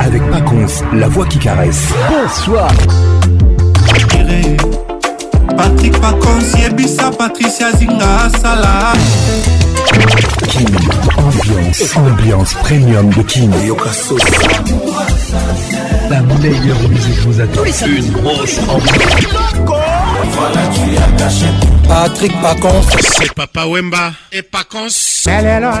avec Pacons, la voix qui caresse. Bonsoir. Patrick Pacons, Yebissa, Patricia Zinga, Salah. King ambiance, ambiance premium de Kim. La meilleure musique vous attend. Une grosse ambiance. Patrick Pacons. C'est Papa Wemba et Pacons. Elle est là,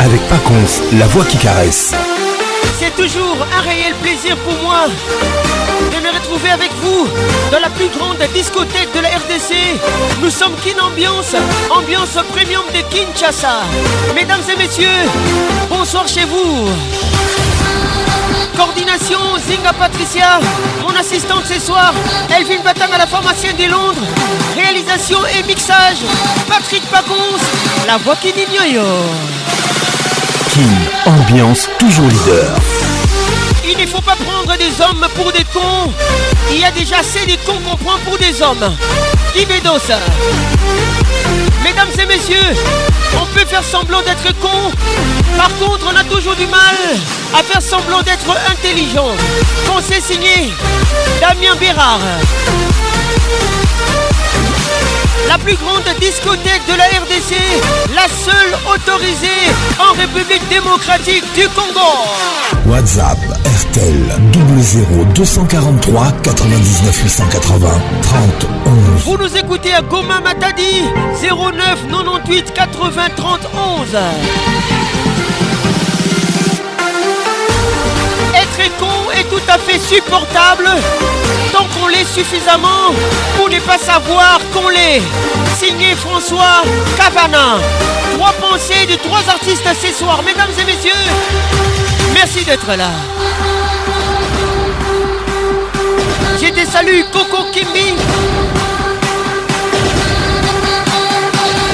avec Paconce, la voix qui caresse. C'est toujours un réel plaisir pour moi de me retrouver avec vous dans la plus grande discothèque de la RDC. Nous sommes Kin Ambiance, ambiance premium de Kinshasa. Mesdames et messieurs, bonsoir chez vous. Coordination Zinga Patricia, mon assistante ce soir, Elvin Batan à la pharmacienne des Londres. Réalisation et mixage, Patrick Pacons, la voix qui dit York ambiance toujours leader. Il ne faut pas prendre des hommes pour des cons. Il y a déjà assez des cons qu'on prend pour des hommes. ça Mesdames et messieurs, on peut faire semblant d'être con. Par contre, on a toujours du mal à faire semblant d'être intelligent. Conseil signé Damien Bérard la plus grande discothèque de la RDC, la seule autorisée en République démocratique du Congo. WhatsApp RTL 00243 99 880 30 11. Vous nous écoutez à Goma Matadi 09 98 80 30 11. Être con tout fait supportable tant qu'on l'est suffisamment pour ne pas savoir qu'on l'est. Signé François Cavana. Trois pensées de trois artistes ce soir. Mesdames et messieurs, merci d'être là. J'ai des saluts Coco Kimbi.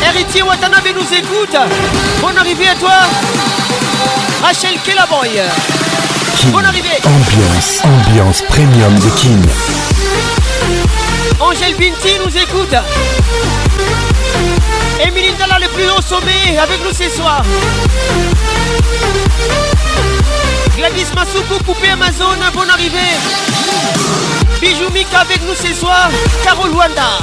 Héritier Watanabe nous écoute. Bonne arrivée à toi. Rachel Kellaboy. Bonne arrivée. Ambiance, ambiance premium de Kin. Angèle Binti nous écoute. Émilie Dalla, le plus haut sommet, avec nous ce soir. Gladys pour coupé Amazon, bonne arrivée. Bijou Mika avec nous ce soir. Carole Wanda.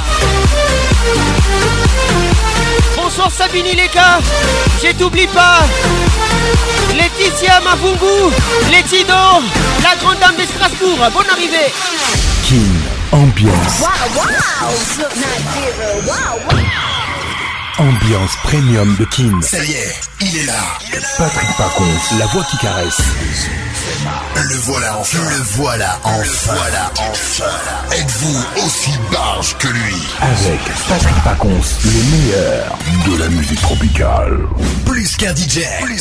Bonsoir Sabini Leka, je t'oublie pas. Laetitia Mavungu, Letido, la grande dame de Strasbourg, bonne arrivée. King Ambiance. Ambiance premium de King. Ça y est, il est là. Patrick Parcon, la voix qui caresse. Le voilà enfin. Le voilà enfin. Le voilà enfin. Êtes-vous aussi barge que lui Avec Patrick Pacons, le meilleur de la musique tropicale. Plus qu'un DJ,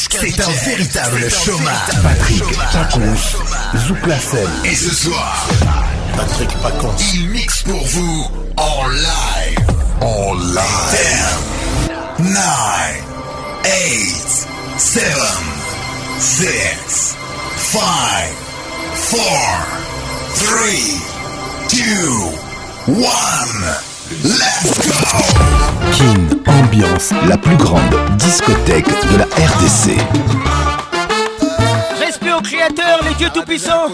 c'est un véritable chômage. Patrick Pacons, scène. Et ce soir, Patrick Pacons, il mixe pour vous en live. En live. 10, 9, 8, 7, 6, 5, 4, 3, 2, 1, let's go! Kin Ambiance, la plus grande discothèque de la RDC. Respect aux créateurs, les dieux tout-puissants,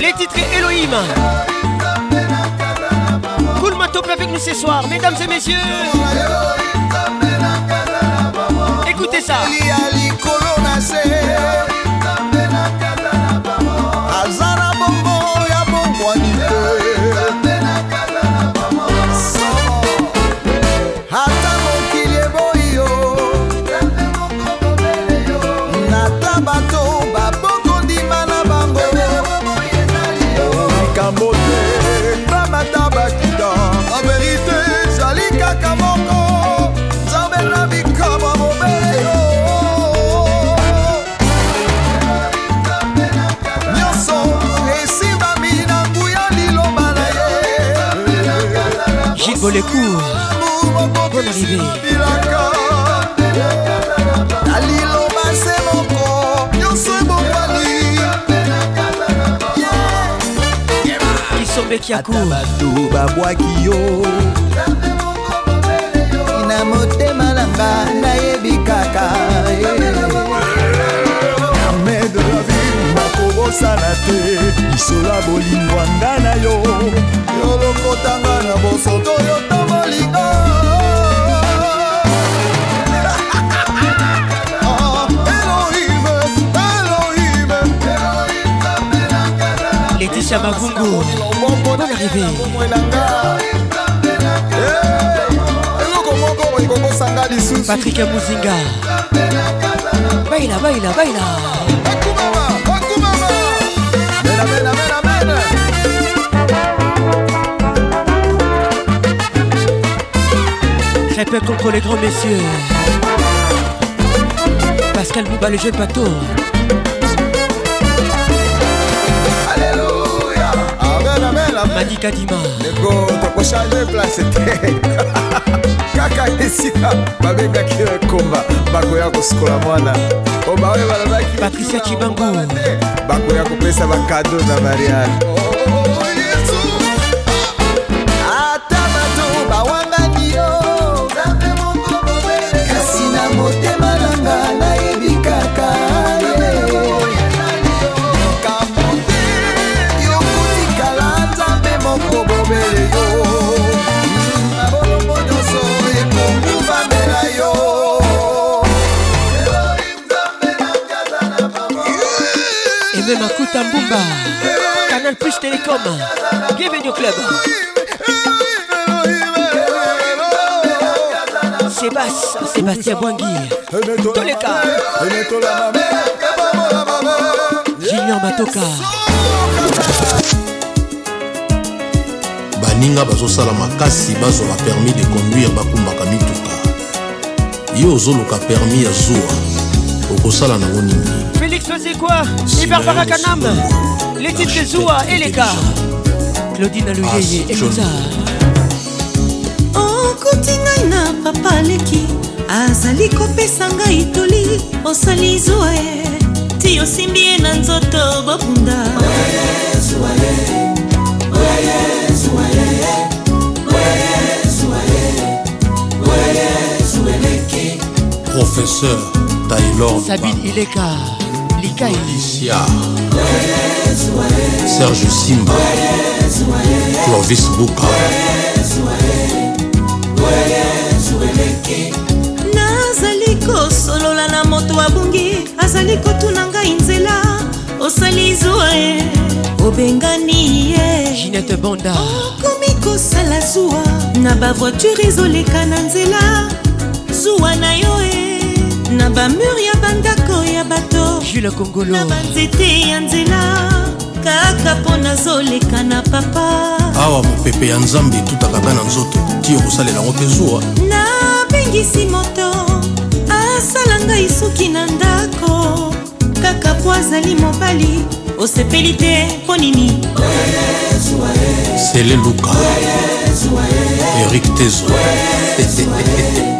les titres Elohim. Cool ma avec nous ce soir, mesdames et messieurs. Écoutez ça. les cours. Bonne arrivée. isombeki ya kurbato babwaki yo na motema na nga nayebi kaka okosala te lisola bolingwa nga na yo yo lokotanga na bosoto yo tomolinga Laetitia Magungu, bonne arrivée. Eh, Patrick Mouzinga, baila, baila, baila. Très contre les grands messieurs. Parce qu'elle bat les le pas tôt mamadi kadima lego tokochange place te kaka esika babengaki yo ekomba bakoya kosikola mwana o oh, baoyo balobaki patricia cibango bakoya kopesa bakado na mariage oh, oh, Bimba Canal Plus Télécom Bienvenue au club Sébastien, Sébastien Boingui Tous les cas Junior Matoka baninga bazosala makasi bazwa bapermi de conduire bakumbaka mituka ye ozoluka permi ya zuwa okosala nango nini Félix faisait quoi Les Barbara Kanam, les titres de Zoua et les gars. Claudine Aluyeye ah, et Moussa. okuti ngai na papa leki azali kopesa ngai toli osali zwa ye ti osimbi ye na nzoto bobunda professeur taylor sabine ileka lika elicia serge simba clovis buka nazali kosolola na moto abungi azali kotuna ngai nzela osali zwa e obengani ye ginete banda okomi kosala zuwa na bavoiture ezoleka na nzela zuwa na yo e na bamur bandako ya bato jule kongolo na banzete ya nzela kaka mpo nazoleka na papa awa mopepe ya nzambe etutaka na nzoto ti okosalela yango te zuwa nabengisi moto asala ngai suki na ndako kaka po azali mobali osepeli te mpo nini sele luka erik tezo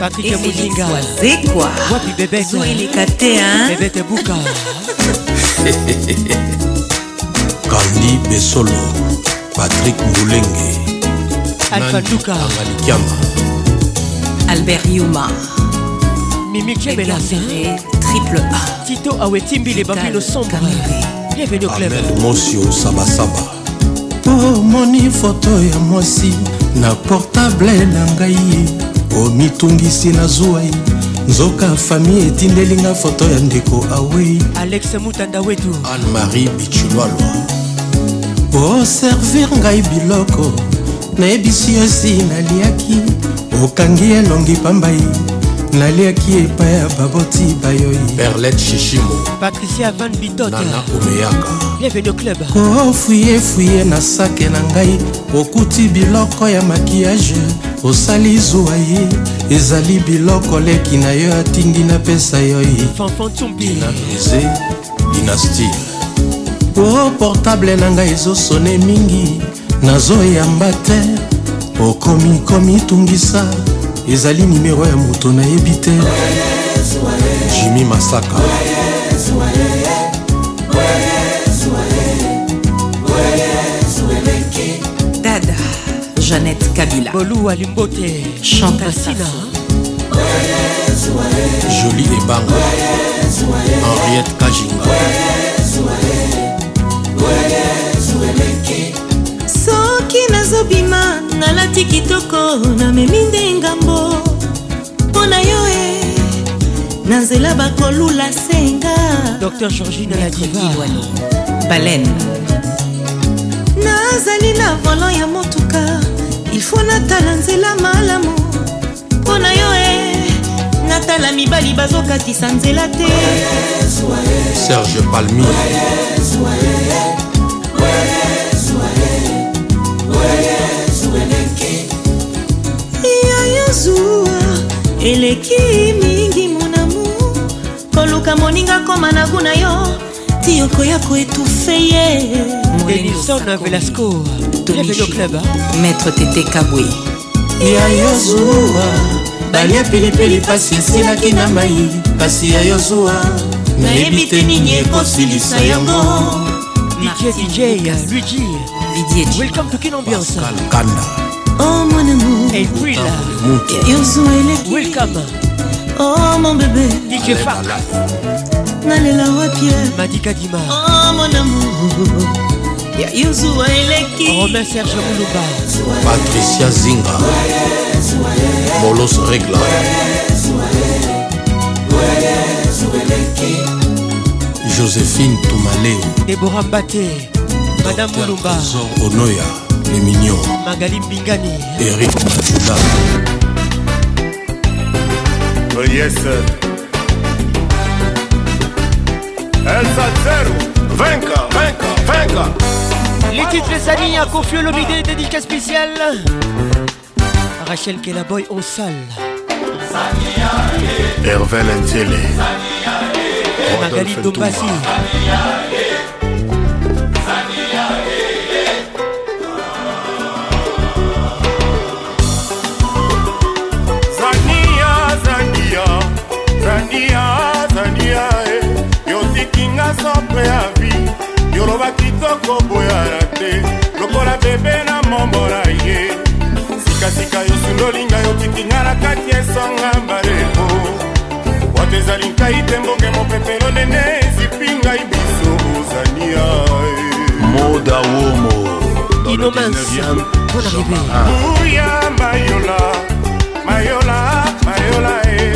patrik mulinga zekwa wapi bebetzoeleka te bebete buka kandi besolo patrik mbulenge alfadukaangalikiama albert yuma mimi kebelasa triple a tito awetimbile le bambi le sombre bienvenu au club mosio sabasaba omoni oh, foto ya mwasi na portable na ngai omitungisi na zuwai nzoka fami etindeli nga foto ya ndeko awei alex mutanda wetu anne-marie bichulwalwa oservir ngai biloko nayebisi yosi naliaki okangi elongi pambai naliaki epai ya baboti bayoi berlet shishimo patricia van bitotnana omeyaka bienvenu club kofuyefuye na sake na ngai okuti biloko ya makiyage osali zuwa ye ezali biloko leki na yo atindi napesa yo dinamize dinastile o portable na ngai ezosone mingi nazoyamba te okomikomi tungisa ezali nimero ya moto nayebi te jimi masaka Oye. Jeannette Kabila Bolou Alimbote Chantal Sina Jolie et Bango Henriette Kajinga soki nazobima nalati kitoko namemi nde ngambo mpo na yo e eh, na nzela bakolula senga dr georgine ladiwano balen nazali na volan ya motuka ilfo natala nzela malamu mpo eh. na yo e natala mibali bazokatisa nzela te serge palmi yayozuwa eleki mingi monamu koluka moninga koma na kuna yo ti okoya koetufe ye edison velasco club maître tete kabwe ya yo zuwa balia pilipili pasi esilaki na mai pasi ya yo zuwa nayebi te nini ekosilisa yango euh, Welcome to Kin Ambiance. Oh mon amour. Hey, Brilla. Welcome. Oh mon bébé. DJ Fak. Nalela Wapier. Madika Dima. Oh mon amour. yozua eleki romain serge moluba patricia zinga molos regla joséphine tumale debora mbate madame molumba onoya leminion magali mbingani erik majuda oh yes. El Salcero Vainqueur, vainqueur, vainqueur. Les titres, les amis, un confieux des dédicace spéciale. Rachel Kellaboy au sol Hervé Lentiele. Magali Dombassi. Eh. yoloba kitoko boyana te lokola bebe na mombola ye sikasika yosundolinga yokikinga na kati esonga mbareko wato ezali nkai te mbonge mopepelo ndene ezipi ngai biso ozania moda womo buya mayola mayola mayola e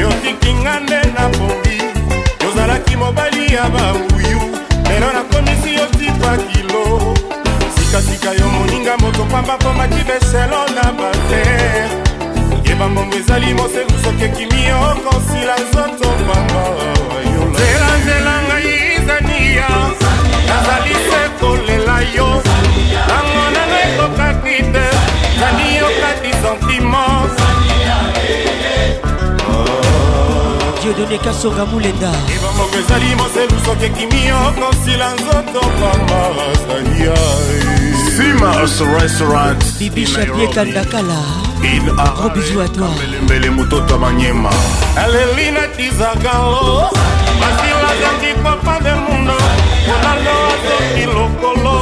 yokikinga nde na pongi yozalaki mobali ya bauyu lelo nakomisi yo tipa kilo sikasika yo moninga moto pamba mpo maki beselo na bater yeba mbongo ezali moseku soki ekimi okonsila nzoto pamba nzela nzela ngai zania nazali se kolela yo nango nanga ekokaki te zani okati dieudone kasonga mulenda ebambongo ezali moselu soki ekimi yoko sila nzoto pamba azalia sima sorasorat bibishabie kandakala gros bisou à toi mbele mototo manyema aleli natizakalo basila zangi papa de mundo ronaldo azoki lokolo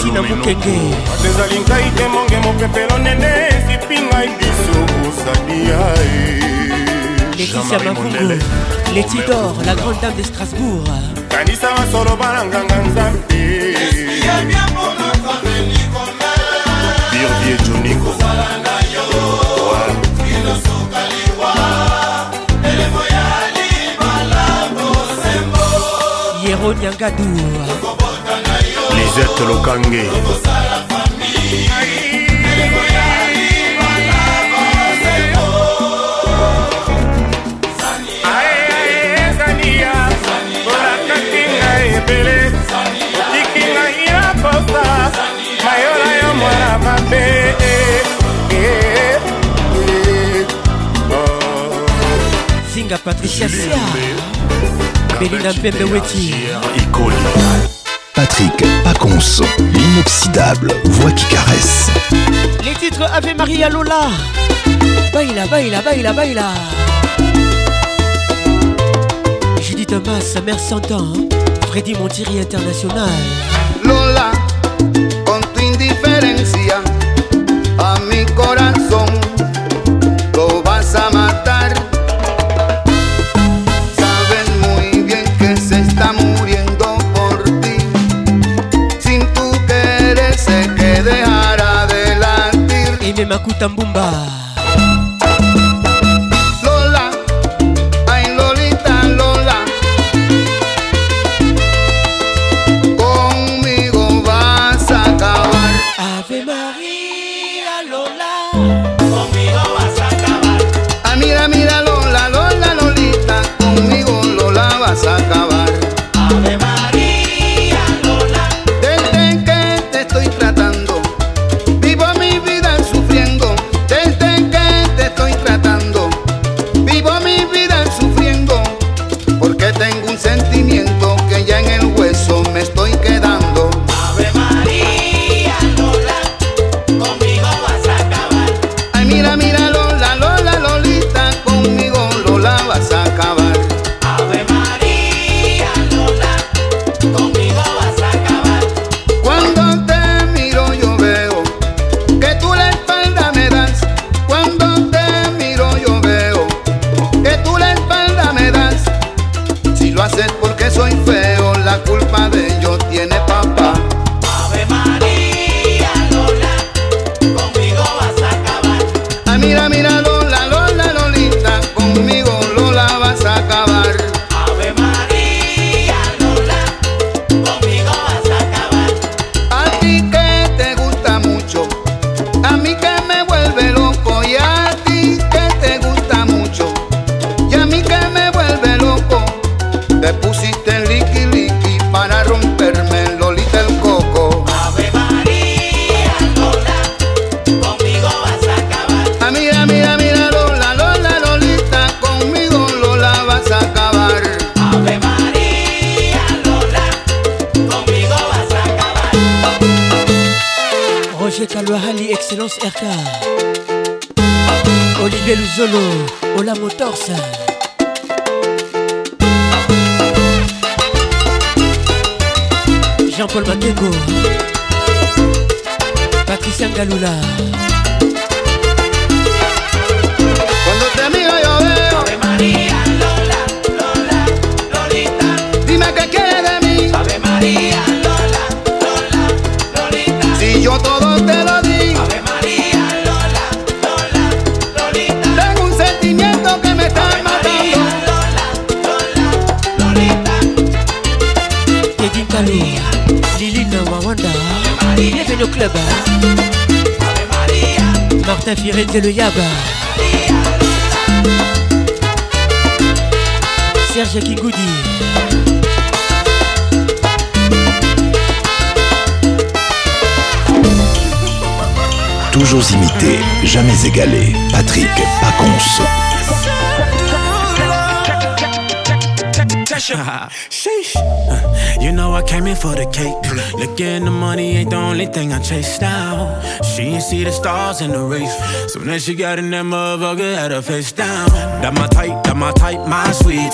sina mokenge ezali ngai te monge mopepelo nene esipi ngai biso kosalia leticia mafungu letidor la grande dame de strasbourg kanisa masolo balanganga nzambe birvie joniko yero nyangadu lisette lokange singa patricia sia belinda mpembe weti ikoli Patrick Pacons, l'inoxydable voix qui caresse. Les titres Ave Maria Lola. Baila, baila, baila, baila. dit Thomas, sa mère s'entend. Hein. Freddy Montieri International. Lola, con tu indiferencia, a mi corazon, lo vas a Kaime Makuta Mbumba le Yaba. Serge Kigoudi Toujours imité, jamais égalé. Patrick Pacons. Sheesh. Uh, you know I came in for the cake. Looking the money ain't the only thing I chase now. She ain't see the stars in the race. So then she got in that motherfucker, had her face down. That my type, that my type, my sweetie.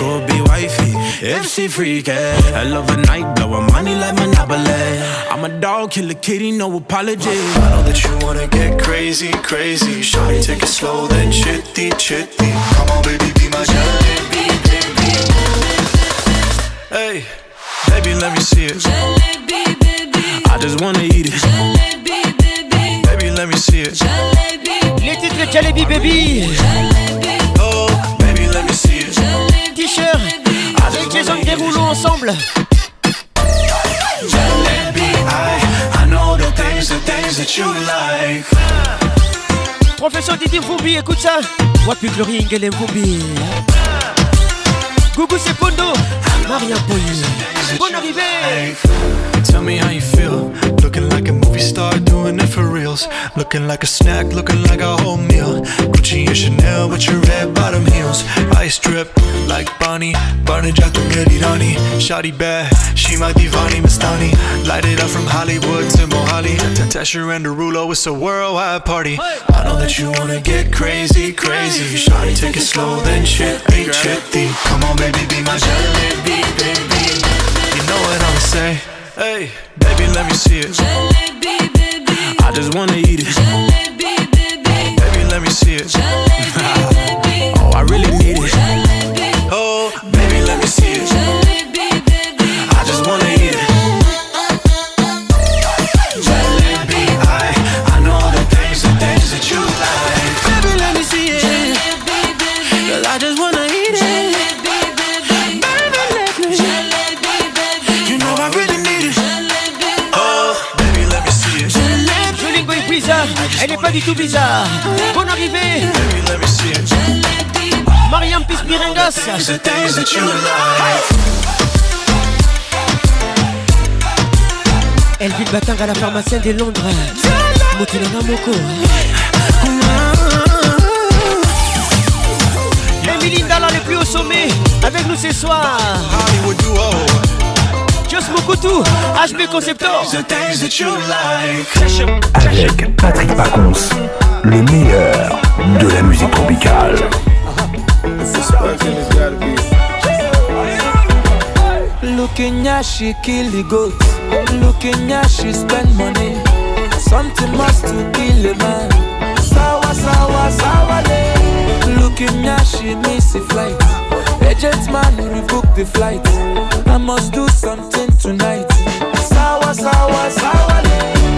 Go be wifey if she freaky. Hell of a night, blowin' money like Monopoly. I'm a dog, killer kitty, no apology. I know that you wanna get crazy, crazy. Shawty, take it slow, then chitty, chitty. Come on, baby wapi gloringele mvumbi gugu sekondo maria poi bon arrivé Tell me how you feel. Looking like a movie star, doing it for reals. Looking like a snack, looking like a whole meal. Gucci and Chanel with your red bottom heels. Ice drip like Bonnie, Barney Jack, Rani. Shoddy bad, my Divani Mastani Light it up from Hollywood to Mohali Tesher and Derulo, it's a worldwide party I know that you wanna get crazy, crazy Shawty, take it slow, then chippy, chippy Come on baby, be my jalebi, baby You know what I'ma say Hey, baby, let me see it Jalebi, baby I just wanna eat it Jalebi, baby Baby, let me see it Jalebi, baby Oh, I really need Elle n'est pas du tout bizarre. Bonne arrivée. Mariam Pispirengas. Elle vit le batang à la pharmacienne de Londres. Moko. Emily là les plus au sommet. Avec nous ce soir. Hollywood Brice HB Conceptor. Avec Patrick Pacons, le meilleur de la musique tropicale. Looking at she kill the goat. Looking at she spend money. Something must to kill the man. Sawa sawa sawa Looking at she miss a flight. Agent man rebook the flight. I must do something. tonight. Sour, sour, sour.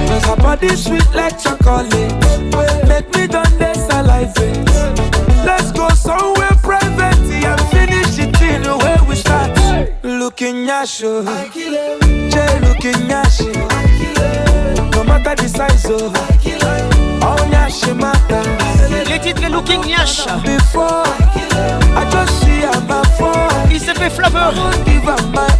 Cause her body sweet like chocolate. Make me done this alive. Let's go somewhere private and finish it in the way we start. Looking at you. Jay looking at you. No matter the size of. Oh. Onyashe matter. Le titre est Looking Nyash. Before, I just see her before. Il s'est fait flaveur. I will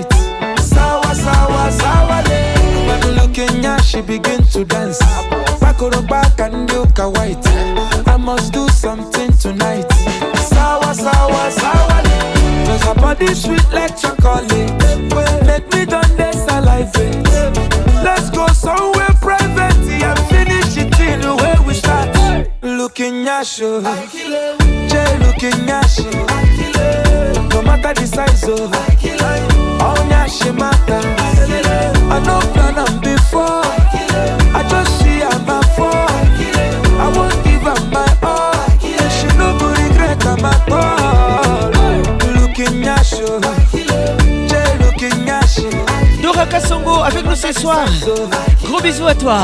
Kenya, she begin to dance. Bakoro back and yoka white. I must do something tonight. Sawa, sawa, sawa. Cause her body sweet like chocolate. Let me done this alive. Let's go somewhere private and finish it in the way we start. Looking at you. Jay looking at you. No matter the size of. Oh. All she matter. I know plan on. be Dora Kassongo avec nous ce soir. Gros bisous à toi.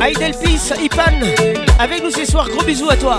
Aïdelpis, Ipan, avec nous ce soir. Gros bisous à toi.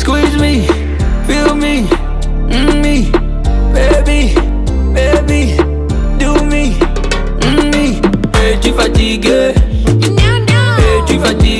squeeze me feel me mm me baby baby do me mm me et tu fatigues et tu fatigues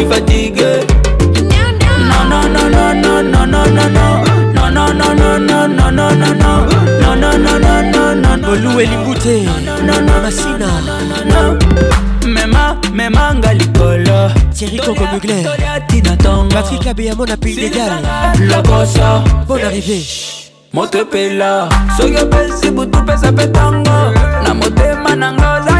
tu non Non, non, non, non, non, non, non, non, non. Non, non, non, non, non, non, non, non, non. Non, non, non, non, non, non, non. non non Non, non, Non. non Thierry non non non non non non non non non non non non non non non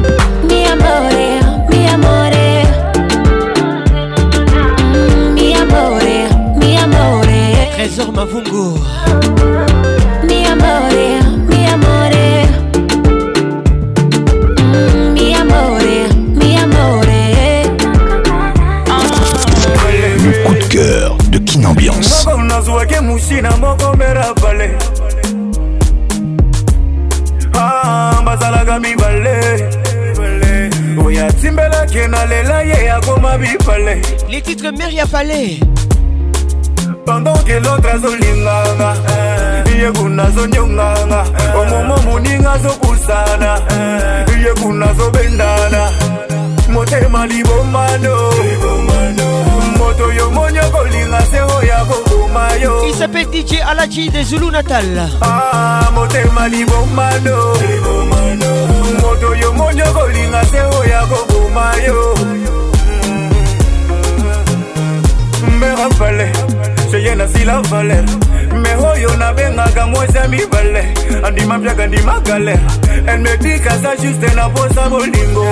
Trésor Mi amore, mi amore amore, mi amore Le coup de cœur de Kin Ambiance oya timbelaki nalela ye akoma bipale les titres meria palais pendant que l'autre azolinganga ye kuna azonyonganga omomo moninga azopusana ye kuna azobendana motema libomano moto oyo moni okolinga se oya koboma yo il s'appelle DJ Alaji de Zulu Natal ah, motema libomano, libomano. moto oyo omoni okolinga se oya koboma yo me rapale seye nasila valer me oyo nabengaka mwasi ya mibale andima mpiaka ndima galere elle me dit kaza juste na posa bolingo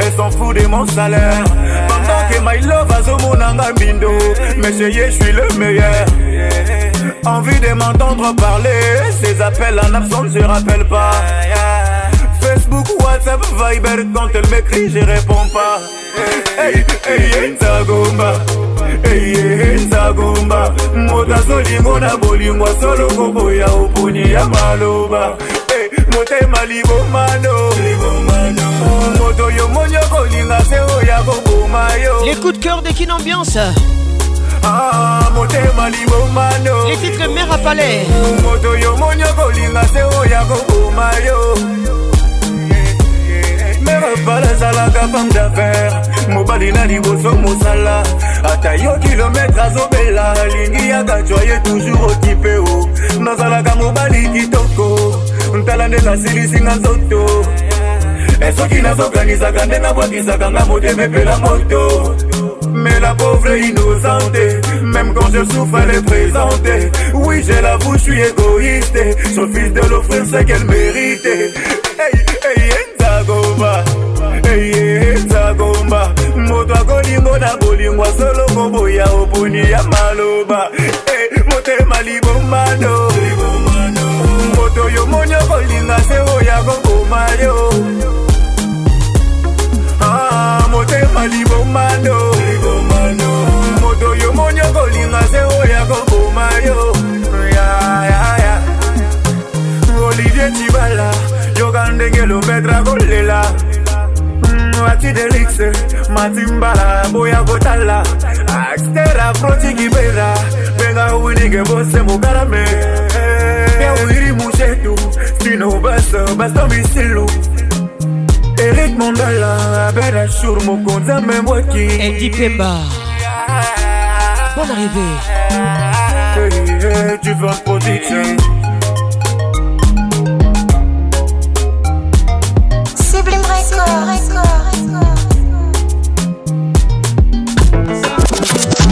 elle s'en fout de mon salaire pendant que my love azomonanga mbindo mais seye suis le meilleur envie de m'entendre parler ces appels en absence je rappelle pas yeah, yeah. Facebook, WhatsApp, Viber, quand elle m'écrit, je réponds pas. Hey, hey, Nzagomba. Hey, Nzagomba. Mota solingo na bolingo solo ya upuni ya maloba. Hey, Motemali, libomano. Moto yo monyo kolinga se oya koboma yo. Les coups de cœur de Kinambiance. Ah, motema Les titres mère à palais. Moto yo monyo oya bala ezalaka femme d'affaire mobali na liboso mosala ata yo kilometre azobela alingi yaka joye toujours okipe o nazalaka mobali kitoko ntala nde nasilisinga nzoto esoki nazokanisaka nde nabwakisaka nga motema epela moto mais la pauvre innocente Même quand je souffre, elle est présentée Oui, je l'avoue, je suis égoïste Son fils de l'offrir, c'est qu'elle mérite hey, hey, hey. tagomba eye tagomba moto akolingo na bolingwa solongo boya oponi ya maloba motema libomano moto yo moni okolinga se oya kokoma yo ah, motema libomano moto yo moni okolinga se oya kokoma yo olivier tibala toka ndenge lobetra kolela mati mm, delixe matimbala boya kotala akstera protikibera benga winike bose mukarame ewiri muchetu sino baso baso misilu erik mondala abera shur mokonza membwaki edipemba bon arrivé hey, hey, tu vas produire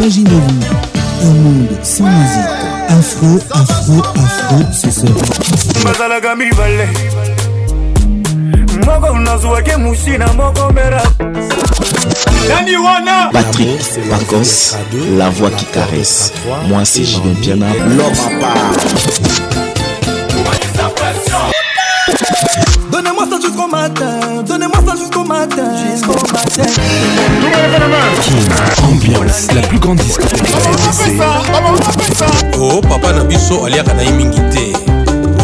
Imaginez-vous un monde sans musique. Afro, afro, afro, ce sera. moko nazwaki musi na moko mera nani wana patrik pacos la voix qui caresse moi c'est julien piana l'homme à part Donnez-moi ça jusqu'au matin, donnez-moi ça jusqu'au matin, jusqu'au matin. Ambiance, la plus grande discothèque de Oh papa Nabiso aliaka na mingi te.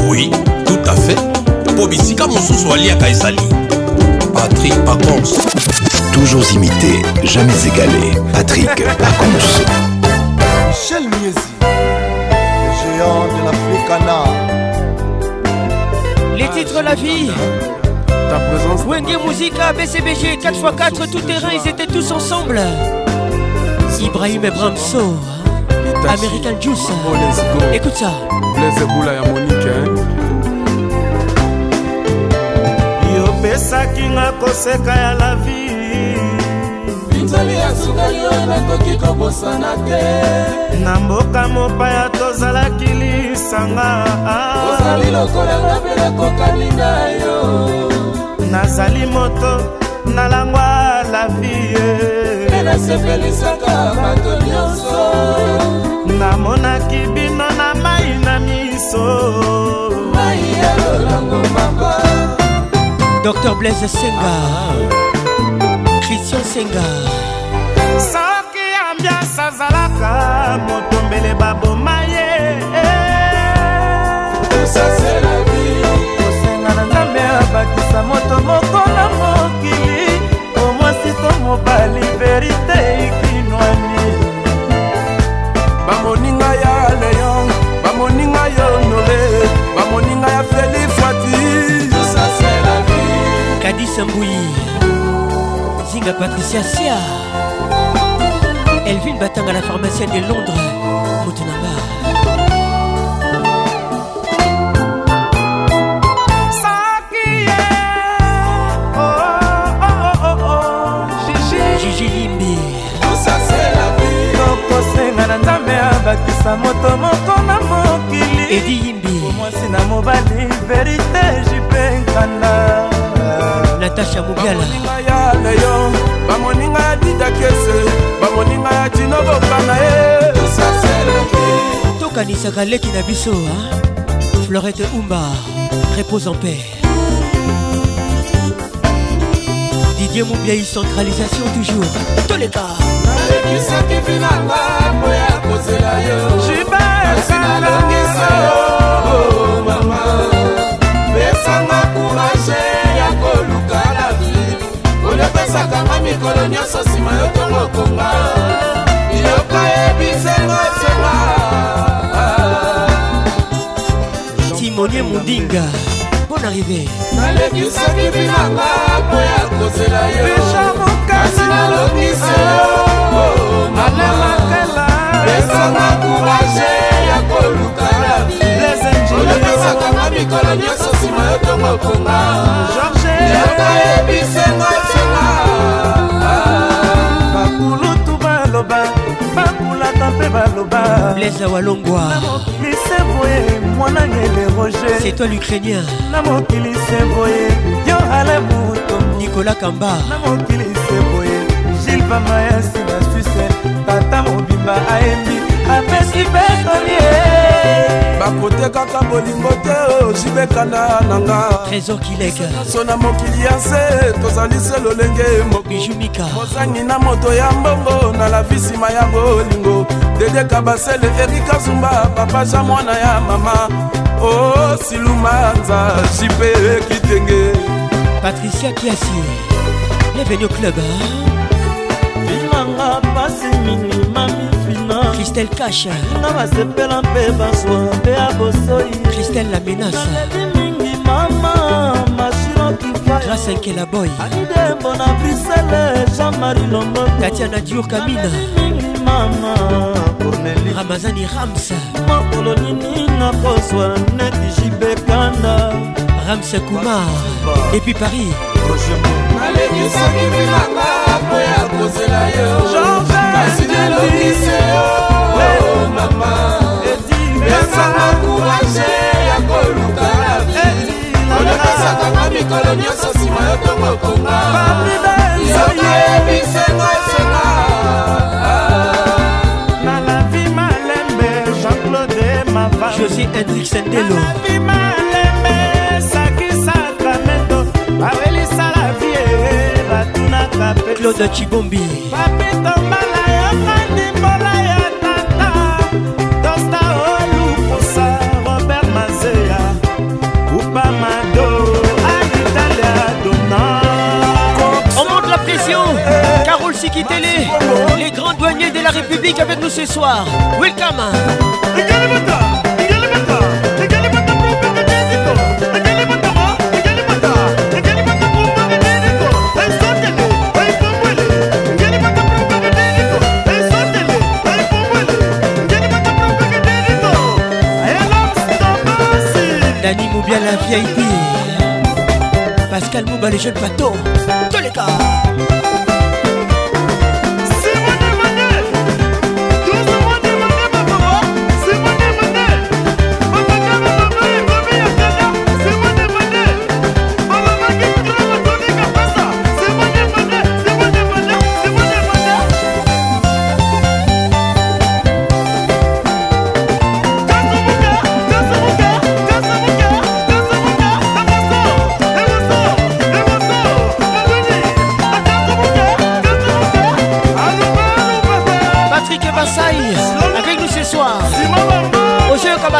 Oui, tout à fait. Po bisika mosusu aliaka ezali. Patrick Pacons. Toujours imité, jamais égalé. Patrick Pacons. Michel Miesi, géant de Les titres La vie. Ta présence. Wenge Musica, BCBG, 4x4, tout terrain, ils étaient tous ensemble. Ibrahim et Bramso. American Juice. Écoute ça. la hein. yopesaki nga koseka ya lavi binzoli ya sukali oyo nakoki kobosana te na mboka mopaya tozalaki li koyebisanga ozali lokola nga mpe nakokani na yo nazali moto nalangwa la vie mpe nasepelisaka bato nyonso namonaki bino na mai na miso mai ya lolango mama dr blaise senga ah. christian senga soki ambiance azalaka motombele babomai kolakisa moto moko na mokili omwasi to mobali verite ikinwani bamoninga ya leon bamoninga ya honore bamoninga ya feli fwati kadisa mbui zinga patricia sia elvin batanga la pharmacienne de londres motunaba edi yimbi omwasi na mobali verite jipenkana natasha mugalaoninga ya leyo bamoninga ya didakese bamoninga ya jinoboka na ye tokanisaka leki na biso florete umba repose en paix didier mobiai centralisation toujours toleka nalekisaki vinanga po ya kozela yo kasi nalongisa yo oh, mama pesanga kuraje ya koluka la vie oyo opesakanga mikolo nyonso nsima yo tongokonga yoka ebisenga senga timonie mundinga bon arrivé nalekisaki binanga po ya kozela yo kasi nalongisa yo oh, malamakela pesanga kourage ya koluka na biolobisaka nga mikolo nyonso nsima yo ntongo konga ah. yoka yebisenga ntina bakulutu baloba bakulata mpe baloba blesa walongwa lisevoye mwanangele roge c'est toi l'ukrainien na mokili sevoye yo ale moto nicolas kamba na mokili sevoye gilbamaya nsima suise ata mobimba ayembi apesi petolie bakotekaka bolingo te ozibekana oh, nanga trésor kilekaso na mokili ya nse tozali se lolenge mokijumika mozangi na moto ya mbongo na lavi nsima ya bolingo dedeka basele erika zumba papa ja mwana ya mama o oh, silumanza jipe kitenge patricia kiasi bienvenu club vinanga pasi mina christelle kashe nga basepela mpe bazwa mpe ya bosoi christelle la menace mingi mama mashirokigrâce nkela boy alidembo na brisele jean-marie lombo tatiana diur kamina mingi mama corneli ramazani rams mokolo nini nakozwa neti jibekanda rams kumar epuis paris nalekisaki bilanga po ya kozela yo nasinelokise yo esanga kourage ya koluka la vi olekesakanga mikolo nyonso nsima yo tongokonga soki ebisenga esenga na la vi malembe jean-claude mava josi edriksendelo malembe sakisaka meto bawelisa la vie batunaka pe claude cibombi bapetombala yokani Carole Sikitele, les grands douaniers de la République avec nous ce soir. Welcome. Dani bien la VIP Pascal Mouba les jeunes bateaux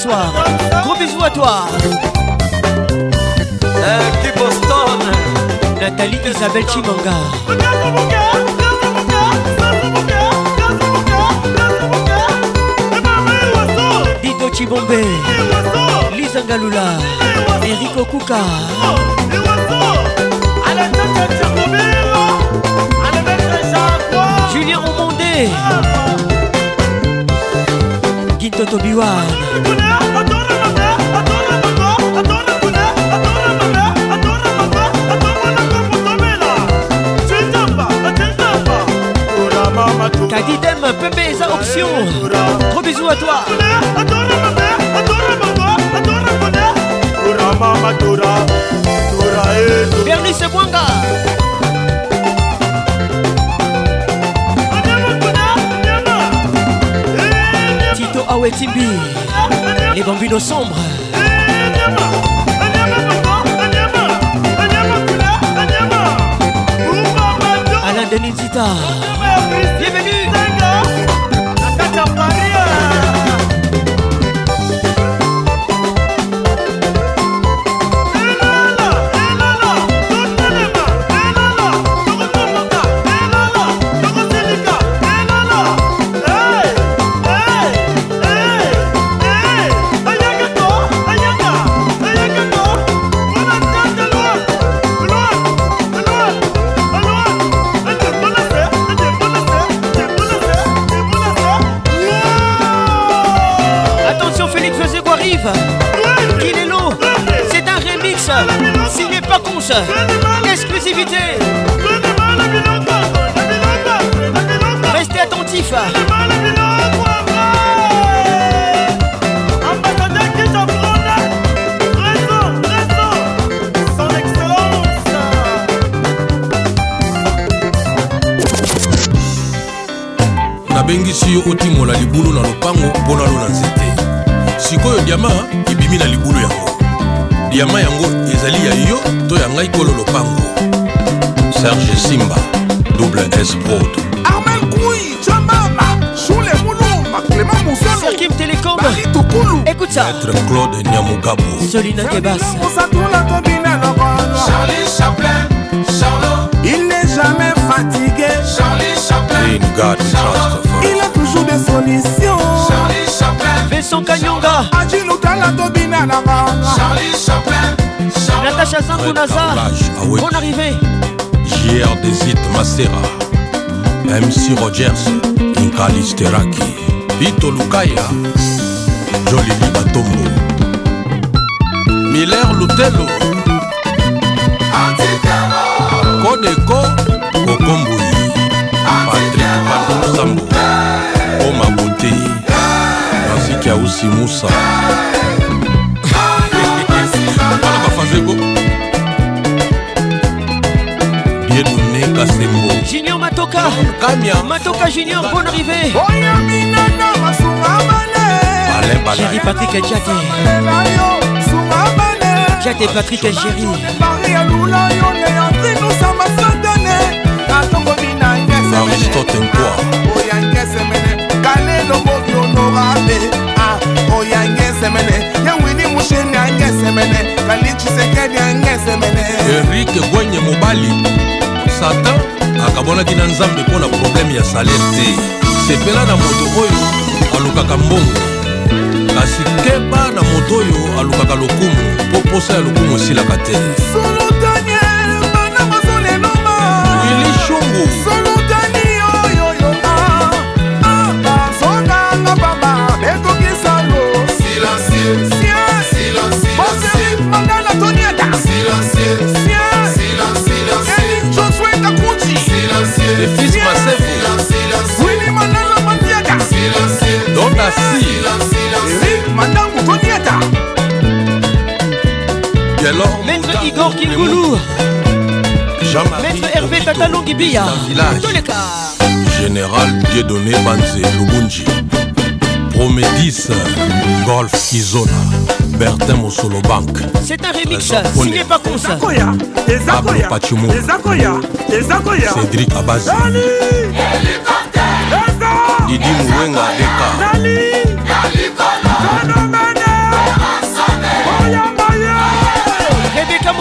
soir. Gros bisous à toi. Nathalie Isabelle Chimanga. Dito Chibombe. Lisa Galula. Eric Kuka, Julien Romondé. mtoto biwana Kadidem pembe eza option Gros bisous à toi Bernice Mwanga Awetibi, les bambinos sombres. Alain Denis Dita, Dimanche. Exclusivité. Restez attentifs. nabengisi yo otimola libulu na lopango mpo nalo na nzete sikoyo diama ebimi na libulu yango diama ya maître claude nyamugabo solina il n'est jamais fatigué Charlie Chaplin. In God, il a toujours des solutions Charlie Chaplin. Vincent Kanyonga ajinutala tobina na banga Charlie Chaplin. Natacha Sankunaza ah Bon arrivé JR Desit Masera MC Rogers Inkalisteraki Vito Lukaya jolili batombo miller lutelo kodeko kokombui patrik patosambo oma bote fransikia usi musa bana bafazeko bienune kasembo junior matoka kamia matoka junior bon arrivé Chéri Patrick et Jack Jack et Patrick et Chéri Aristote Nkwa kalelo moki onorabe oyo angesemene yawini musheni angesemene kalicisekedi angesemene erike gwenye mobali satan akabonaki na nzambe mpo na probleme ya salere te sepela na moto oyo alukaka mbongo keba na moto oyo alukaka lokumu mpo posa ya lokumu esilaka te wili shungu Le fils Massefo. Willy Manala Matiaga. Don Nassi. Delors Maître Igor Kingoulou Maître Hervé Tatalongi Bia Toleka Général Dieudonné Banze Lugunji Promédis Golf Kizona Bertin Mosolo Bank C'est un remix signé par Konsa Pablo Pachimo Cédric Abazi Didi Mouenga Deka Dali Dali Kolo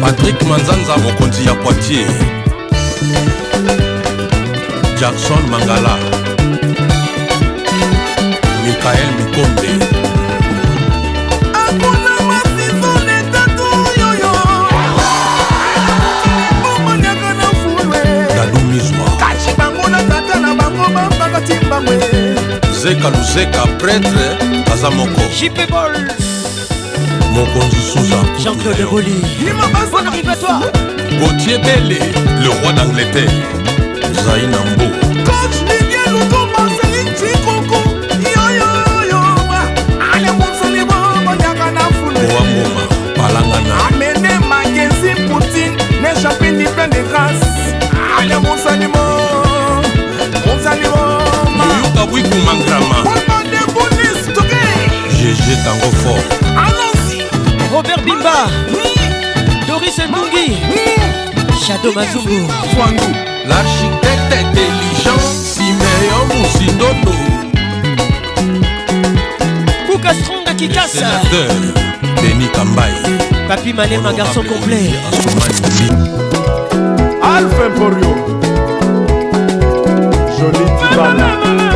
patrik manzanza mokonzi ya poitier jackson mangala mikael mikombe zeka luzeka pretre aza moko jipegol mokonzi suza jean-claude boli gautier bele le roi d'angleterre zai na mbo boamboma balangana amene magesi poutine ne champini plein de grâce ale monsalimo monsalimo yoyuka bwikumangama gg tango fort Robert Bimba Doris Ndungi Shadow Mazungu Twangu l'architecte intelligent Simeon Musindondo Kuka Strong Akikasa Denis Kambaye Papi Malema garçon complet Alpha Emporio Jolie Tibana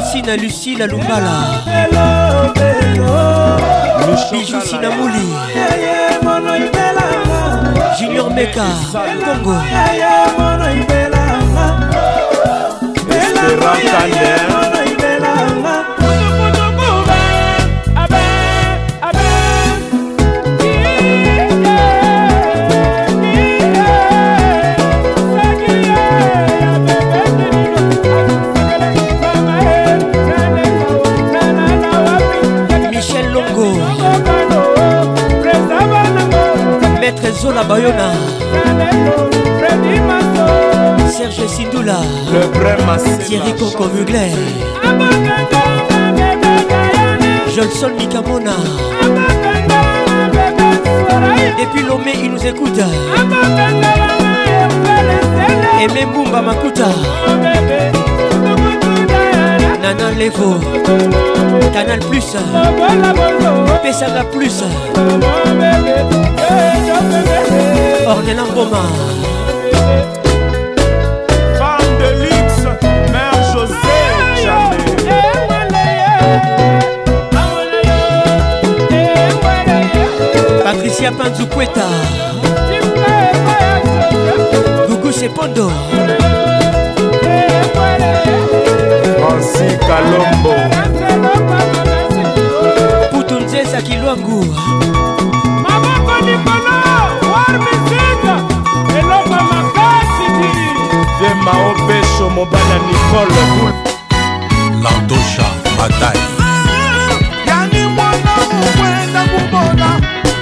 francine lucile alumbala bijou sinamoli junior meka congo esperantande zola bayona serge sindula thierry coco mugler jolson mikamona depuis lomé il nous écoute aimé mbumba makuta Canal Levo Canal Plus Pesaka Plus Ornella Boma Femme de luxe, mère José Patricia Panzuqueta c'est Pondo folle landosha bataille yani mwana wenda kubona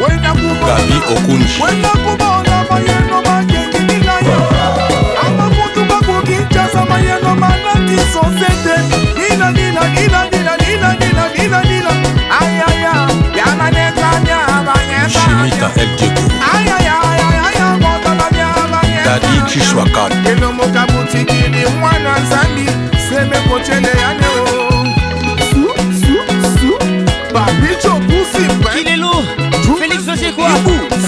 wenda kubonabi okunji wenda kubona mayeno magenginina yo amamutu bakukinchasa mayeno manaki sosete ninaninaninaninaninaninaninanina ayaya yananetanya banyeshimita eljeku ayaya dadi kishwakan elomoka butikili mwana nzambi nzembe kotyele yane o babicho pusi kilelo félix osekwa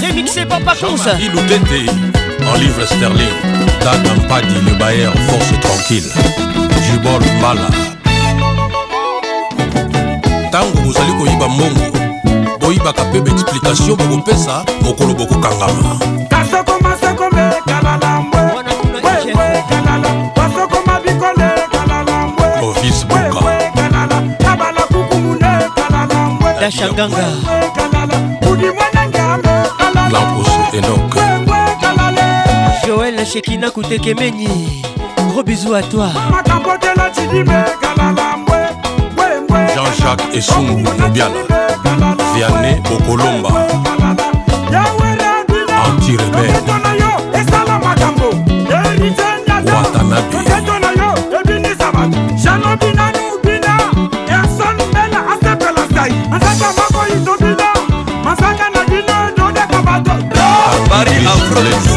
remixé papa consa ilutete olive sterling dadampadi le bayer force tranquille jubol mbala ntango bozali koyiba mbongo boyibaka mpe baexplikatio bokopesa mokolo bokokangama dashanganga lampusu enok joel shekina kutekemeni gros bisous à toi jean-jacques esungu mobiala vianney bokolomba antirebel watan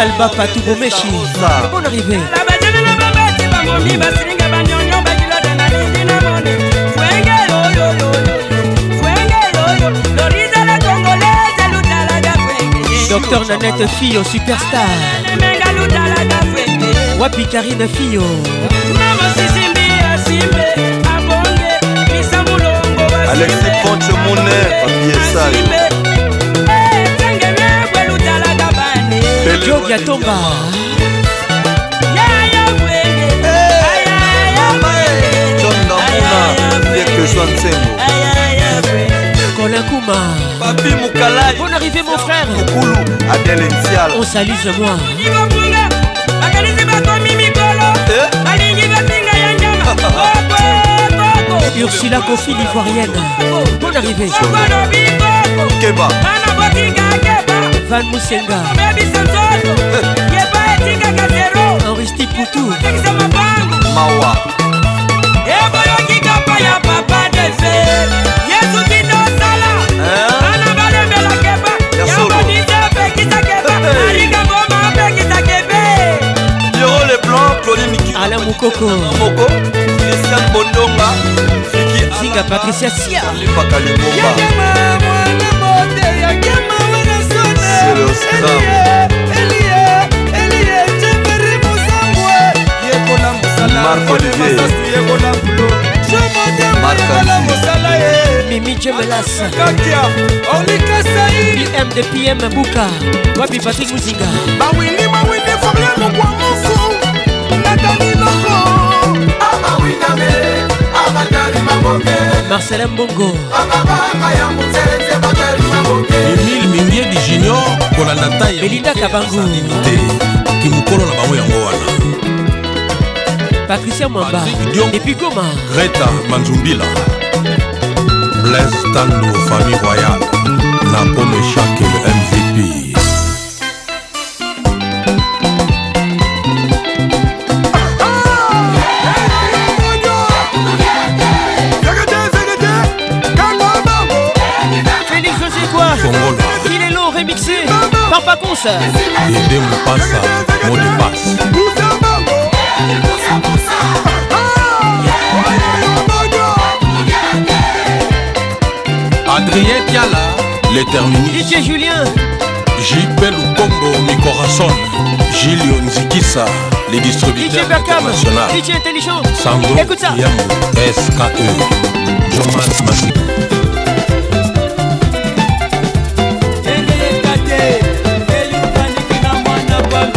kalba patu bomeshi bon arrivé la bajenela babati bangomi basilinga banyonyo bakilota na lindi na mone fwenge yoyoyo fwenge yoyo loriza la congolaise lutalaga fwenge docteur nanette fio superstar lemenga lutalaga fwenge wapi karine fio mamosisimbi asimbe ah, abonge misamulongo alexi ah, ponche mone apiesai ah, Job Yatomba Kolakuma Papi Mukalai. Bon arrivé mon frère On salue ce moi Ursula Kofi l'ivoirienne Bonne Keba van musenga enristi putu mawa eboyoki kapa ya papa defe yesu bino osala ana balembelakeba yakodise apekisakeba marikambo maapekisakebe yoro leblanc clolinala mokoko moko christian bondonga fiki singa patricia sialepaka lemomba mimi jemelakakia olikasai mdpm buka wapi patrik muzinga bawini bawini fabien lokwamosu natani loko amawiname amatari mamonge marcelin bongo ababaka ya motelete bakari emile mingiedi junior kolanda tai belinda kabangu te kimokolo na bango yango wana patricia mwamba epi goma greta manzumbila blaise tanlo famille royale na pome chake le mv vacances. L'idée me passe, mot de passe. Adrien Tiala, l'éterminé. DJ Julien. JP Lukombo, Mikorason. Gillion Zikissa, les distributeurs DJ Berkham, DJ Intelligent. Sandro Écoute ça. Yamo, SKE. Jonas Massif.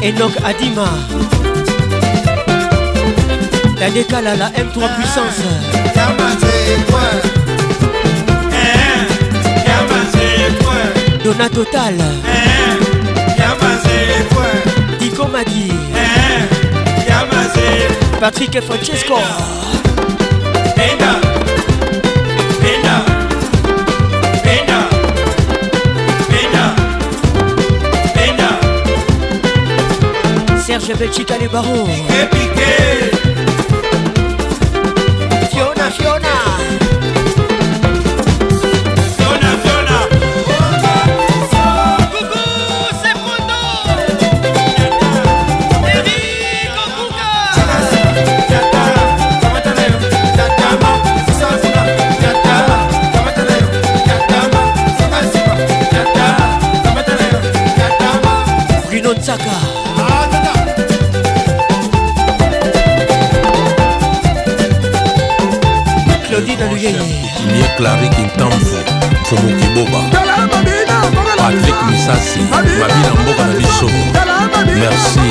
Enoch Adima La décale à la M3 ah, puissance Dona Total Dico Madi Patrick Francesco Enoch j'appelle Chica les barons. Piqué, piqué. Fiona, Fiona. Fiona, Fiona. Coucou, c'est Mondo. Eric Okuka. Bruno Tsaka. elodi na luyeye clari kintamfu mfumu kiboba patrik misasi mabina mboka na biso merci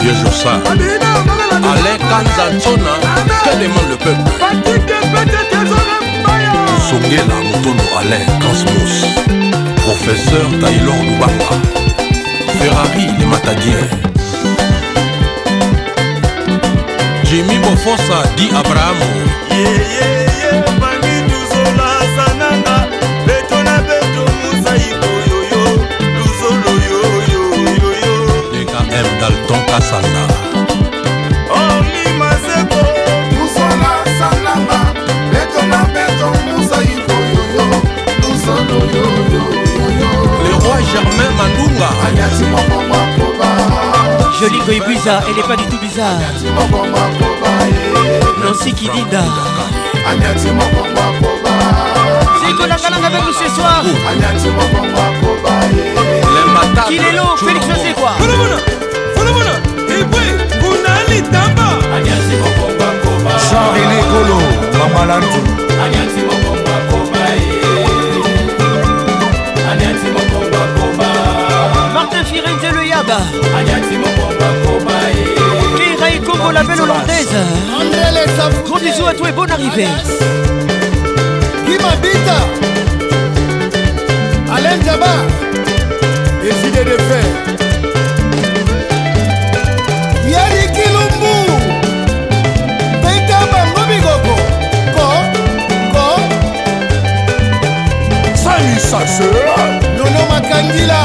vieux josa alain kanzanzona que demande le peuple songela motondo alain cosmos professeur taylor lubamba ferrari le matadien jimi bofosa di abrahamo yeah, yeah. Joli Goibuza, elle n'est pas du tout bizarre. nansi kidida sikolangalanga avec nous ce soir eh. kilelo félix azekwa kunalitamba charine ekolo bamalantu martin firenze le yaba Chérie Congo, la belle hollandaise. Gros bisous à toi et bonne arrivée. Guimabita. Alain Daba. Les idées de fer. Yari Kilumbu. Beta Bango Bigoko. Ko. Ko. Sami Sasse. Nono Makangila.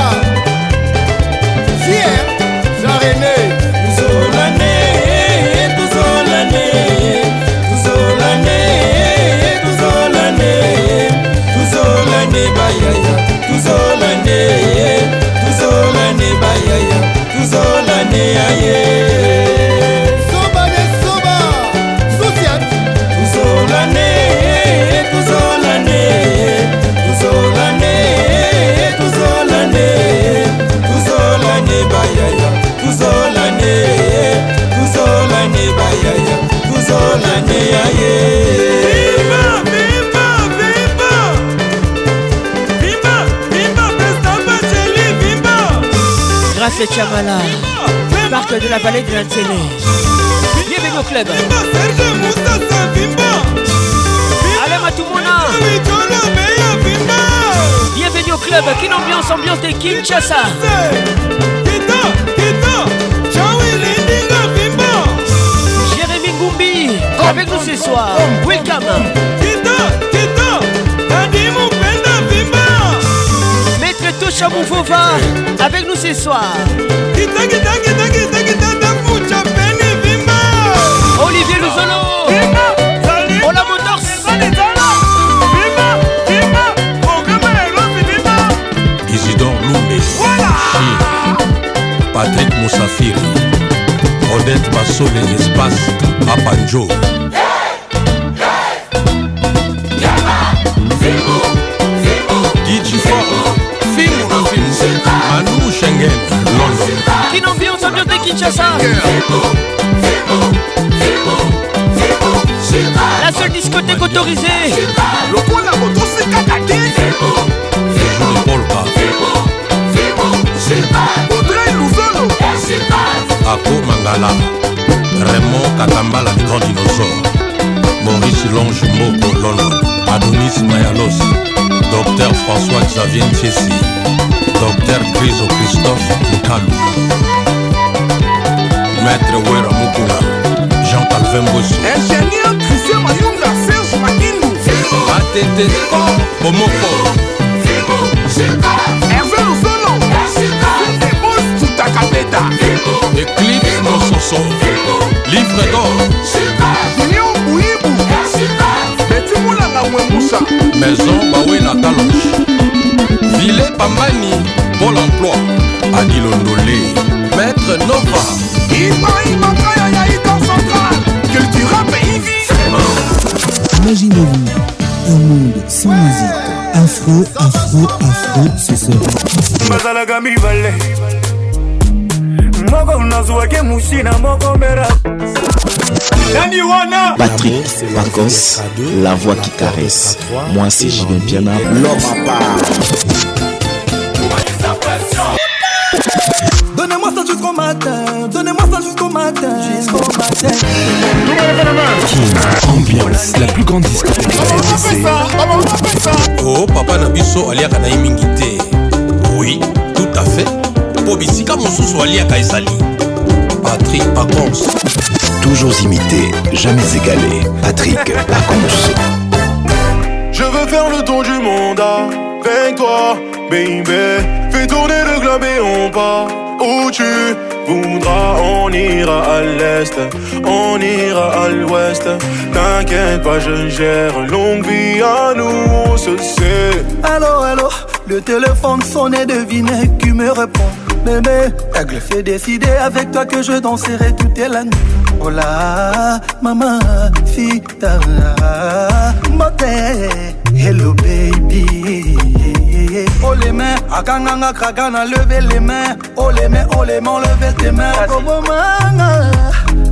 Fier. Jean-René. de Chamala, parc de la vallée de l'Antélé. Bienvenue au club. Allez, Matoumona. Bienvenue au club. Quelle ambiance, ambiance de Kinshasa. Jérémy Goumbi, avec nous ce soir. Welcome. Moucha Moufova avec nous ce soir. Olivier Luzolo. Ola Motors. Isidore Lumbe. Voilà. Patrick Moussafiri. Odette Bassole, l'espace Apanjo. DJ Sam La seule discothèque autorisée lokola motosikaka te audrey luzolo ako mangala raymond katambala le grand dinosaure maurice longe moko londres adonis mayalos docteur françois xavier ntiesi docteur criso christophe lukalu maître wera mokula jean calvin boso ingénieur christian mayunga serge makindu atete bomoko herve luzolo ebos tutakabeta eclipse mososo livre d'or union buyibu betimulanga mwemusa maison bawe na talonge vile pambani Pôle emploi, Adil Maître Nova. Imaginez-vous un monde sans musique. Afro, afro, afro, ce serait. patrick la voix qui caresse moi c'est Julien Piana l'homme à part ambiance la plus grande Oh, papa na aliaka na ye oui tout à fait mpo bisika mosusu aliaka Patrick, Patrick pacons toujours imité jamais égalé patrick pacons je veux faire le tour du monde avec toi baby fais tourner le globe et on part où tu on ira à l'est, on ira à l'ouest. T'inquiète pas, je gère. Longue vie à nous, on se sait. Allô, le téléphone sonne et devinez qui me répond. Bébé, t'as fait décider avec toi que je danserai toute la nuit. Hola, maman, fita, moté, hello baby les mains. Akanganga kragana, levez les mains. Oh les mains, oh les mains, levez tes mains. Kobomanga,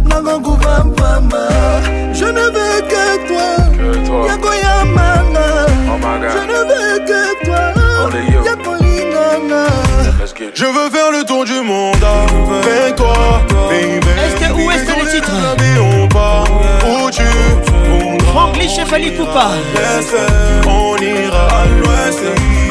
nanganguva mpamba. Je ne veux que toi. Yakoyamanga. Je ne veux que toi. Yakolinganga. Je veux faire le tour du monde avec toi, baby. Est-ce que où est-ce que le titre Où tu Franklin Chevalier Poupa. On ira à l'ouest,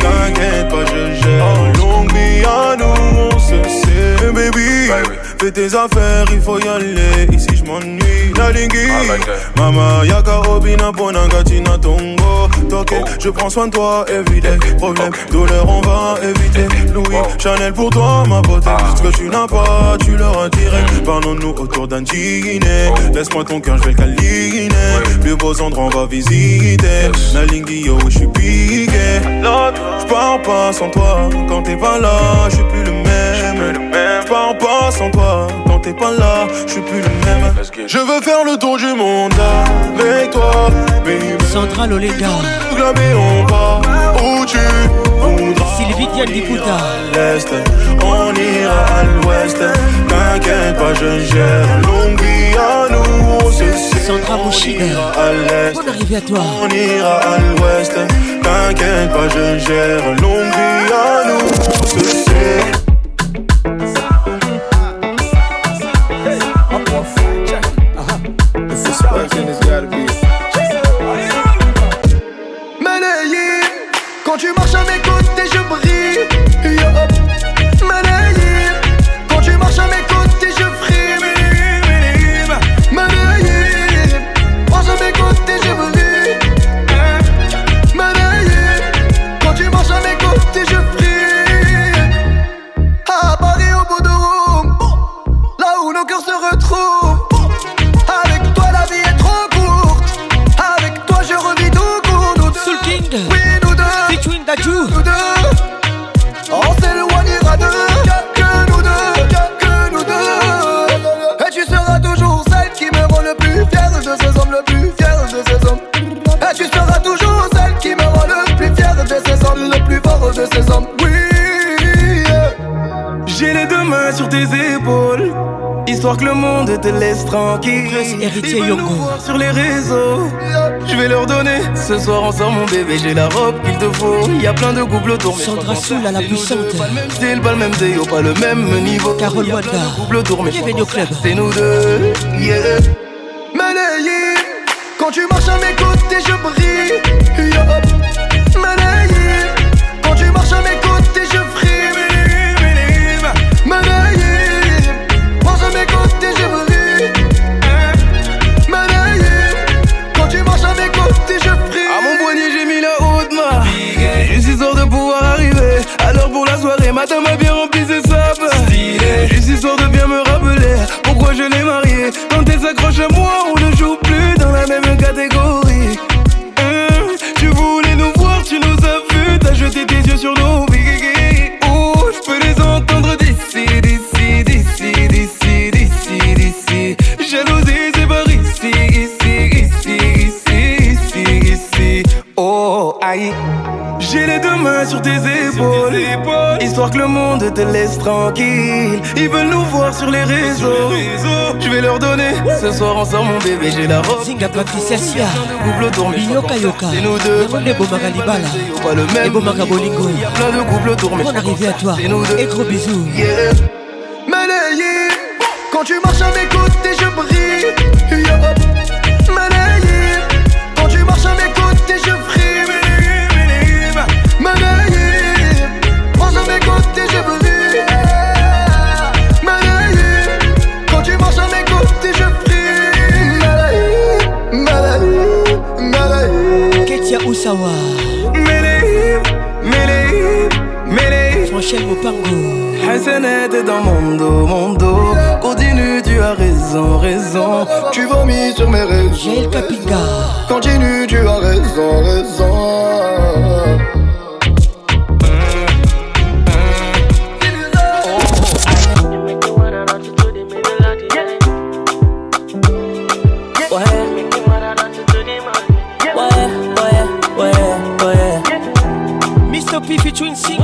t'inquiète pas, je gère. En Long Beach, nous on se sait, baby. baby. Fais tes affaires, il faut y aller. Ici je m'ennuie, la lingui. Ah, Mama, yaka obina, bonangatina tongo. Toque, oh. je prends soin de toi, éviter. Problème, oh. douleur, on va éviter. Oh. Louis, Chanel pour toi, ma beauté. Ah. Ce que tu n'as pas, tu leur tiré Mm. Parlons-nous autour d'un dîner. Laisse-moi ton cœur, je vais le caligner. Plus beau on va visiter. Nalingui, La yo, je suis piqué. Je pars pas sans toi. Quand t'es pas là, je suis plus le même pas en passant toi, quand t'es pas là, je suis plus le même. Je veux faire le tour du monde avec toi, baby. Central Oléga. et on va où tu voudras. Sylvie Diane hein. à L'Est, on ira à l'Ouest. T'inquiète pas, je gère. Longue vie à nous, c'est Sandra sait, on ira à toi. On ira à l'Ouest. T'inquiète pas, je gère. Longue vie à nous, On se sait Personne has gotta be. Medellin, quand tu marches avec hommes. Et tu seras toujours celle qui me rend le plus fier de ces hommes, le plus fort de ces hommes. Oui, j'ai les deux mains sur tes épaules. Histoire que le monde te laisse tranquille. Héritier Yoko. sur les réseaux. Je vais leur donner. Ce soir, on sort mon bébé. J'ai la robe qu'il te faut. Y a plein de couples autour. Mais Sandra Soul à la puissante. C'est le bal même même déo, oh, pas le même niveau. Carole je Bienvenue au mais C'est nous deux. Yeah. Quand tu marches à mes côtés, je brille. Yop, Quand tu marches à mes côtés, je frime, Manaïe. Marche à mes côtés, je brille. Manaïe. Hein? Quand tu marches à mes côtés, je frime À mon poignet, j'ai mis la haute main. suis heures de pouvoir arriver. Alors pour la soirée, matin a bien rempli ses sables. suis heures de bien me rappeler pourquoi je l'ai marié Quand elle s'accroche à moi, ou le. sur tes épaules, Histoire que le monde te laisse tranquille Ils veulent nous voir sur les réseaux Je vais leur donner Ce soir ensemble mon bébé j'ai la robe Zinga Patricia Sia Yoka Yoka C'est nous deux Yamonde Bomaka Pas le même Bomaka Y'a plein de couples mais On arrive à toi Et gros bisous Quand tu marches avec Sawa Franchel Bopango Hassan était dans mon dos, mon dos Continue, tu as raison, raison Tu vomis sur mes raisons J'ai Continue, tu as raison, raison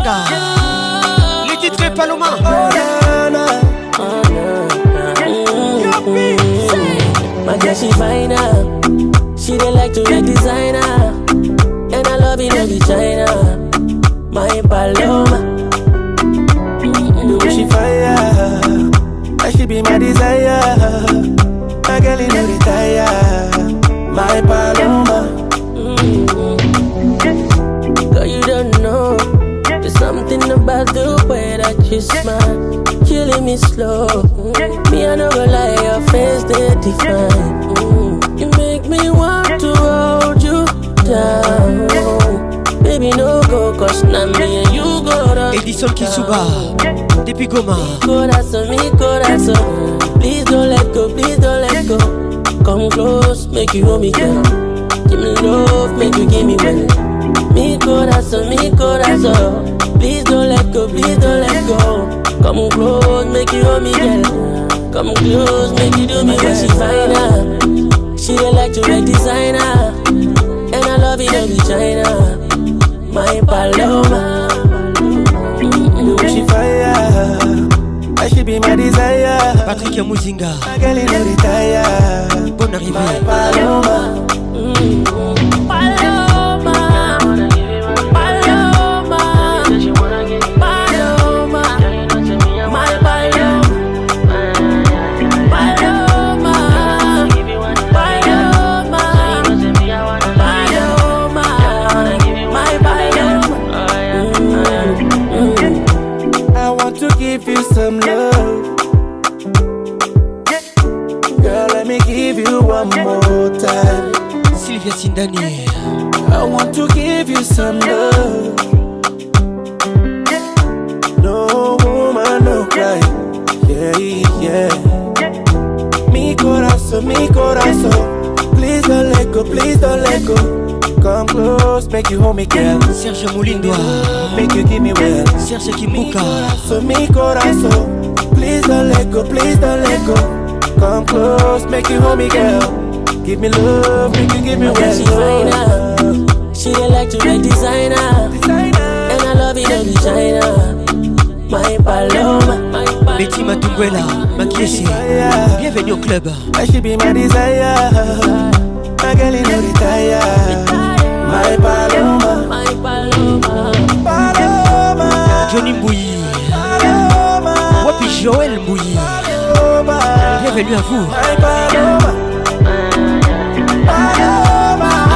Randa. Les titres Paloma. Oh, my girl, she fine uh. She didn't like to be designer. And I love it, love it, China. My Paloma. The way she fire. I should be my desire. My girl, you know retire. My Paloma. this man killing me slow. Me, I never lie, your face they define. Mm. You make me want to hold you down. Baby, no go, cause now me and you go down. Edison Kisuba, depuis Goma. Corazón, mi corazón. Please don't let go, please don't let go. Come close, make you hold me, girl. Give me love, make you give me well. Mi corazón, mi corazón. Please don't let go, please don't let go. Come close, make you hold me, girl. Come close, make you do me when she find ah. She don't like to wear designer, and I love it every China. Ah. My paloma, she fire. I should be my desire. Patrick Yamuzinga, my girl in retire. Bonne arrivée. My paloma. Mm-hmm. Danny, I want to give you some love. No woman, no cry. Yeah, yeah. Mi corazón, mi corazón. Please don't let go, please don't let go. Come close, make you hold me, girl. Serge Moulindois, make you give me well. Serge Kimuka, corazón, mi corazón. Please don't let go, please don't let go. Come close, make you hold me, girl. Give me love, can give me love. She electric uh. designer. designer, and I love designer. My paloma, Betty Matungwela, un bienvenue au club. I should be my desire. My girl My paloma, paloma, Johnny Bouilly, paloma. Wapi Joël bienvenue à vous. My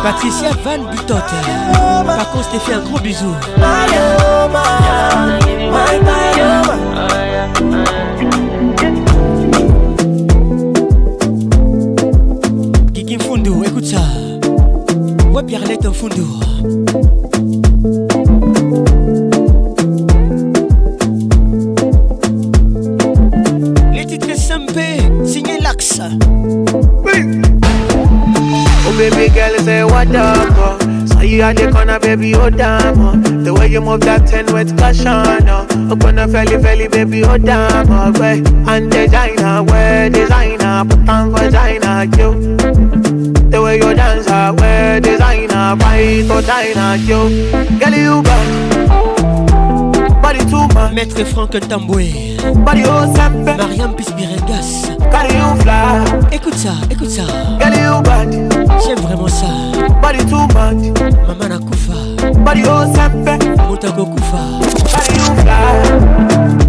Patricia Van Butot Par contre je t'ai fait un gros bisou Kiki Mfundo, écoute ça Moi Pierrette Mfundo dog, oh. Saw you at the corner, baby, oh damn, oh. The way you move that ten wet passion, oh. Open up, felly, felly, baby, oh damn, oh. Way and designer, where designer, put on vagina, yo. The way you dance, ah, where designer, right, oh, China, yo. Girl, you back. Body too much. Maître Franck Tamboué. Body oh simple. Mariam Pispiregas. Carry you fly. Écoute ça, écoute ça. Carry you bad. J'aime vraiment ça. Body too much. Maman Nakoufa. Body oh simple. Moutako Koufa. Carry you fly.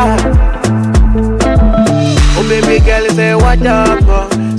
Oh baby girl, you say what up?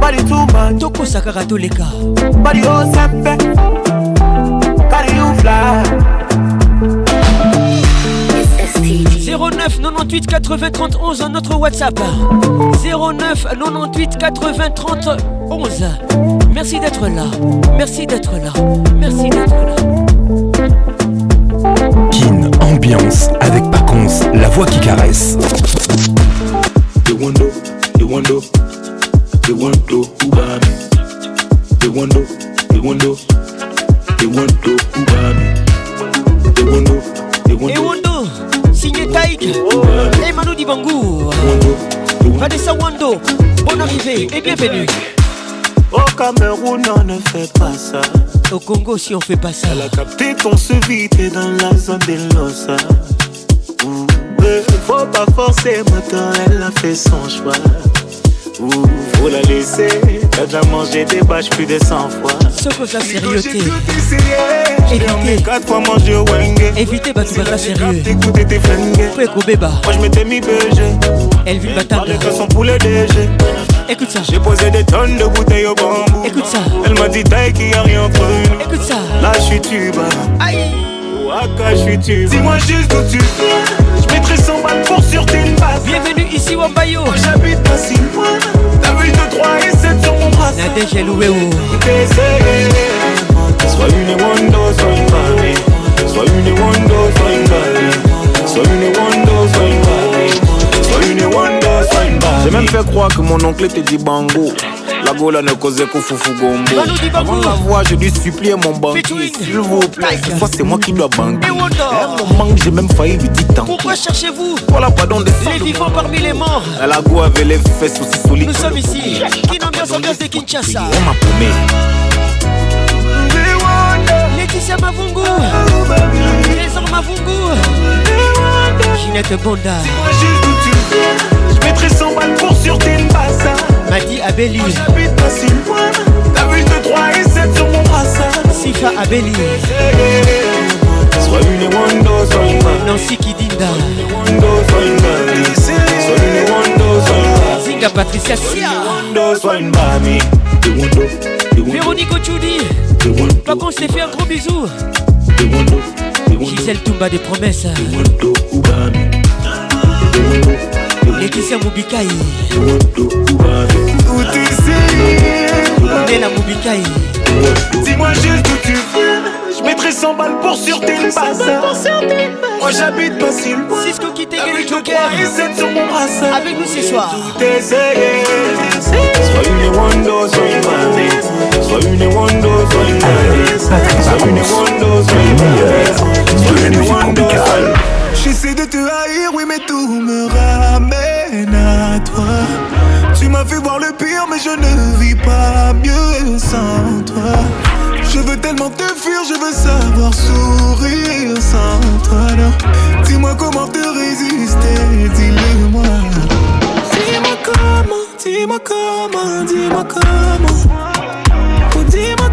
body tuma Toko body 09 98 80 30 11 notre WhatsApp 09 98 80 30 11 Merci d'être là Merci d'être là Merci d'être là Kin ambiance avec Paconce la voix qui caresse The window, the Wando they Wando, to Wando, de Wando, The Wando, de Wando, want Wando, de Wando, de Wando, buy me. They want to, Signé Taïk, Emmanuel Dibangu, Vanessa Wando, bonne arrivée et bienvenue. Au oh, Cameroun, on ne fait pas ça. Au Congo, si on fait pas ça. Elle a capté qu'on se vit, dans la zone des Losa. Eh, faut pas forcer, maintenant elle a fait son choix. Faut la laisser, t'as déjà mangé des bâches plus de 100 fois. Ce que ça sérieuté. Évitez. quatre fois manger au wenge. Évitez, bah, tout vas pas sérieux. écoutez tes flingues. béba. Moi, je m'étais mis BG. Elle vit a fait son poulet DG. Écoute ça. J'ai posé des tonnes de bouteilles au bambou. Écoute ça. Elle m'a dit, taille qu'il y a rien entre Écoute ça. Là, je suis tuba. Aïe. Dis-moi juste d'où tu viens. Je mettrai 100 balles pour sur une base. Bienvenue ici, Wambayo. J'habite pas si loin. T'as vu de 3 et 7 sur mon bras. La tête, loué où Sois une Wando, sois une Bambi. Sois une Wando, sois une Bambi. Sois une Wando, sois une Bambi. Sois une Wando, sois une Bambi. J'ai même fait croire que mon oncle était dit Bango. La gola ne causait qu'au foufou gombo. Avant la voix, je lui supplier mon banquier. S'il vous plaît, cette fois c'est moi qui dois banquer. À un moment, j'ai même failli lui dire tant. Pourquoi cherchez-vous Voilà, pardon, des Les vivants parmi les morts. La go avait les fesses aussi solides. Nous sommes ici. Qui n'ambiance ambiance de Kinshasa On m'a paumé. Laetitia Mavungu. Trésor Mavungu. Ginette Bonda. Si moi juste où tu viens, je mettrai 100 balles pour sur tes bassins. Madi Abeli J'habite à Sylvain T'as vu 2, 3 et 7 sur mon brassard Sifa Abeli Sois une Wando, sois une Nancy Kidinda Sois une Mami Sois une Wando, sois une Mami Zinga Patricia Sia Wando, sois une Mami Véronique Ochudi Par contre, je t'ai fait un gros bisou Gisèle Toumba des promesses Wando, Ubami Wando, Laetitia Mubikai Où t'es la Mubikai Dis-moi juste où tu veux Je mettrai 100 balles pour sur tes bases Moi j'habite pas si loin Cisco qui t'est gagné joker Et sur mon bras Avec nous ce soir Tout essayer Sois une Wando, sois une Marie Sois une Wando, sois une Marie Sois une Wando, sois une Marie Sois une Wando, sois une Marie de te haïr, oui, mais tout me ramène à toi. Tu m'as fait voir le pire, mais je ne vis pas mieux sans toi. Je veux tellement te fuir, je veux savoir sourire sans toi. Dis-moi comment te résister, dis-le-moi. Dis-moi comment, dis-moi comment, dis-moi comment. dis-moi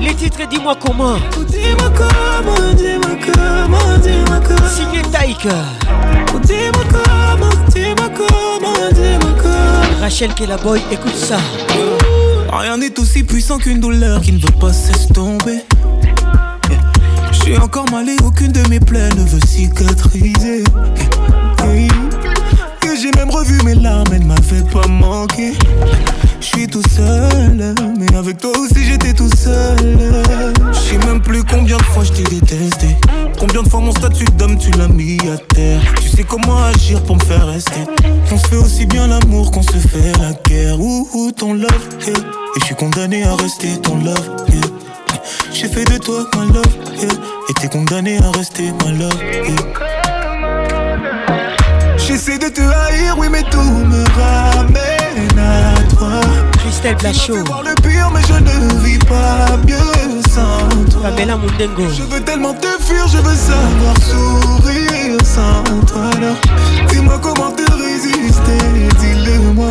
les titres, dis-moi comment. Dis-moi comment, dis-moi comment, dis-moi comment. Signé Taïka. Dis-moi comment, écoute ça. Oh. Rien n'est aussi puissant qu'une douleur qui ne veut pas tomber Je suis encore et aucune de mes plaies ne veut cicatriser j'ai même revu mes larmes, elle m'avait pas manqué. Je suis tout seul, mais avec toi aussi j'étais tout seul. J'sais même plus combien de fois je t'ai détesté. Combien de fois mon statut d'homme tu l'as mis à terre. Tu sais comment agir pour me faire rester. On se fait aussi bien l'amour qu'on se fait la guerre. Ouh, ton love, et je suis condamné à rester ton love. J'ai fait de toi ma love, et t'es condamné à rester ma love. J'essaie de te haïr, oui, mais tout me ramène à toi. Christelle Blachot. Je voir le pire, mais je ne vis pas mieux sans toi. Je veux tellement te fuir, je veux savoir sourire sans toi. Alors, dis-moi comment te résister, dis-le-moi.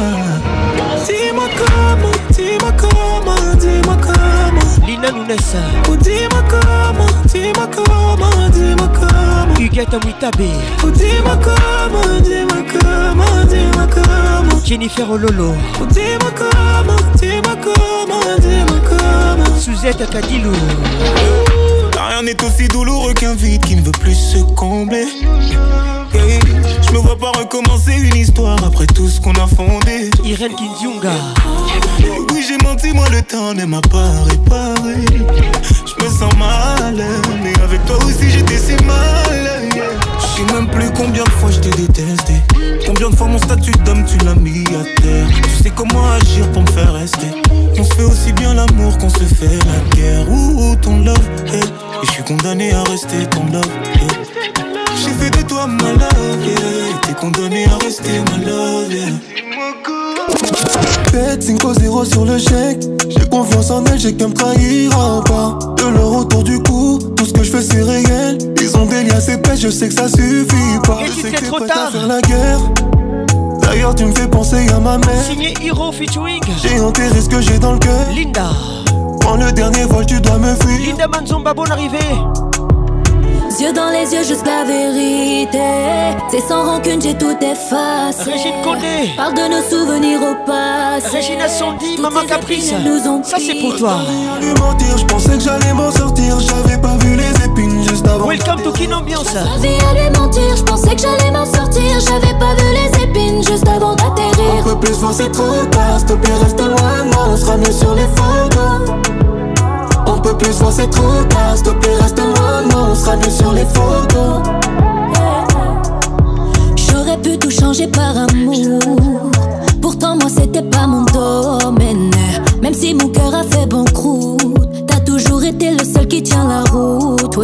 Dis-moi comment, dis-moi comment dis-moi comment. Lina Nounessa. Oh, dis-moi comment, dis-moi comment, dis-moi comment. Huguette Amitabe. Oh, dis-moi comment, dis-moi comment, dis-moi comment. Jennifer Ololo. Oh, dis-moi comment, dis-moi comment, dis-moi comment. Suzette Akadilou. Rien n'est aussi douloureux qu'un vide qui ne veut plus se combler. Yeah. Je me vois pas recommencer une histoire après tout ce qu'on a fondé. Irène Kindyunga. Oui, j'ai menti, moi le temps ne m'a pas réparé. Je me sens mal, mais avec toi aussi j'étais si mal. Je sais même plus combien de fois je t'ai détesté. Combien de fois mon statut d'homme tu l'as mis à terre. Tu sais comment agir pour me faire rester. On se fait aussi bien l'amour qu'on se fait la guerre. Ouh, ton love, est et je suis condamné à rester ton love. J'ai fait de toi ma love, yeah. T'es condamné à rester ma love, yeah. Bête 5-0 sur le chèque. J'ai confiance en elle, j'ai qu'à me trahir pas. Oh, bah. De leur autour du cou, tout ce que je fais c'est réel. Ils ont des liens, c'est je sais que ça suffit pas. Et je sais que t'es à la guerre. D'ailleurs, tu me fais penser à ma mère. Signé Hiro featuring. J'ai enterré ce que j'ai dans le cœur. Linda. Prends le dernier vol, tu dois me fuir. Linda Manzomba, bonne arrivée. Yeux dans les yeux, juste la vérité. C'est sans rancune, j'ai tout effacé. Régine Condé. Parle de nos souvenirs au passé. Régine Assondi, Maman Caprice. Ça, c'est pour toi. Je pensais que j'allais m'en sortir. J'avais pas vu les épines juste avant. Welcome to Kin Ambiance. à lui mentir. Je pensais que j'allais m'en sortir. J'avais pas vu les épines juste avant d'atterrir. Un peu plus, moi, c'est trop tard. S'il te plaît, reste loin. on sera mieux sur les photos. Pour plus voir, c'est trop tard. S'il te reste loin, on sera mieux sur les photos. J'aurais pu tout changer par amour. Pourtant, moi, c'était pas mon domaine. Même si mon cœur a fait bon banqueroute, t'as toujours été le seul qui tient la route,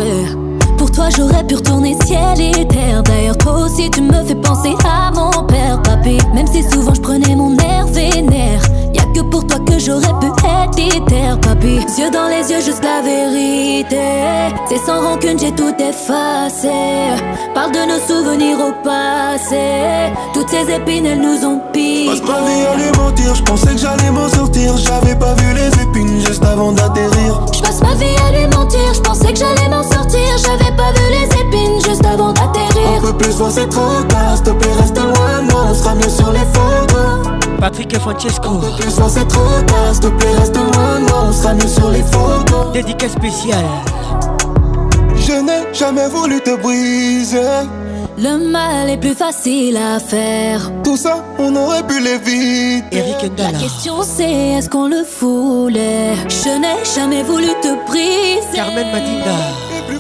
Pour toi, j'aurais pu retourner ciel et terre. D'ailleurs, toi aussi, tu me fais penser à mon père, papy. Même si souvent je prenais mon air vénère pour toi que j'aurais pu être itère, papy. Yeux dans les yeux, juste la vérité. C'est sans rancune, j'ai tout effacé. Parle de nos souvenirs au passé. Toutes ces épines, elles nous ont piqué. Passe ma vie à lui mentir, je pensais que j'allais m'en sortir. J'avais pas vu les épines juste avant d'atterrir. Je passe ma vie à lui mentir, je pensais que j'allais m'en sortir. J'avais pas vu les épines juste avant d'atterrir. Un peu plus loin, c'est trop tard. S'il te plaît, reste loin, Non, on sera mieux sur les fonds. Patrick et Francesco. Sans c'est trop tard, s'il te plaît, reste un non, on sur les photos. Dédicace spéciale. Je n'ai jamais voulu te briser. Le mal est plus facile à faire. Tout ça, on aurait pu l'éviter. Eric La question c'est est-ce qu'on le voulait Je n'ai jamais voulu te briser. Carmen Matinda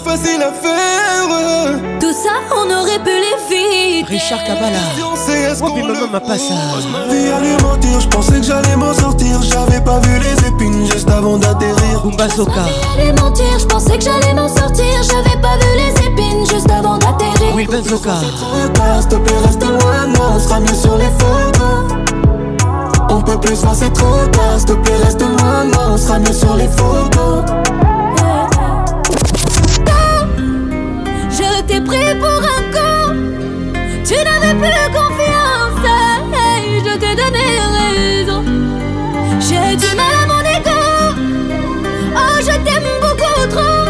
facile à faire. Tout ça, on aurait pu l'éviter. Richard Cabala. Moi, oh, mais m'a pas Vie à mentir, je pensais que j'allais m'en sortir. J'avais pas vu les épines juste avant d'atterrir. Ou Soka. Vie à mentir, je pensais que j'allais m'en sortir. J'avais pas vu les épines juste avant d'atterrir. Oui, au Trop S'il te plaît, reste loin, non, on sera mieux sur les photos. On peut plus, ça c'est trop tard. S'il te plaît, reste loin, non, on sera mieux sur les photos. t'es pris pour un coup Tu n'avais plus confiance et je t'ai donné raison. J'ai du mal à mon ego. Oh, je t'aime beaucoup trop.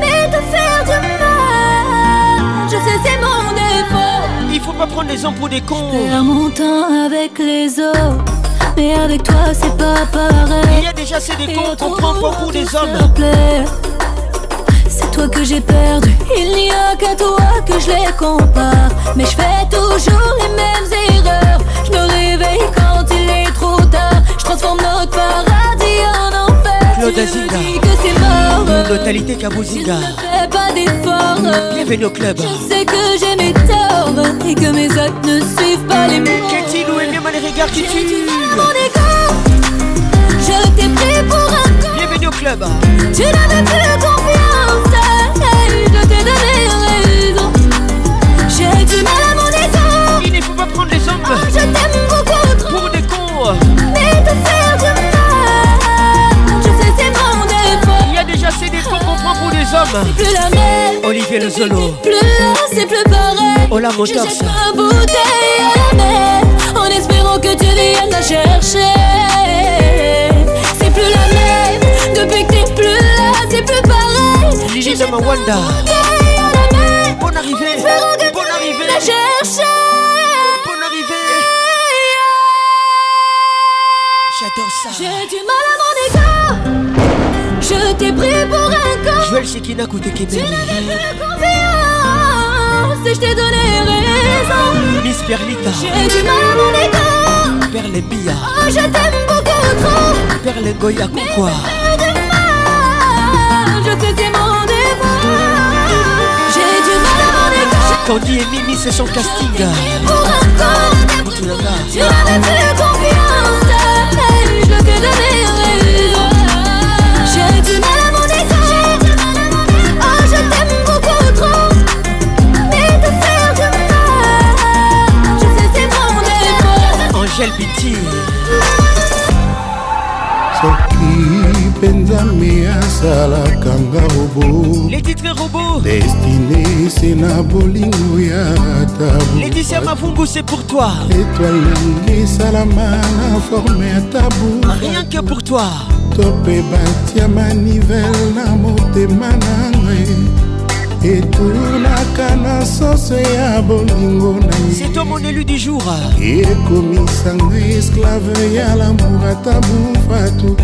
Mais te faire du mal, je sais, c'est mon défaut. Il faut pas prendre les hommes pour des cons. Perds mon temps avec les autres. Mais avec toi c'est pas pareil Il y a déjà assez de cons qu'on prend pour des hommes toi que j'ai perdu. Il n'y a qu'à toi que je les compare. Mais je fais toujours les mêmes erreurs. Je me réveille quand il est trop tard. Je transforme notre paradis en enfer. Claude dis que c'est mort. Totalité Kabuzinga. Je fais pas d'efforts. Bienvenue au club. Je sais que j'ai mes torts et que mes actes ne suivent pas les mots. est Lou mal les regards qui tuent. Mon égard Je t'ai pris pour un con. Bienvenue au club. Tu n'avais plus le Oh, je t'aime beaucoup trop. Pour des cons. Mais te faire du mal. Je sais, c'est mon défaut. Il y a déjà ces défauts qu'on prend pour des hommes. C'est plus la même. Olivier Le Zolo. Plus là, c'est plus pareil. Ola Je jette ma bouteille à la mer. En espérant que tu viennes la chercher. C'est plus la même. Depuis que t'es plus là, c'est plus pareil. ma Wanda. Bonne arrivée. Bonne arrivée. chercher. J'ai du mal à mon égard. Je t'ai pris pour un corps. Joël Shekina Kouté Kébé. Tu n'avais plus confiance et je t'ai donné raison. Miss Perlita. J'ai du mal à mon égard. Perle Bia. Oh, je t'aime beaucoup trop. Perle Goya mal, Je c'est mon devoir. J'ai du mal à mon égard. Candy et Mimi, c'est son casting. pour un corps. Tu n'avais plus confiance. Angèle Biti soki mpenza me asalaka nga robo letitre robo destine se na bolingo ya tabo leticia mavumbu c'est pour toi étoile yango esalama na forme ya tabu rien que pour toi to mpe batia manivele na motema na ngai etunaka na soso ya bolingo nayetomon du jour ekomisanga esclave ya lamour ata bufatu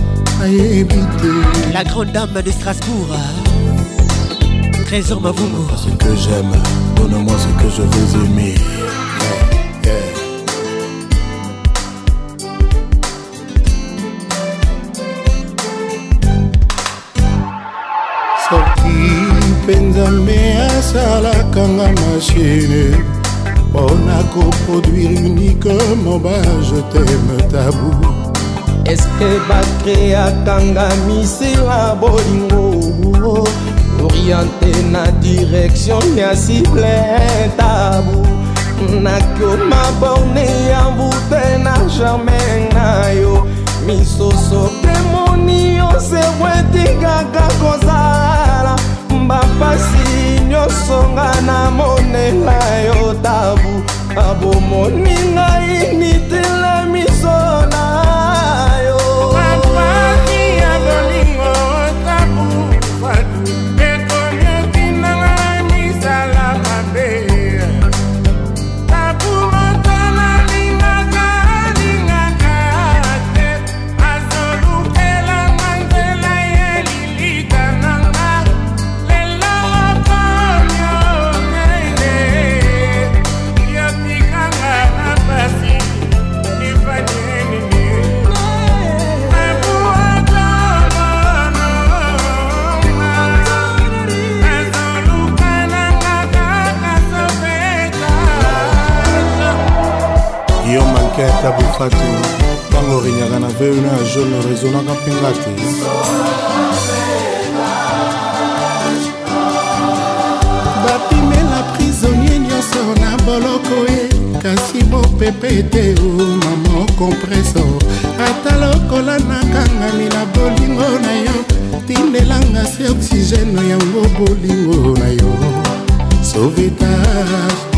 ayebi te la grande dame de strasbourg trésor mavungu ce que j'aime donne-moi ce que je veux aimer bakanga machine mpona koproduire uniquement baje teme tabu eske bakreakanga misila bolingo oriente na direction ya sible tabu nakoma borne ya mbute na jarmain na yo misusu mpe moni yo sewetikaka kozala bapasi nyonso nga namonela yo tabu abomoningai mitelami fato ntango orinyaka na veuna ya jaune rezonaka mpenga te bapimela prisonnier nyonso na boloko ye kasi mopepe te mama kompreso ata lokola nakangami na bolingo na yo tindelanga se oxygene yango bolingo na yo sauvetage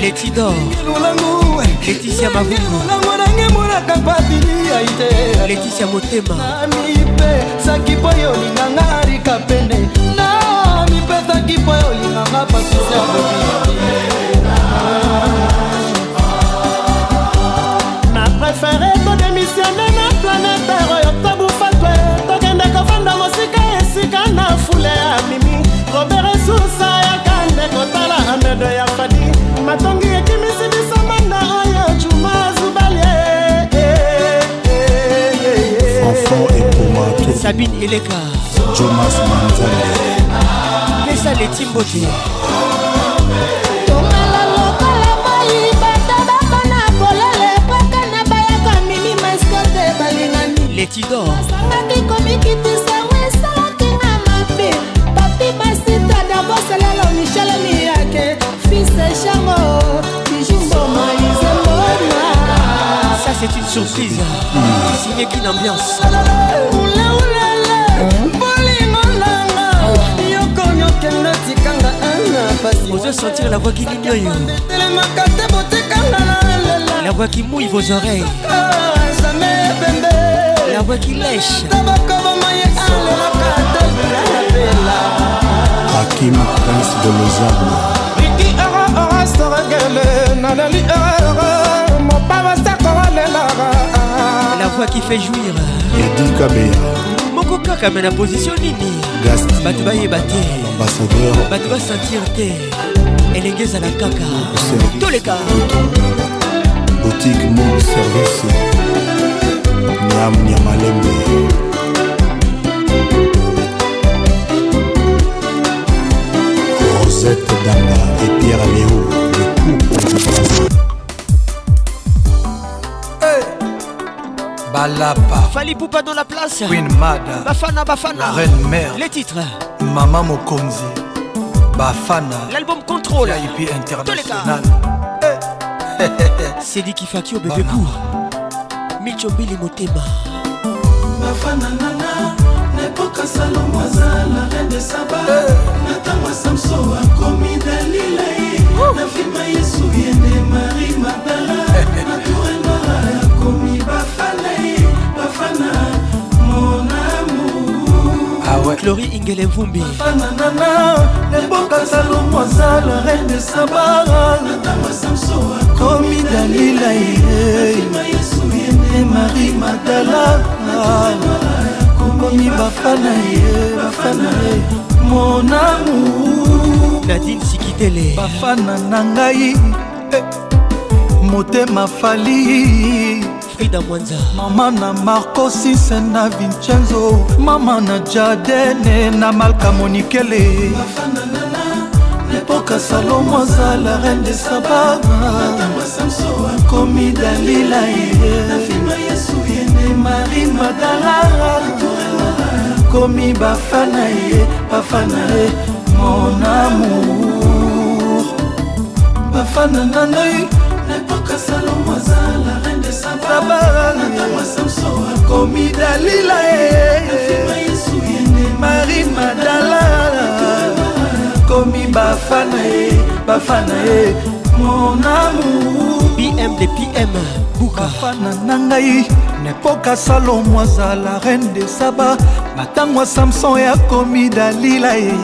Letidor Laetitia Mavungo leticia motema nami mpe sanki mpo yo olinganga arika pene nami mpe sanki mpo yo olinganga patricia bobi sabine eleka jomas manzambe pesa leti mbote tongala lokola mai bato bakona polele poka na bayaka mimi maskote balingani letidor asangaki komikitisa wesalakinga mabe papi masita davoselelo michele miyake fise chango c'est une surprise signé qui d'ambiance bolingo nanga yokoni okende otikanga ana pasi ozosentir la voix qui ninoyo telemaka te botikanga na la voix qui mouille vos oreilles jamais pembe la voix qui lèche tabakoboma ye alelaka te bilalapela hakim prince de lausanne riki ara ara soregele nalali ara fois qui fait jouir Yadi Kabea Moko kaka mais la position nini Gasti Bato bayeba te Ambassadeur Bato basentir te elenge ezala kaka toleka boutique mon service nyam nyamalembe rosette danga et pierre léo le couple du Malapa Fali Poupa dans la place Queen Mada Bafana Bafana la Reine Mère Les titres Maman Mokonzi Bafana L'album Contrôle IP International C'est dit Kifaki au bébé pour Michobili Motema Bafana Nana Nepoka Salomo la Reine de Saba Natama Samso Akomi Dalila Na Fima Yesu Yende Marie Magdala chlori ingele mvumbi ebokansalomo aza la reine de sabara komi dalila ye eh, eh, marie magdala komi eh, bafana ye bafana ye monamu nadine sikitele bafana na ngai motema fali frida mwanza mama na marco sise na vincenzo mama na jadene na malka monikele lepoka salomo azala reine de saba komi dalila ye mari madalara komi bafana ye bafana ye mon amour bafana na ngai natama samso akomi dalila eh. marie madala komi bafana ye eh. bafana ye eh. mon amour bm de pm bukafana na ngai nepoka salomo azala reine de saba na ntango ya samson yakomi dalila ye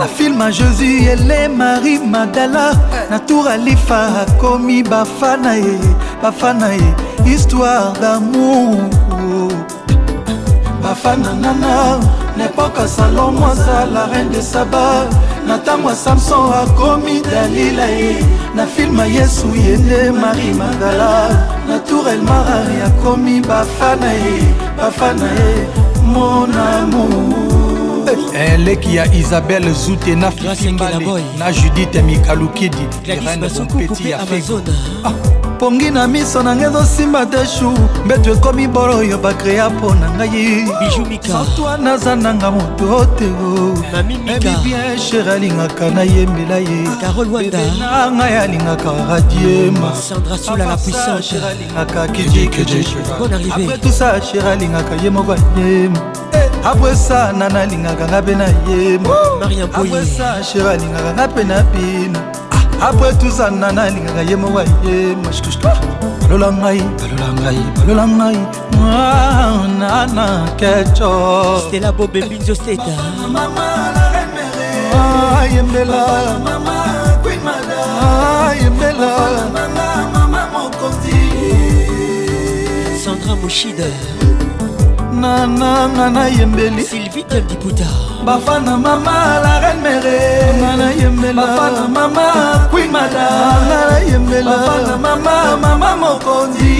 na filme jésus ele marie madala na tour alifa akomi bafana ye bafana ye histoire d'amour bafananana nepoka salomo aza la reine de saba na ntango ya samson akomi dalila ye na filme yesu ye nde mari magala na tour elmarari akomi bafana ye bafana ye mon amour eleki eh, ya isabel zute na fisimbale na judite mikalukidi reneompeti ya fego ah, pongi na miso na ngai ezosimba te shu mbeto ekomi bolo oyo bakrea mpo na ngai santwa naza nanga moto te ebibien eh, sher alingaka nayembela ye na ngai alingaka radiemaer alingaka kidikedeapre tusa sher alingaka ye moko ayema eh, apre sana nalingaka alingaka nga mpe na yemaapwesa sher alingaka nga mpe na bino apres tuzana nalingaka ye mowa yema balola ngai balola ngai balola ngai mwana keco stela bobebinzo seta yembela yembela sandra moshida nananga nayembeli sylvie kamdiputa bafana mama la reine mere nga nayembela bafana mama queen mada nga nayembela bafana mama mama mokonzi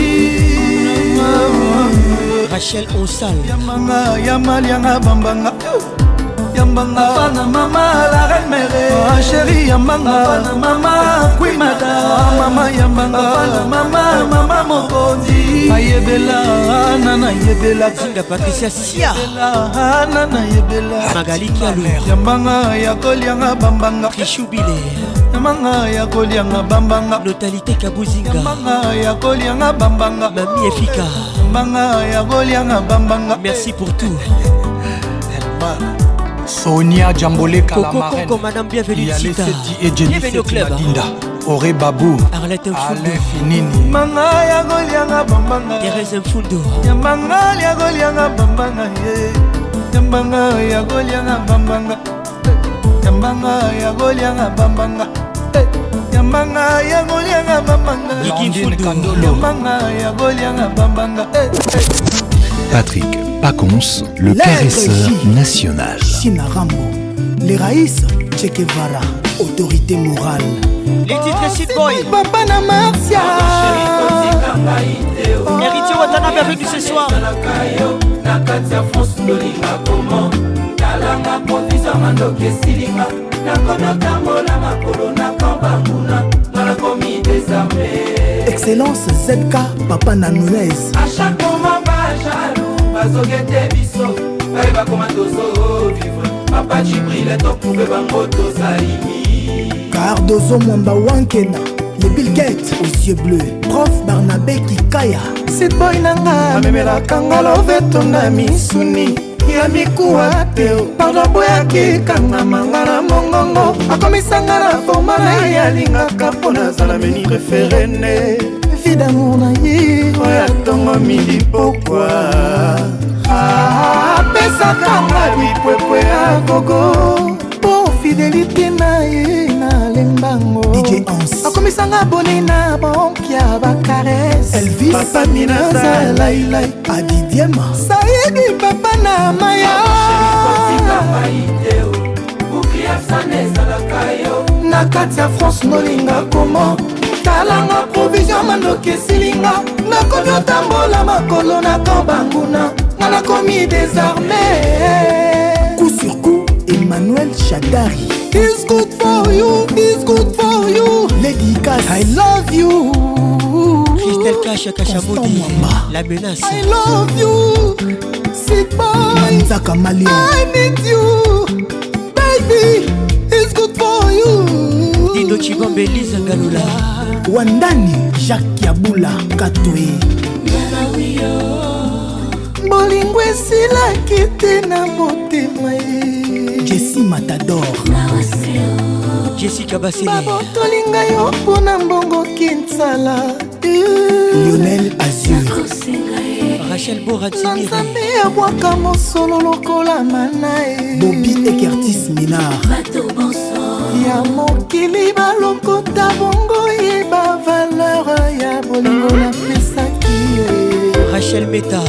rachel osal yamanga yamalianga bambanga yambanga afana mama la reine mere ah, chéri yambanga afana mama kui madame ah, mama yambanga afana mama mama mokondi ayebela ah, ana nayebela zinga patricia sia ana nayebela magali kialu yambanga ya kolianga bambanga kishubile yambanga ya kolianga bambanga notalité kabuzinga yambanga ya kolianga bambanga mami efika yambanga ya kolianga bambanga merci pour tout sonia jamboleka la marraine madame bienvenue sita bienvenue au club dinda ore babu arlete mfundu finini manga ya golianga bambanga therese mfundu nyambanga ya golianga bambanga ye nyambanga ya golianga bambanga nyambanga ya golianga bambanga nyambanga ya golianga bambanga liki mfundu nyambanga ya golianga bambanga eh, eh. patrick Pacons, le caresseur national. Rambo, les raïs, Che Guevara, autorité morale. Les titres oh, et boy. Papa na Marcia. Ah, oh. Héritier Watana, bienvenue ce soir. Excellence ZK, Papa Nanounès. A chaque moment, pas jaloux. bazoki ete biso baye bakoma tozovivre papa jibrile tokube bango tozaini kardozo mwamba wankena le bilket aux yeux bleus prof barnabe kikaya sitboy nanga amemelakanga loveto na misuni ya mikuwa te pardon boyaki kangamanga na mongongo akomisanga na forma na ye alingaka mpo nazala meni referene vie d'amour na ye oyo atongomi lipokwa apesakanga ah, ah, ah, bipwepwe ya gogo mpo fidelité na ye nalembango akomisanga boni na bonki ya bakarespapaminazalailai adidiema sayedi papa na maya na kati ya france nolinga komo talanga provision mandoki esilinga nakomi otambola makolo na kamp banguna nga nakomi desarme coup sur coup emmanuel chadari is good for you is good for you lady cas i love you Christelle Kacha Kachamodi La menace I love you Sit boy Manzaka Malion I need you Baby It's good for you Dino Chibambe Lisa Galula wandani jacques yabula katoe bolingo esilaki te na motema ye jesi matador jessica baselebabotoli ngai yo mpona mbongo kinsala lionel azur rachel boratinanzambe abwaka mosolo lokola manae bobi ekertis minar ya mokili balokota bongo nayoki bavaleur ya bolingo napesaki rachel meta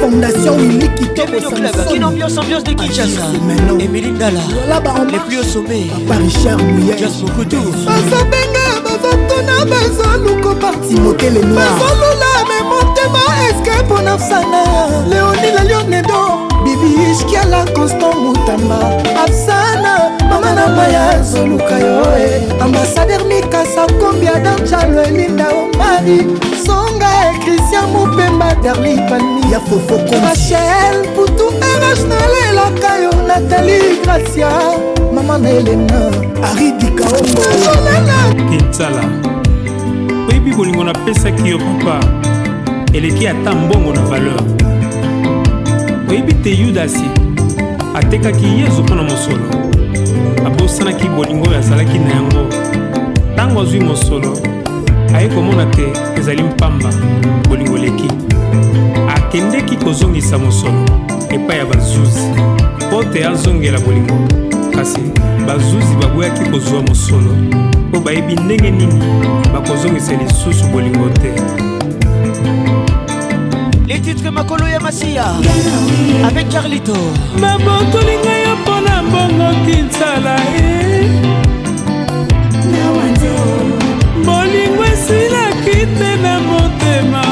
fondation miliki ambiance de Kinshasa Emily Ndala les plus au sommet Papa Richard Mouya Jazz Mokutu bazobenga bazotuna bazoluko parti mokele noir bazolula me motema eske mpona sana leoni la lionedo bibiishkiala constant mutamba absana mama na maya zoluka yo eh. ambasader mikasa kombi adanjalo elinda omari songa kristian mopemba darli pani ya fofokomachel putu rh nalelaka yo natali gracia mama na elena aridikaongoetsala oyebi bolingo napesaki yo papa eleki ata mbongo na valeur oyebi te yudasi atekaki yesu mpo na mosolo abosanaki bolingo oyo azalaki na yango ntango azwi mosolo aye komona te ezali mpamba bolingo leki akendeki kozongisa mosolo epai ya bazuzi mpo te azongela bolingo kasi bazuzi baboyaki kozwa mosolo mpo bayebi ndenge nini bakozongisa lisusu bolingo te titre makolo ya masiya avec carlito nabotoli ngai yo mpona mbongo kinsala e bolingo esilaki te na motema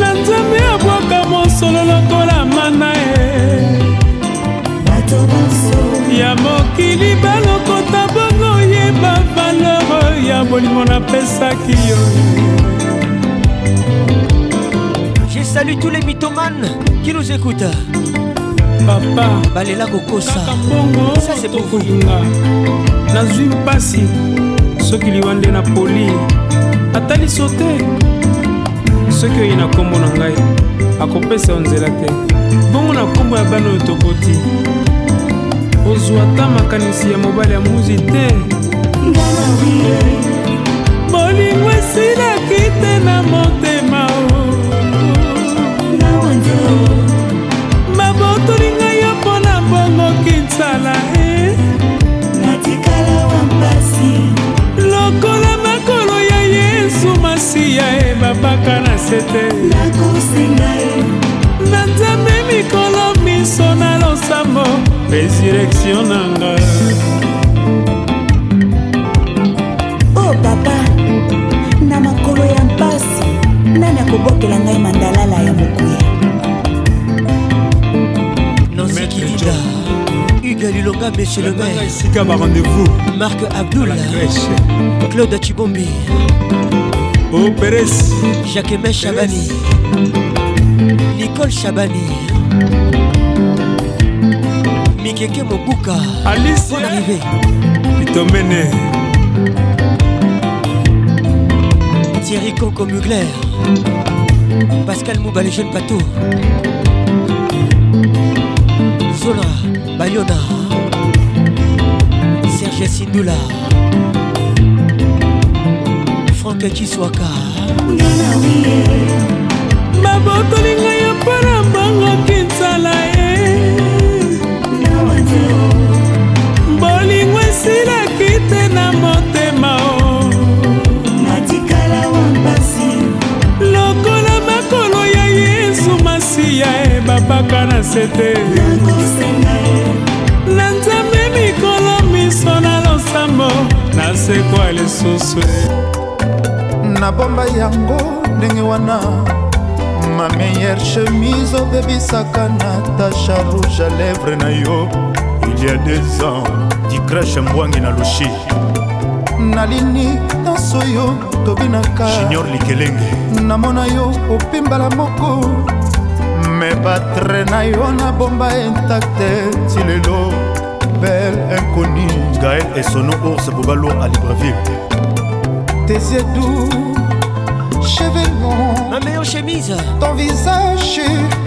na nzambe abwaka mosolo lokola mana e ya mokili balokota bongo yeba valeur ya bolingo napesaki yo salue tous les mythomanes qui nous écoutent. Papa, balela kokosa. Ça c'est pour vous. Nazwi mpasi soki liwa nde na poli ataliso te soki oye na nkombo na ngai akopesa yo nzela te bongo na nkombo ya bana oyo tokoti ozwa ata makanisi ya mobali ya muzi te bolingo esilaki te na moto lisumasi ya ebabaka na sete e. na nzambe mikolo miso na losambo resurrektio nanga o oh, papa na makolo ya mpasi nani akobokela ngai mandalala ya mokuya nosikilida David Alilonga Monsieur le maire Esika ba rendez-vous Marc Abdoul Claude Chibombi Bobo Pérez Jacques Aimé Chabani Nicole Chabani Mikeke Mobuka Alice Bonne arrivée Pitomene Thierry Conco Mugler Pascal Mouba les jeunes bateaux Zola bayona serge sindula frank kiswaka babotoli ngai ya mpona mbangaki nzala ye bolingo esilaki te na mo nakoka na se te na nzambe mikolo miso na losambo nasekwa lisusu nabomba yango ndenge wana ma meilleure chemise obebisaka natasha rouge à lèvre na yo il y a deux ans dikrashe mbwangi na lushi nalini nyonso yo tobinaka junior likelenge namona yo opimbala moko me batre na yo nabomba intacte ti lelo bel inconi gael esono ours bobalo a libreville tesiedu chevenon ma meilleure chemise ton visage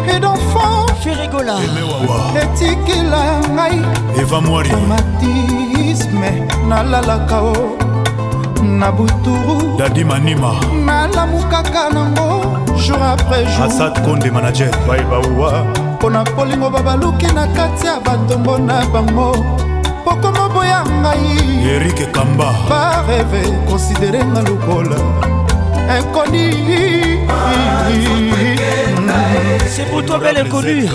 et d'enfant ferigola etikela ngai eva mwari tomatisme nalalaka o na buturu dadi manima nalamukaka nango jour après jour asad konde manager baibawa mpo na polingo babaluki na kati ya batombo na bango pokoma boya ngai erike kamba bareve konsidere nga lokola inconi c'est pour toi belle inconnue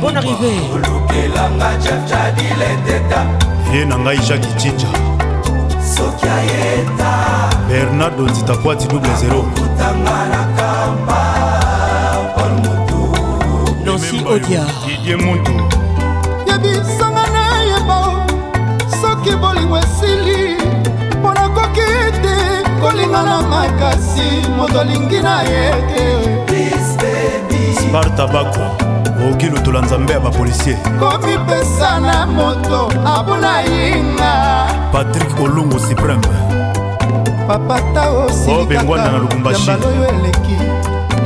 bon arrivé ye na ngai jaki jinja soki ayeta bernardo nzitakwati double 0 nancy odia didie mundu yebisanga nayeba soki bolingo esili mpo nakoki te kolinga na makasi moto alingi na ye te sparta bakwa okoki lutola nzambe ya bapolisier komipesa na moto abuna yinga patrik olungu supreme papata osibikakayambaloyo oh, eleki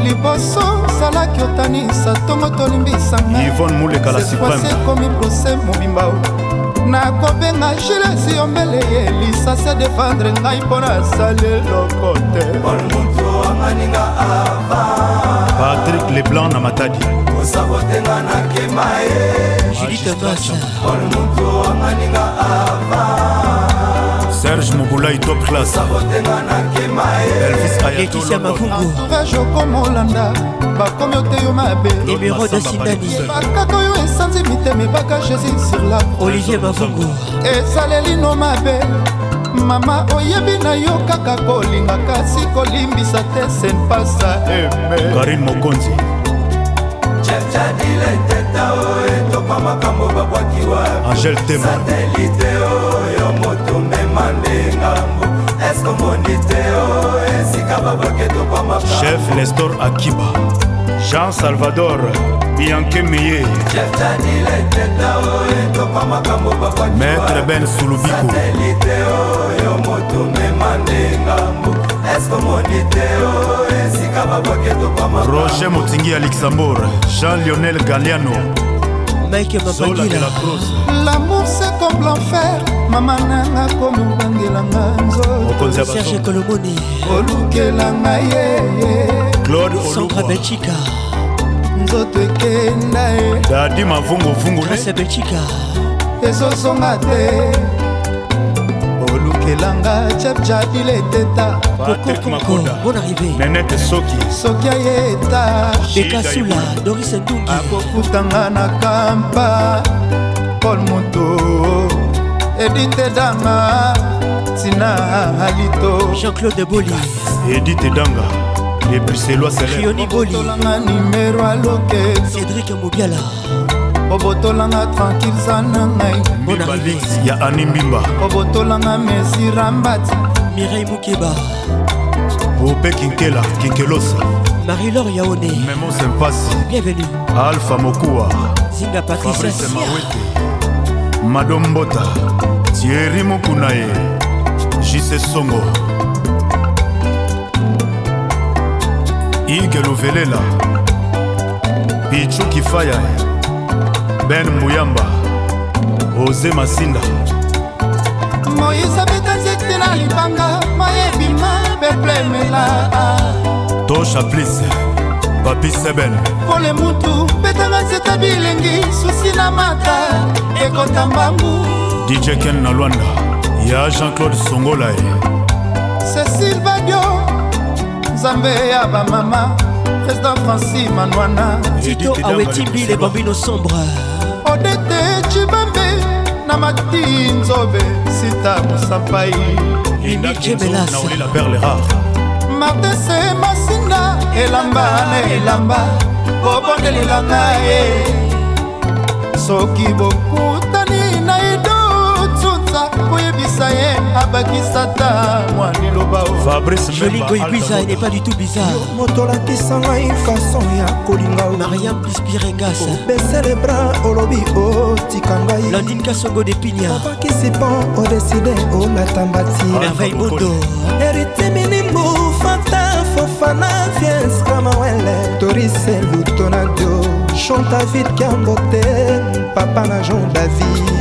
liboso ozalaki otanisa ntongo tolimbisangase ekomi prose mobimba nakobenga gilesi yombele ye lisasi adefendre ngai mpo nasali eloko te patrik leblanc na matadi osabotenga nakema ye juditetoasa serge mobulai top classelvis ayatolojokomolanda bakomi oteyo mabe emerode sindani makaka oyo esanzi mitema ebaka jésus sur la olivier mavungu esalelino mabe mama oyebi na yo kaka kolinga kasi kolimbisa te senpasa karin mokonzi angel tema chef nestor akiba jean salvador bianke meye maître ben sulubiko roger motingi ya luxembourg jean lionel galiano mike mapakilamour se comme l'enfer mama nanga komi obangelanga nzotoserge kolomoni olukelanga ye centre belgica nzoto ekenda ye dadi mavunguvungu belgica ezosonga te kelanga chepchabileteta bon arrivénenete soki soki ayeta ekasula doris nduki akokutanga na kampa paul moto edite dama tina alito jean-claude boli edite danga lebriseloa selerioni boli tolanga nimero aloke cédrik mobiala obotolanga tranquille za na ngai ya ani mbimba obotolanga mesira mbati mirei bukeba bope kinkela kinkelosa marilor yaone memo sempasi bienvenu alpha mokuwa zinga patrice mawete madombota tieri mokuna ye jise songo ige luvelela pichu kifaya ben muyamba oze masinda moise abeta nzete na libanga mayebima beplemela tosha plis papi seben pole mutu betanga nzeta bilengi susi na mata ekota mbangu dj ken na lwanda ya jean-claude songolae cecile badio nzambe ya bamama président franci manwana tito awetibile bambino sombre ndete cibambe na mati nzobe sita mosapai ah. martese masinga elamba na elamba bobondelelanga ye soki bokuta abakisata mwanilobafabricejolingoibisa n'est pas du tout bizarre moto olakisa ngai fason ya kolinga mariam bispiregasa bras olobi otika ngai landine kasongo de pinia bakisipan odeside olata mbati merveille bondo eritiminimbu fata fofana viens kamawele torise luto na dio chanta vite kambote papa na jean david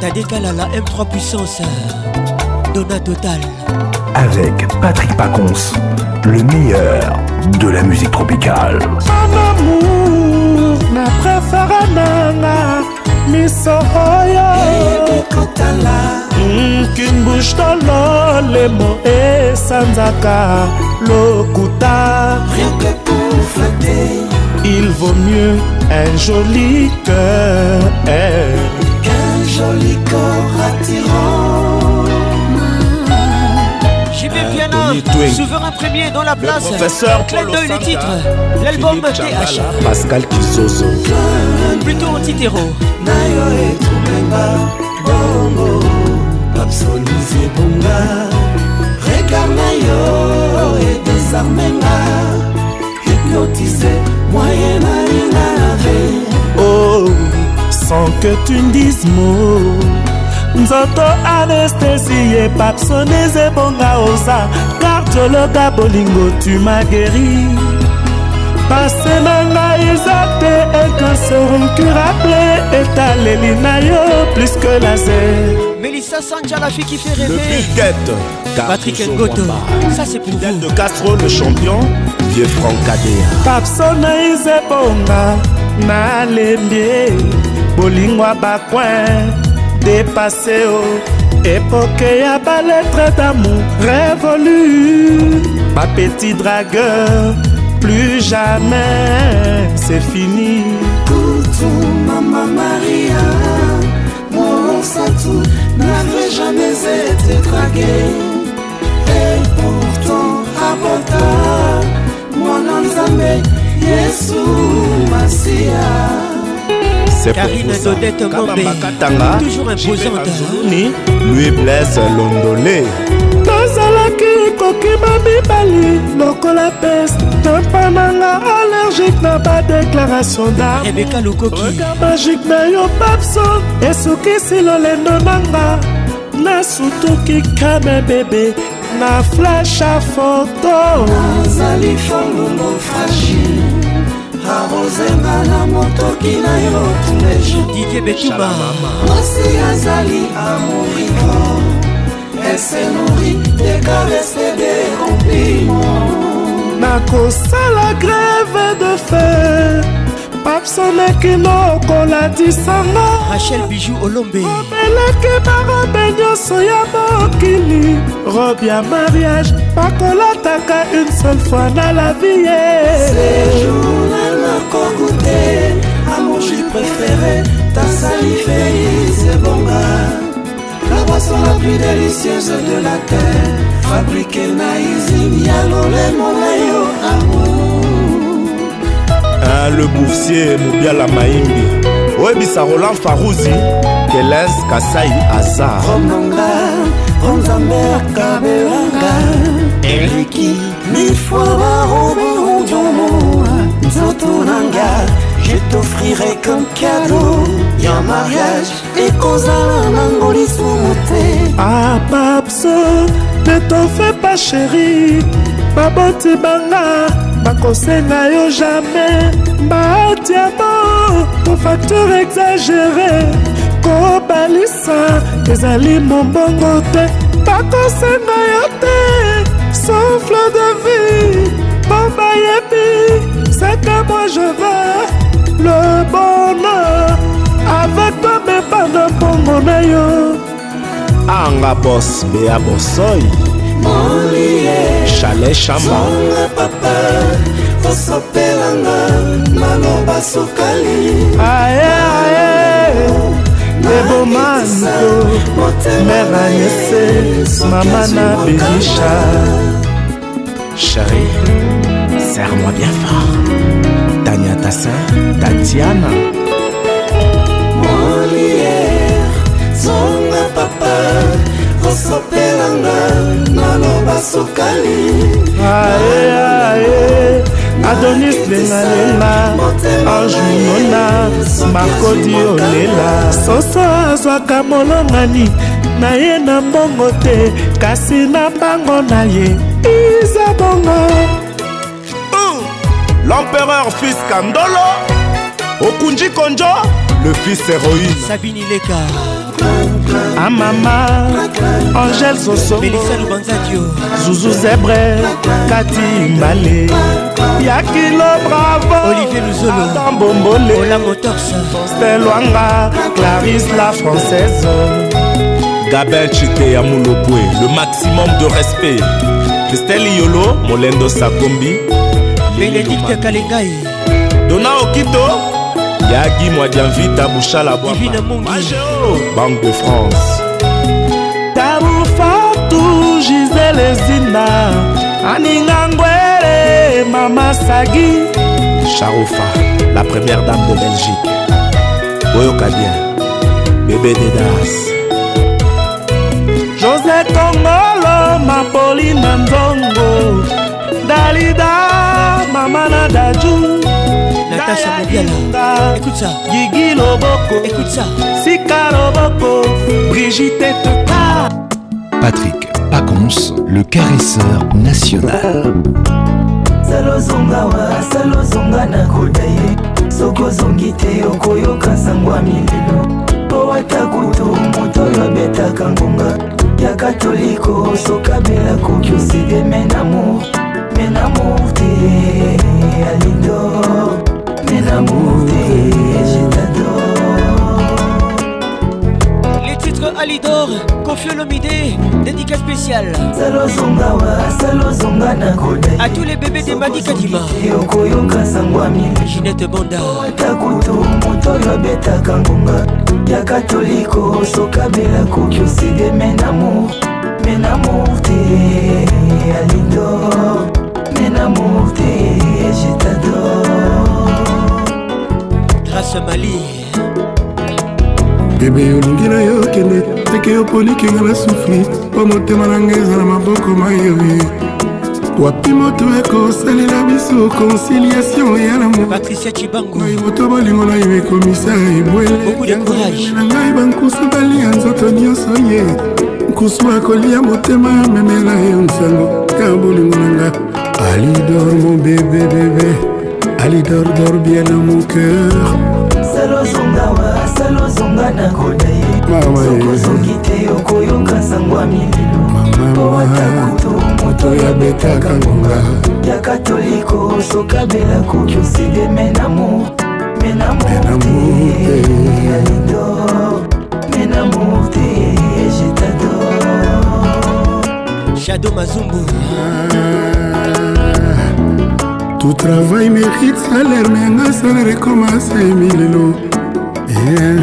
Tadé la M3 puissance euh, Donna Total Avec Patrick Pacons Le meilleur de la musique tropicale Mon amour Na préféré nanga mm, Et oyo kotala kinbush tolo et esanzaka lokuta Rien que pour flatter Il vaut mieux un joli cœur joli corps attirant. bien Piana, souverain premier dans la place. Clin d'œil le titre. L'album TH. Pascal Kisoso Plutôt anti-terreau. Nayo et Troubemba, Bongo. Absolument Bonga. Regarde Nayo et désarmenga. Hypnotisé, moyen à la Oh. sans que tu ne dises mot nzoto anesthésie epapsonese ebonga oza kardiologa bolingo tu ma guéri pase na ngai eza te ekancer incurable etaleli na yo plus que laser melissa sanja la fille qui fait rêver patrick ngoto ça c'est pour Fidèle vous de castro le champion vieux franc kadea papsonaise ebonga nalembi bolingwa bakwin depase oh. o epoke ya baletre damour révolu petite dragueur plus jamais c'est fini Coutou, Maman, maria mon satou n'avait jamais été dragué et pourtant abota mwana nzambe yesu masia C'est pour vous Kabamba toujours imposante Lui blesse l'ondolé nazalaki kokima mibali lokola peste tempa nanga allergique na badéclaration darega magike na yo babson esukisi lolendo nanga nasutuki kame bebe na flashe a foto azali folongo fragile barozenga na motoki na yo tulejeurmwasi azali amorito esenori dekarese de komplimo nakosala greve de fer papsoneki nokolatisanga rachel bijou olombe obeleki barobe nyonso ya mokili robe ya mariage bakolataka une seule fois na la vie ye encore goûté à mon jus préféré, ta salive c'est bon La boisson la plus délicieuse de la terre, fabriquée naïsim, yalole monayo amour. Ah, le boursier Moubiala Maïmbi, oyebisa Roland Farouzi, Keles Kasai Azar. nzambe akabelanga eleki mifwa barobi udiomo nzoto nanga je t'offrirai comme cadeau ya mariage ekozala nango lisumu te apapso ne tofe pas chéri baboti banga bakosenga yo jamais baatiamo bofacture exagéré kobalisa ezali mombongo te bakosenga yo te souffle de vie bombayebi c'est que moi je veux le bonheur avec toi mepanda mpongo na yo anga bos bea bosoi chalet chambonga papa kosopelanga maloba sukali aye aye ebomanto mer anyese mama na benisha shari serre-moi bien fort. Tania Tassin, Tatiana. Molière, zonga papa, osopelanga, naloba sokali. Ae, ae, Adonis lengalenga, Ange Monona, Marco Diolela. Soso azwaka molongani, na ye na mbongo te, kasi na bango na ye, Iza bongo. l'empereur fils Kandolo, Okunji Konjo, le fils héroïne. Sabine Leka. Amama, Angèle Soso, Zouzou Zebre, Cathy Malé, Yakilo Bravo, Olivier Luzolo, Adam Bombolé, Olamo Torse, Stelwanga, Clarisse la Française, Gabel Chité Amoulopoué, le maximum de respect, Christelle Yolo, Molendo Sakombi, benedikte kalengai dona okito yagi mwadianvita bushala bwabanque de france tabufatu gisele zina aningangwele mama sagi charoufa la première dame de belgique oyoka bien bebe dedas josé kongolo mapoli na nzongo dalida mama na daju natasha mobiala écoute ça gigi loboko écoute ça sika loboko brigite toka patrick pacons le caresseur national salozongawa salozonga nakoda ye soki ozongi te okoyoka sango ya milelo po ata kutu moto oyo abetaka ngonga ya katoliko sokabela koki osede menamour menamour te Alidor, mais l'amour je t'adore. Les titres Alidor, Confio Lomide, dédicace spéciale. À tous les bébés des Madi Kadima. Ginette Banda. ya katoliko sokabelako kiosede menamour menamour te alidor amour te et je t'adore grâce à Mali bebe olingi na yo kende teke yo polikinga na sufri mpo motema na ngai eza na maboko mayoye wapi moto ekosalela biso conciliation ya namoai moto bolingo na yo ekomisa ebwelena ngai bankusu balia nzoto nyonso ye nkusu akolia motema amemela yo nsango ya bolingo na ngai Ali dort mon bébé bébé Ali dort dort bien dans mon cœur soki eh, eh. te okoyoka sango ya mililo owata kutu moto yabetaka ngonga ya katoliko sokabela koki oside menamo menamo te alidor menamo te jetador shado mazumbu ah. travail mérite salaire me yanga salaire ekoma semi lelo eh,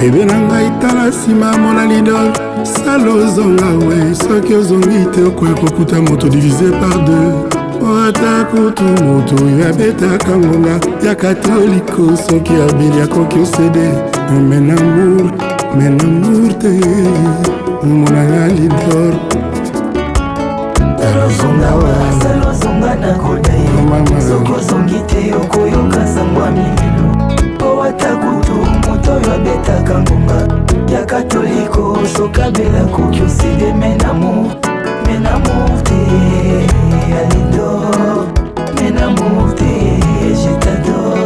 bebe na ngai tala nsima mona lido sala ozonga we soki ozongi te okoya kokuta moto divise par deux ata kutu moto oyo abetaka ngonga ya katoliko soki abeli akoki osede menamour menamour te monanga lidor soki ozongi te okoyoka sango ya mimino mpo ata kutu moto oyo abetaka ngonga ya katoliko sokabela koki oside menamo menamo te alido menamo te jetador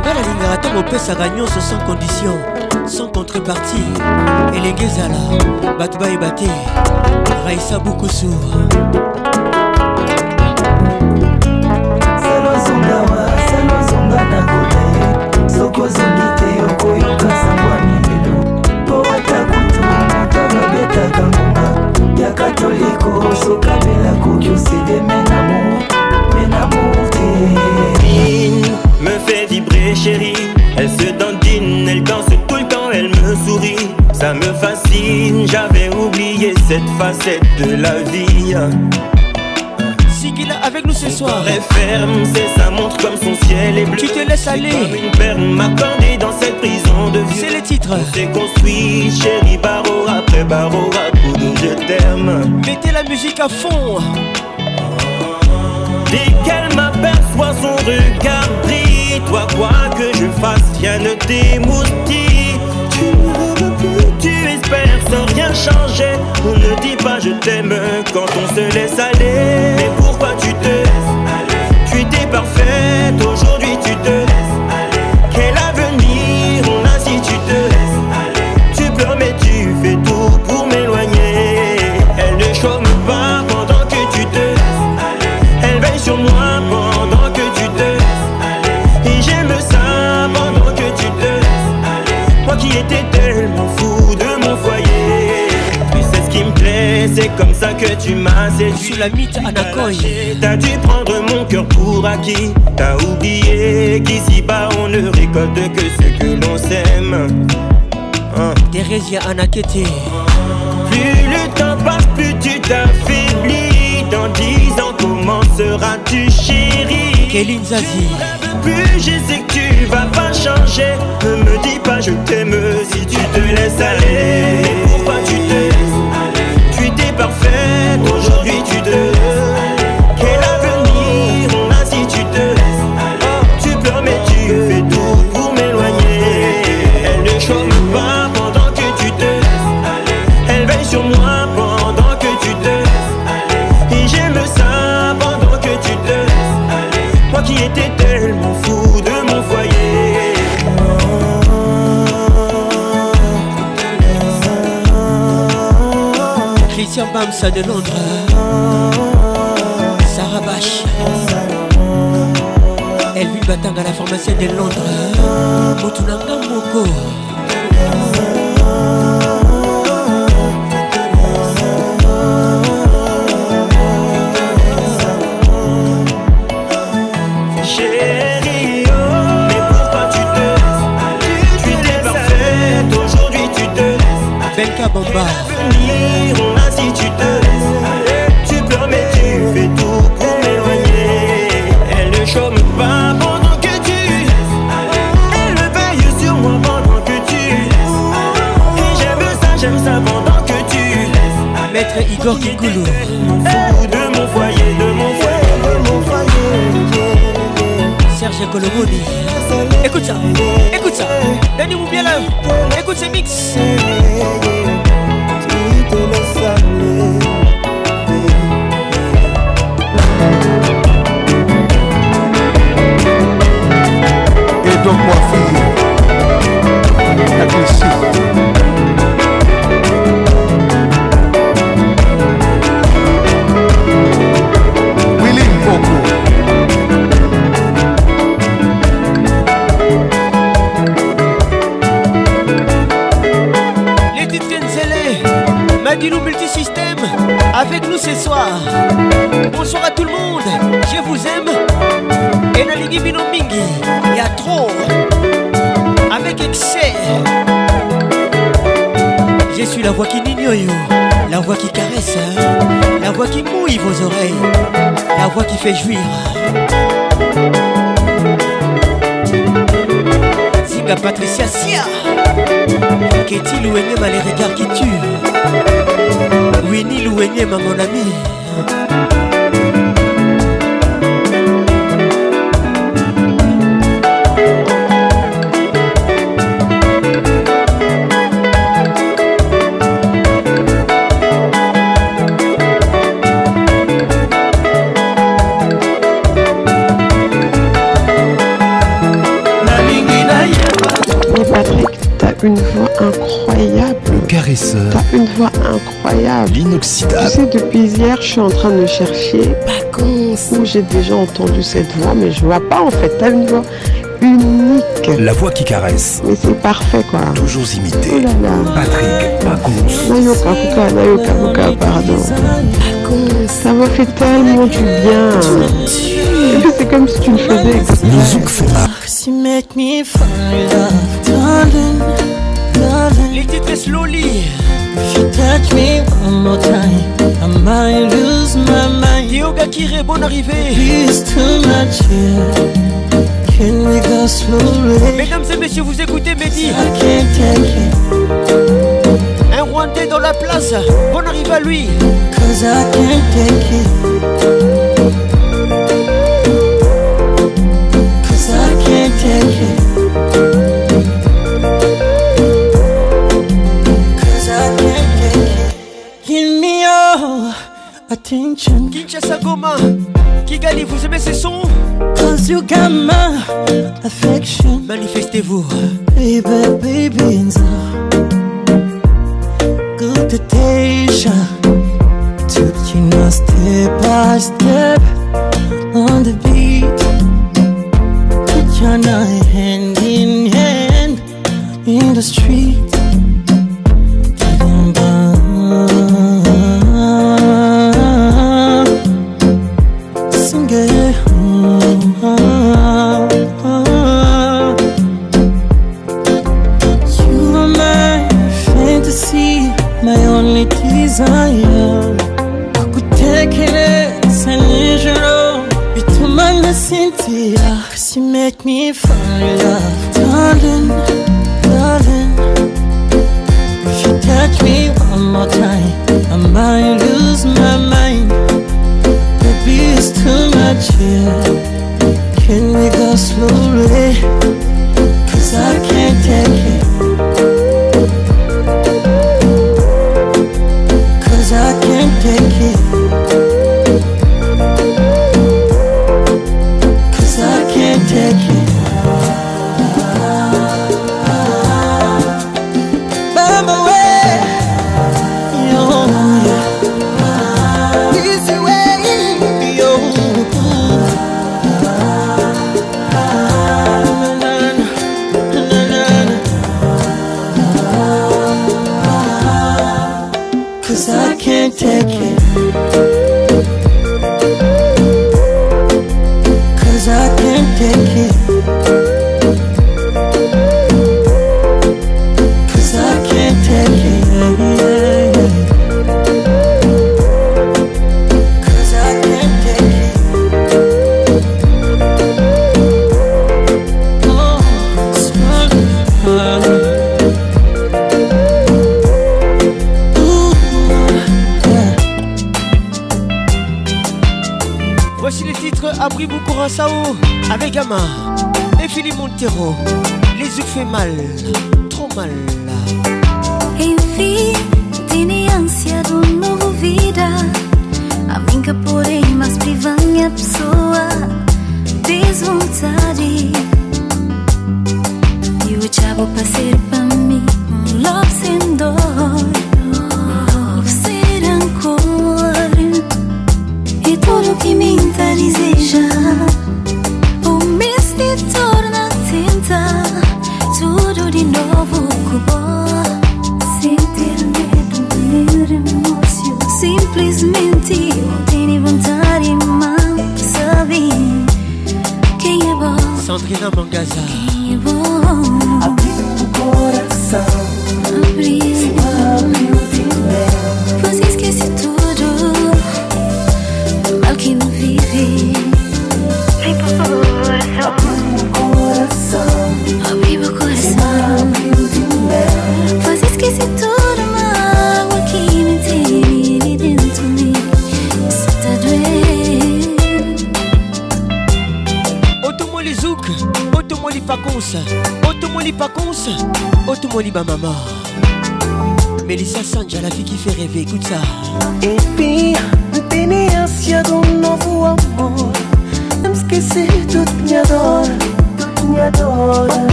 ngai nalingaka ntango opesaka nyonso sans condition Et les contrepartie elengezala bato bayeba te raisa bukusu soki ozongi te okoyoka sango ya milelo mpo ata kutu moto babetaka ngonga ya Yakatoliko, osokabela koki osede menamo menamo te me fait vibrer chérie elle se dandine elle danse ça me fascine. J'avais oublié cette facette de la vie. Sigila avec nous ce soir. ferme, c'est sa montre comme son ciel est bleu. Tu te laisses aller. Comme une perle dans cette prison de vie. C'est le titre. J'ai construit, chérie, barreau après barreau, à coup de je t'aime. Mettez la musique à fond. Dès qu'elle m'aperçoit son regard brille, toi quoi que je fasse, rien ne t'émoustille rien changer. On ne dit pas je t'aime quand on se laisse aller. Mais pourquoi tu te laisses aller Tu étais parfaite aujourd'hui. que tu m'as séduit. Sous la mythe Anakoy. T'as dû prendre mon cœur pour acquis. T'as oublié qu'ici-bas on ne récolte que ce que l'on s'aime Hein. Thérésia Anakete. Plus le temps passe, plus tu t'affaiblis. Dans dix ans, comment seras-tu chérie? Kéline Zazi. Plus je sais que tu vas pas changer. Ne me dis pas je t'aime si tu te laisses aller. pourquoi tu te 一句对？Comme ça de Londres, Sarah Bach. Elle lui bâtonne à la forme de celle de Londres. Faites-nous un cambodge. Chérie, oh. mais pourquoi tu te laisses? Tu es parfaite. Aujourd'hui tu te laisses. Ben Cabamba. Maître Igor Kikoulou. De mon foyer, de mon foyer, de mon foyer. Serge Colomoni. Écoute ça, écoute ça. Danny bien là. Écoute ce mix. Tu te laisses Et donc moi fille, agressive. Guilou Multisystème avec nous ce soir. Bonsoir à tout le monde, je vous aime. Et la ligne Mingi, il y a trop. Avec excès. Je suis la voix qui n'ignore, la voix qui caresse, la voix qui mouille vos oreilles, la voix qui fait jouir. Kinga Patricia Sia Keti Louenyema les regards qui tuent Winnie Louenyema mon ami T'as une voix incroyable. L'inoxydable. Tu sais, depuis hier, je suis en train de chercher. Où j'ai déjà entendu cette voix, mais je vois pas en fait. T'as une voix unique. La voix qui caresse. Mais c'est parfait quoi. Toujours imité. Oh Patrick Pacons. Nayoka Nayoka pardon. Ta Ça m'a fait tellement du bien. c'est comme si tu le faisais. Musique darling. Les titres slowly. If you touch me one more time, I might lose my mind. Yoga Kire, bonne arrivée. It's too much here. Can we go slowly? Mesdames et messieurs, vous écoutez Mehdi. I can't take it. Un Rwandais dans la place. Bonne arrivée à lui. Cause I can't take it. Cause I can't take it. Kinshasa Goma, Kigali, vous aimez ces sons? Cause you got my affection. Manifestez-vous. Baby, baby, it's a good temptation. Took you now step by step on the beat. Put your hand in hand in the street.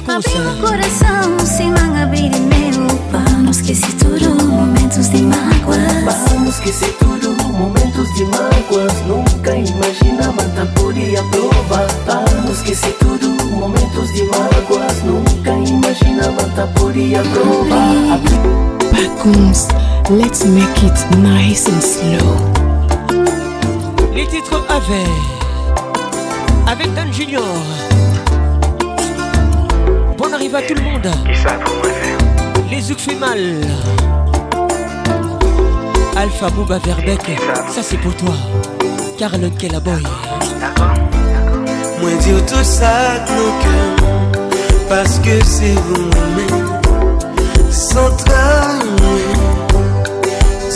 Tá Abriu o coração Alpha Booba Verbeck, ça c'est pour toi. Car la Boy Moi dire tout ça de nos cœurs, parce que c'est vous même Sans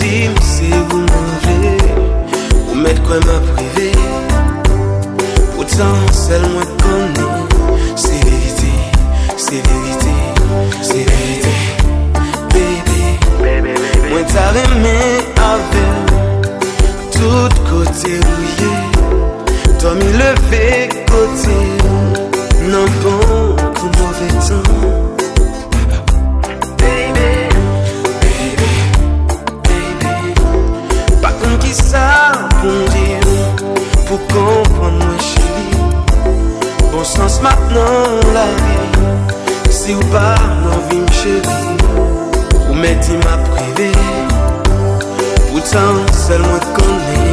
Tim, c'est vous manger, vous mettre quoi m'a privée Pourtant, seul moi connaît, c'est vérité, c'est vérité. Ta reme ave Tout kote ou ye To mi leve kote ou Nan bon kou mou ve tan Baby, baby, baby Pa kon ki sa pon di ou Po kon pon mwen cheli Bon sens matenon la vi Si ou pa mou vim cheli Ou meti m apri town, sel my konen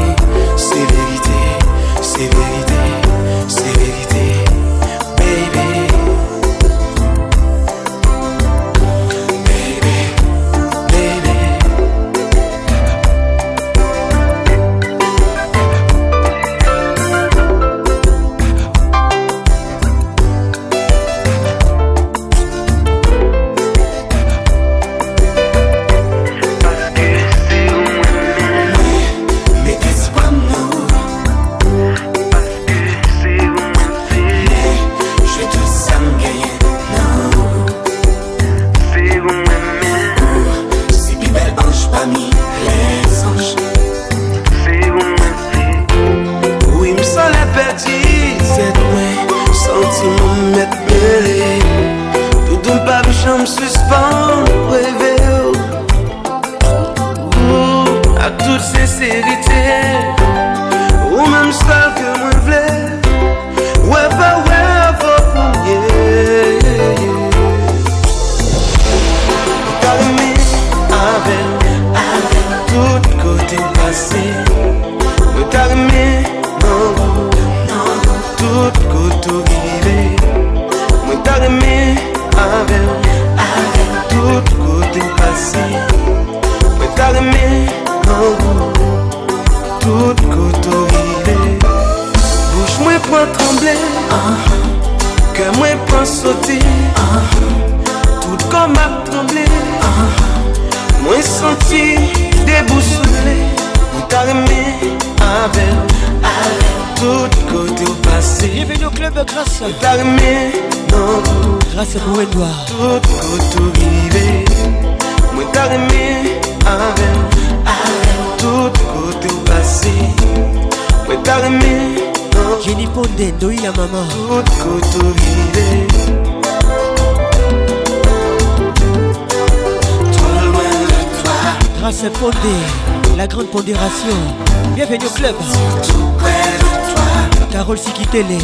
Télé,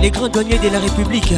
les grands douaniers de la République.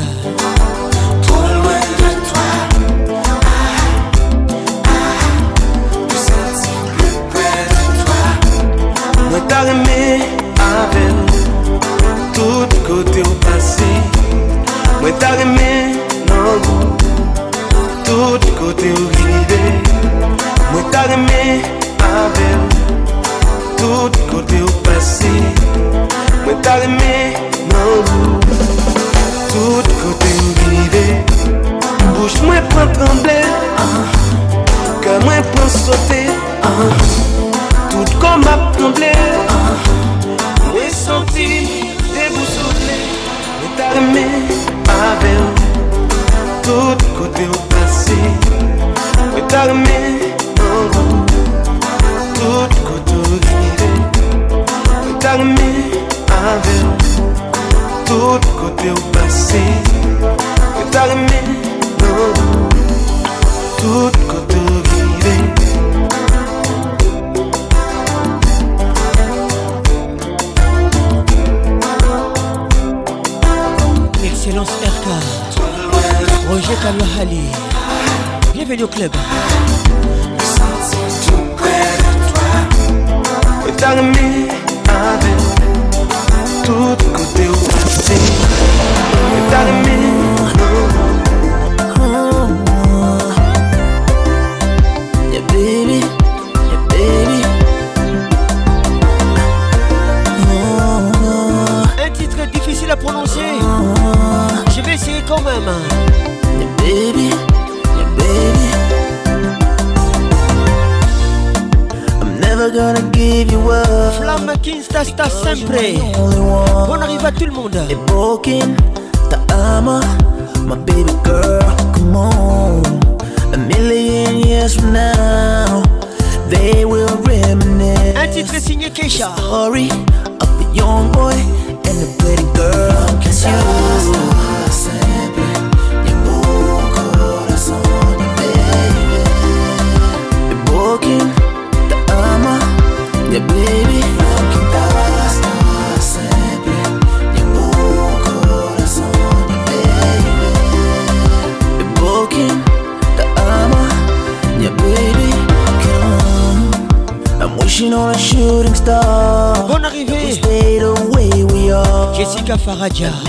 Radio Club. tout le monde. 야.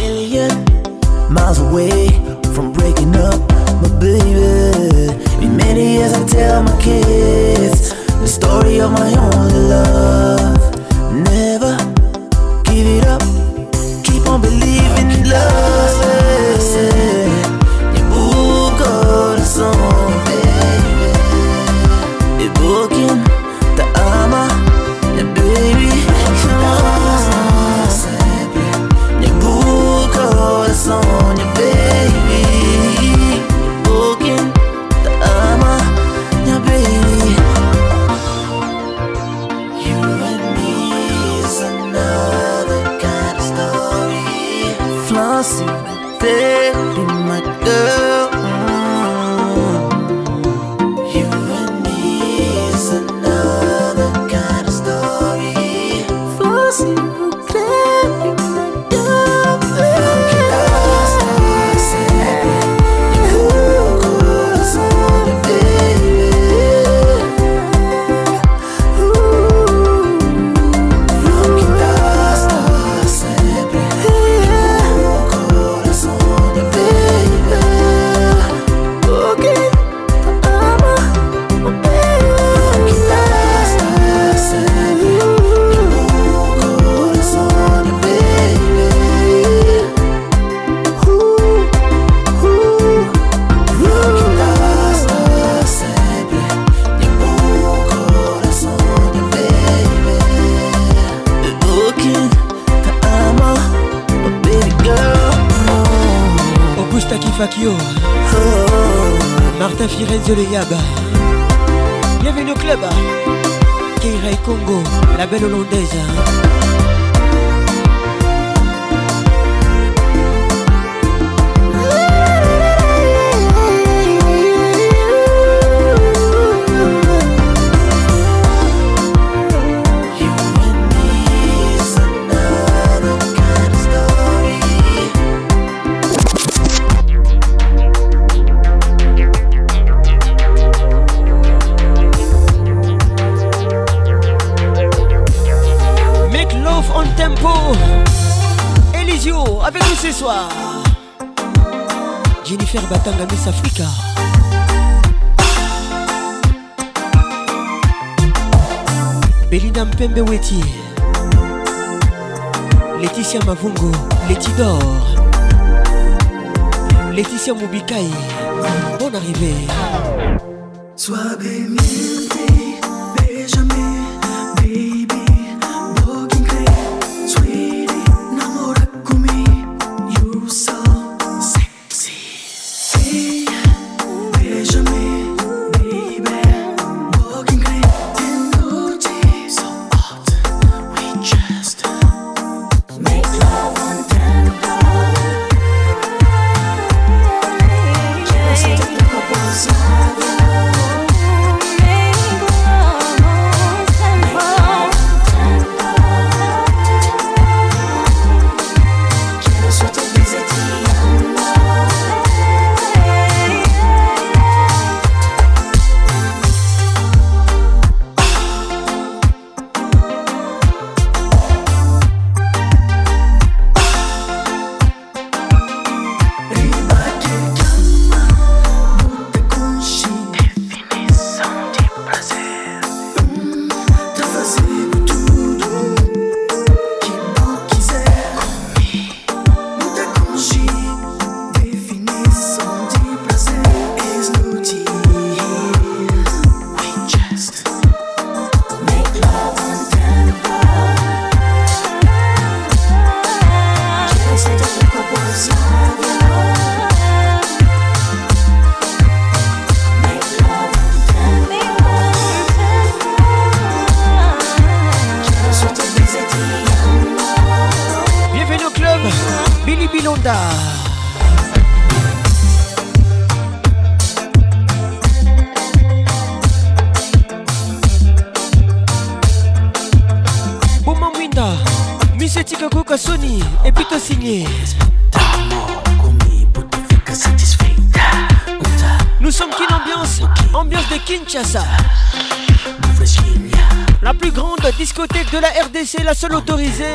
autorisé.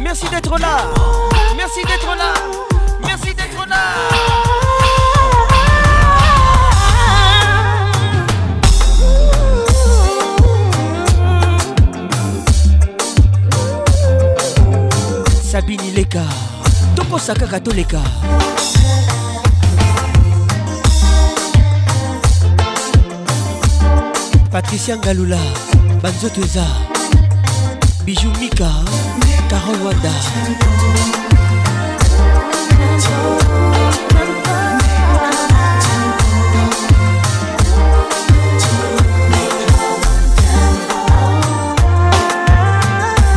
Merci d'être là. Merci d'être là. Merci d'être là. Sabine Leka Toko Gato Leka Patricia Ngalula. Banzo Teza. Bijou Mika, Wada.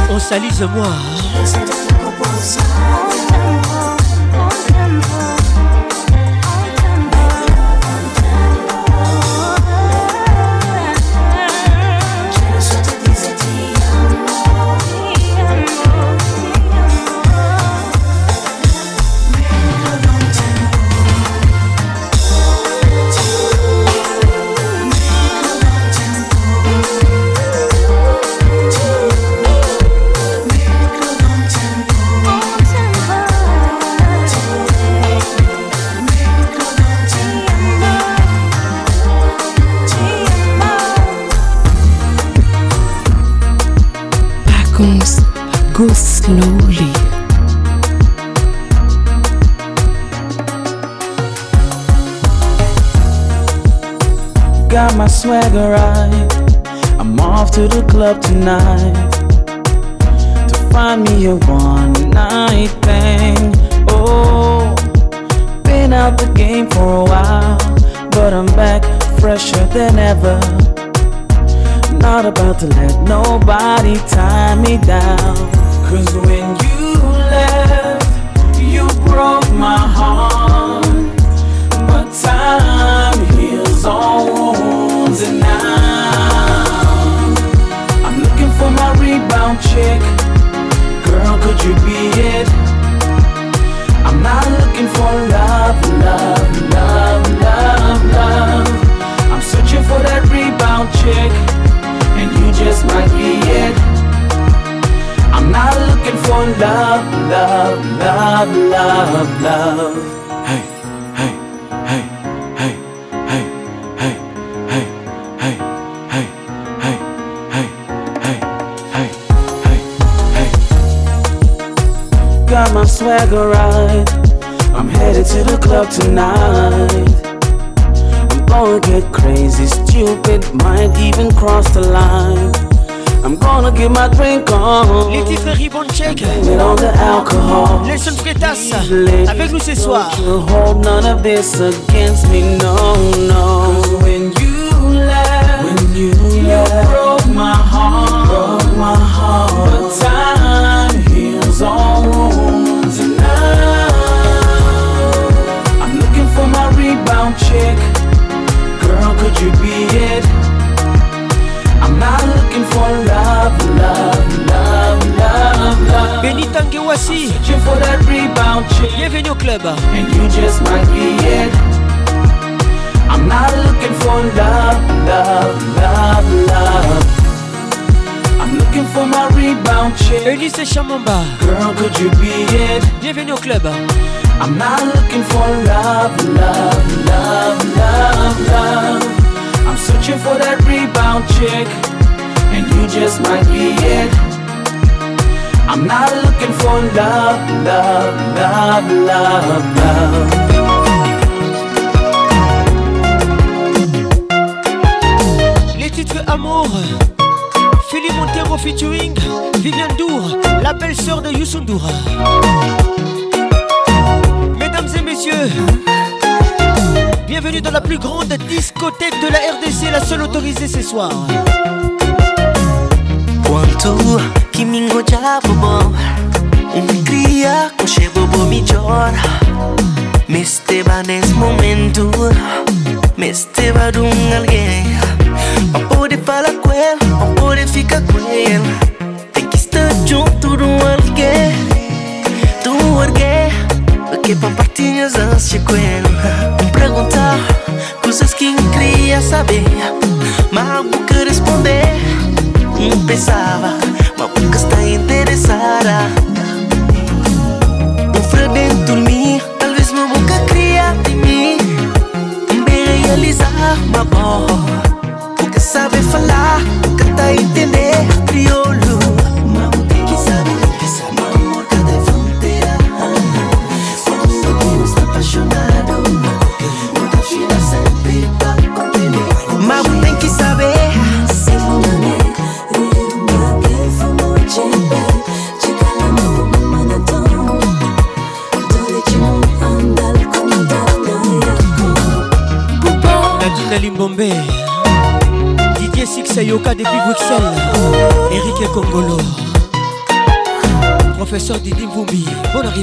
On salise moi. swagger right. I'm off to the club tonight to find me a one night thing. Oh, been out the game for a while, but I'm back fresher than ever. Not about to let nobody tie me down. Cause when you left, you broke my heart. chick? Girl, could you be it? I'm not looking for love, love, love, love, love. I'm searching for that rebound chick, and you just might be it. I'm not looking for love, love, love, love, love. swagger ride. I'm headed to the club tonight. I'm gonna get crazy, stupid, might even cross the line. I'm gonna get my drink on. Les titres Ribbon Check. on the alcohol. Nelson Freitas. Avec nous ce soir. Don't Hold none of this against me, no, no. Merci. Bienvenue au club. And you just might be it. I'm not looking for love, love, love, love. I'm looking for my rebound chick. Elise Chamamba. Girl, could you be it? Bienvenue au club. I'm not looking for love, love, love, love, love. I'm searching for that rebound chick, and you just might be it. I'm Les titres amour, Philippe Montero featuring Viviane Dour, la belle sœur de Youssou Mesdames et messieurs, bienvenue dans la plus grande discothèque de la RDC, la seule autorisée ce soir. quanto kimingojapo bom Unkria chora. Me esteva nesse momento me Mesteba dum alguém Pra poder falar com ele, pra poder ficar com ele Tem que estar junto de alguém Do alguém Porque pra partir as com é ele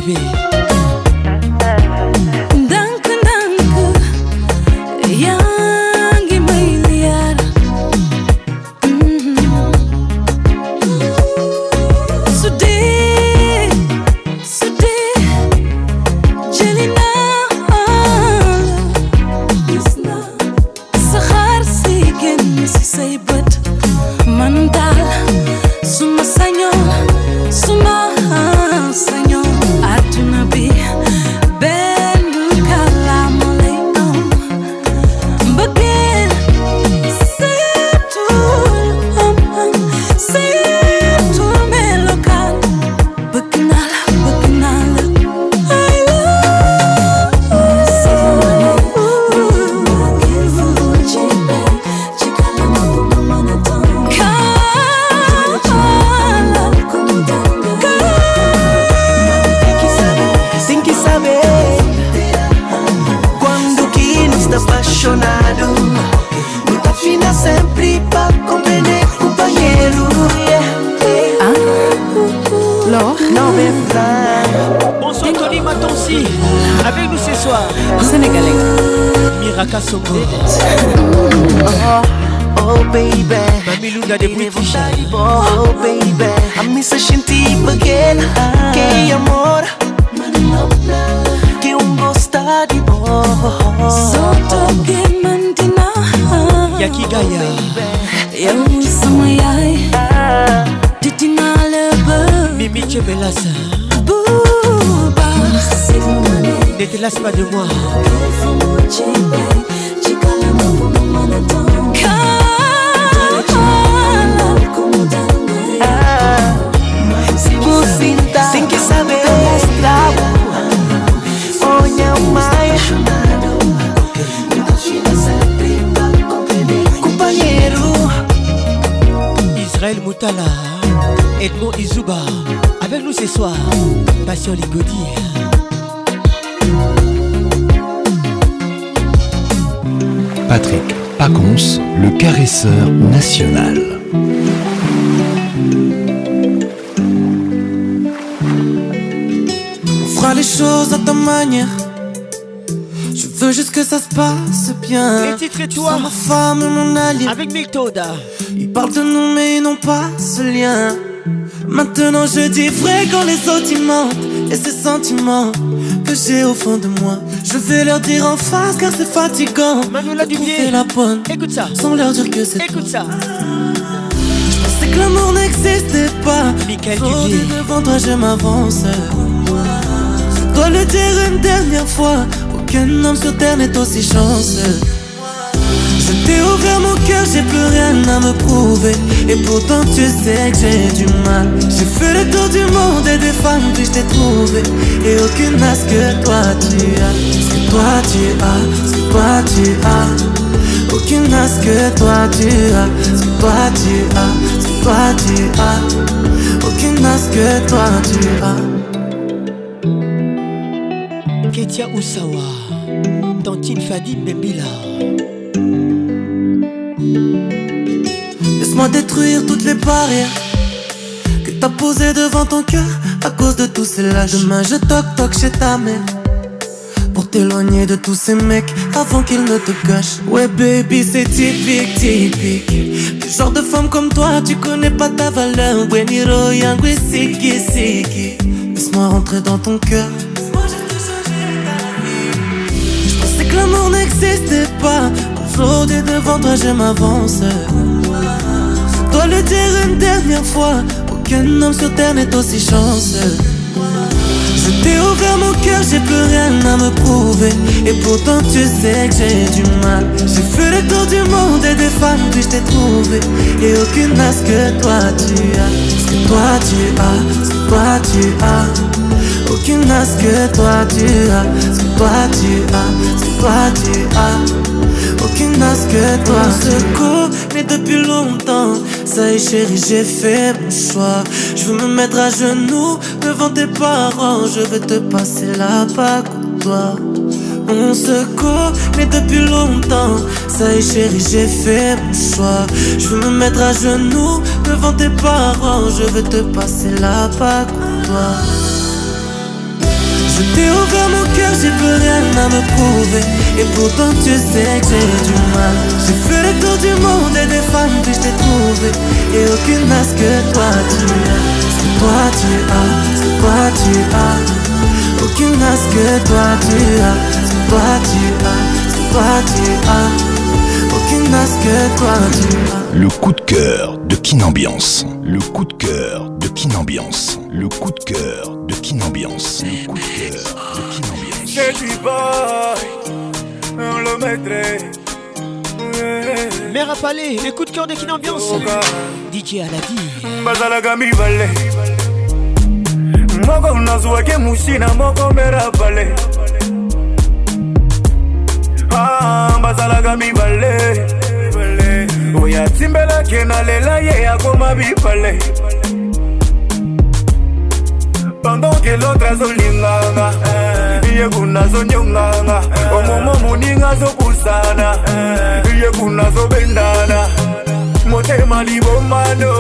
你。toi ma femme, mon allié Avec Miltoda Ils parlent de nous mais ils n'ont pas ce lien Maintenant je dis vrai quand les sentiments Et ces sentiments que j'ai au fond de moi Je vais leur dire en face car c'est fatigant Manoula du la bonne Écoute ça Sans leur dire que c'est Écoute ça Je pensais que l'amour n'existait pas devant toi je m'avance Je dois le dire une dernière fois aucun homme sur terre n'est aussi chanceux je t'ai ouvert mon cœur, j'ai plus rien à me prouver. Et pourtant, tu sais que j'ai du mal. J'ai fait le tour du monde et des femmes, puis je t'ai trouvé. Et aucune masque que toi tu as. Ce toi tu as, ce que toi tu as. Aucune masque que toi tu as. Ce que toi tu as, ce que toi tu as. Aucune masque que toi tu as. Ketia Oussawa, Tantine Fadi Bembila. détruire toutes les barrières que t'as posées devant ton cœur à cause de tous ces lâches. Demain je toc toc chez ta mère pour t'éloigner de tous ces mecs avant qu'ils ne te cachent Ouais baby c'est typique typique. Du genre de femme comme toi tu connais pas ta valeur. Weniro yangwe siki siki. Laisse-moi rentrer dans ton cœur. Je pensais que l'amour n'existait pas. Aujourd'hui devant toi je m'avance dois le dire une dernière fois, aucun homme sur terre n'est aussi chanceux. Je t'ai ouvert mon cœur, j'ai plus rien à me prouver. Et pourtant, tu sais que j'ai du mal. J'ai fait le tour du monde et des femmes, puis je t'ai trouvé. Et aucune n'a que toi tu as. Ce toi tu as, ce toi tu as. Aucune n'a que toi tu as. Ce toi tu as, ce toi tu as. Aucune n'a que toi. Mon secours mais depuis longtemps. Ça y est chérie, j'ai fait mon choix. Je veux me mettre à genoux devant tes parents. Je veux te passer la bague toi. On se connaît depuis longtemps. Ça y est chérie, j'ai fait mon choix. Je veux me mettre à genoux devant tes parents. Je veux te passer la bague toi. Je t'ai ouvert mon cœur, j'ai plus rien à me prouver Et pourtant tu sais que j'ai du mal J'ai fait le tour du monde et des femmes que je t'ai trouvé, Et aucune n'a ce que toi tu as C'est toi tu as, c'est toi tu as Aucune n'a ce que toi tu as C'est toi tu as, c'est toi tu as le coup de cœur de Kinambiance. Le coup de cœur de Kinambiance. Le coup de cœur de Kinambiance. Le coup de cœur de Kinambiance. C'est du boy, le maître. Mère à palais, le coup de cœur de Kinambiance. DJ Aladi. bazalaka mibale moko nazwaki musina moko mera pale ah, bazalaka mibale oyo atimbelaki na lela ye akoma bibale pendant ke lotre azolinganga ye kuna azonyonganga omomo moninga azopusana ye kuna azobendana motema libomano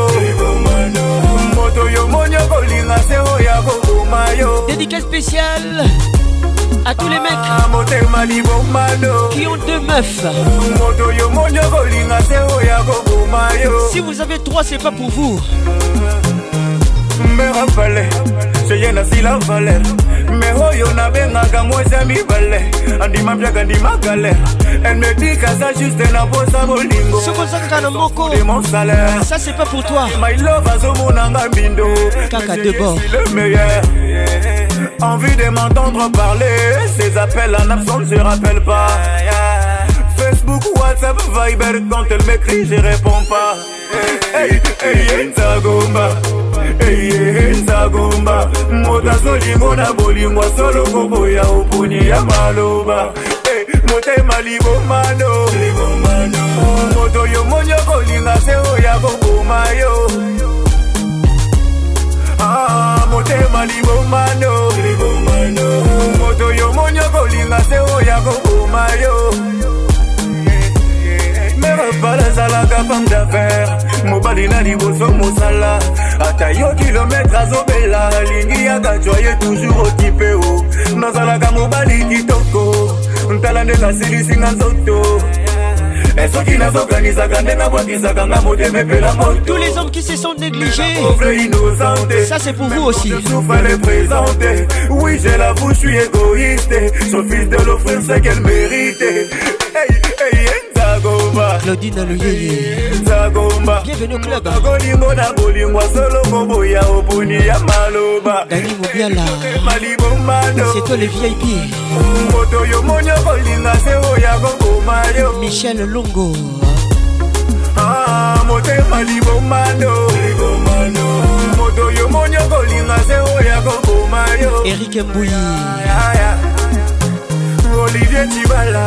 moto yo moni okolinga se oyo akoboma yo dédicat spéciale A tous les mecs ah, qui ont deux meufs. Si vous avez trois, c'est pas pour vous cheye nasila valer me oyo nabengaka mwasi ya mibale andima mpiaka ndima galere elle me dit kaza juste naposa bolingo sokozakaka na moko de mon salaire ça c'est pas pour toi my love azomonanga mbindo kaka le meilleur envie de m'entendre parler ces appels en absence je rappelle pas Facebook, WhatsApp, Viber, quand elle m'écrit, je réponds pas. Hey, hey, hey, eye nzagomba moto azolingo na bolingo solo koboya oponi ya maloba motema libomano moto yo moni okolinga se oya koboma yo ah, motema libomano moto yo moni okolinga se oya koboma yo meme pala ezalaka femme d'affaire mobali na liboso mosala ata yo kilometre azobela alingi yaka twaye toujours okipe o nazalaka mobali kitoko ntala nde nasilisinga nzoto eh, soki nazokanisaka nde nabwakisaka nga motema epela moto tous les hommes qui se sont négligés pauvre innocente ça c'est pour Même vous aussi souffre les présenter oui je l'avoue je suis égoïste son fils de l'offrir ce qu'elle mérite hey, hey, hey. claudine aloyeye bienvenu au club kolingo na bolingwa soloko boya oponi ya maloba dani mobiala malibombadoseto le vip moto yo moni okolinga se oya kokoma yo michel longo ah, motema libombando moto yo moni okolinga se oya kokoma yo erik mbuyi olivier tibala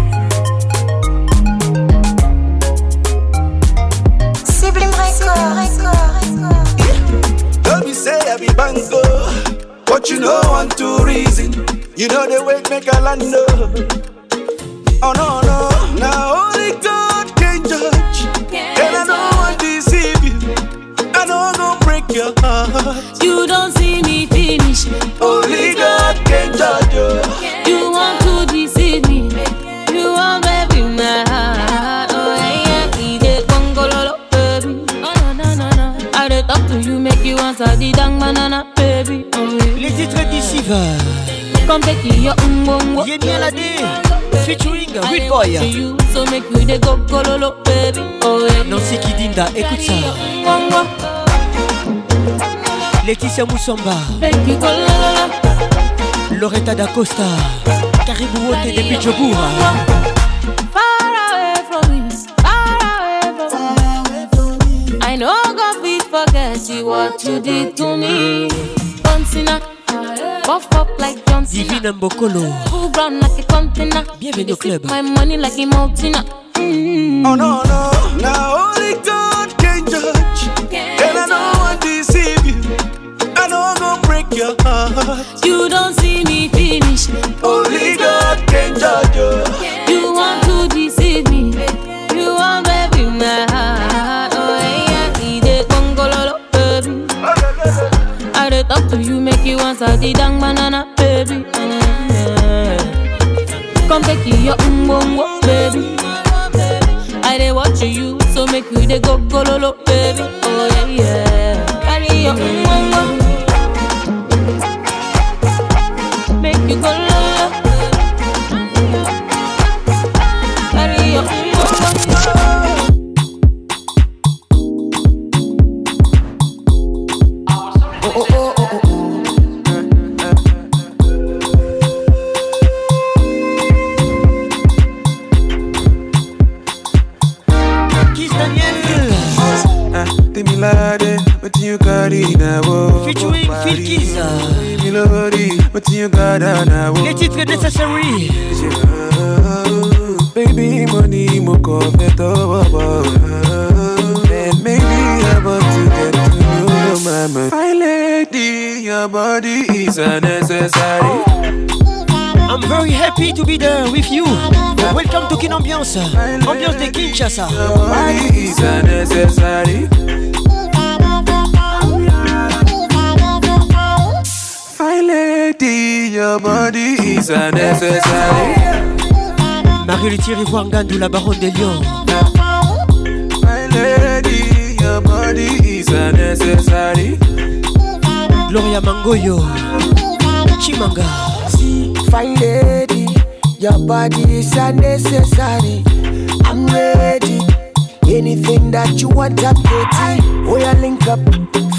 say I be bango. But you know want to reason. You know the way make a land Oh no no, now only God can judge. And I know I deceive you. I know go break your heart. You don't see me finish. Only God can judge. di dang manana baby oh yeah. Les titres d'ici va Comme Becky yo mbongo J'ai bien la D Featuring Good Boy you, So make you the go kololo baby oh yeah. Nancy Kidinda écoute ça Laetitia Moussamba Becky kololo Loretta Da Costa Caribou Wote depuis Djoboura what you did to me. buff up like Divine Mbokolo. Cool like a container. Bienvenue au club. My money like a mountain. Mm. Oh no no, now only God can judge. and I deceive you. I break your heart. You Make we dey go gololo, baby. Oh yeah, yeah. Ambiance de Kinshasa, My lady, your body is a necessity. My lady, your body is a necessity. Marie le tiret ou angan la baron de Lyon. My lady, your body is a necessity. Gloria Mangoyo, yo, Kimanga, see lady. Your body is unnecessary. I'm ready. Anything that you want, I'm getting. We oh, are link up,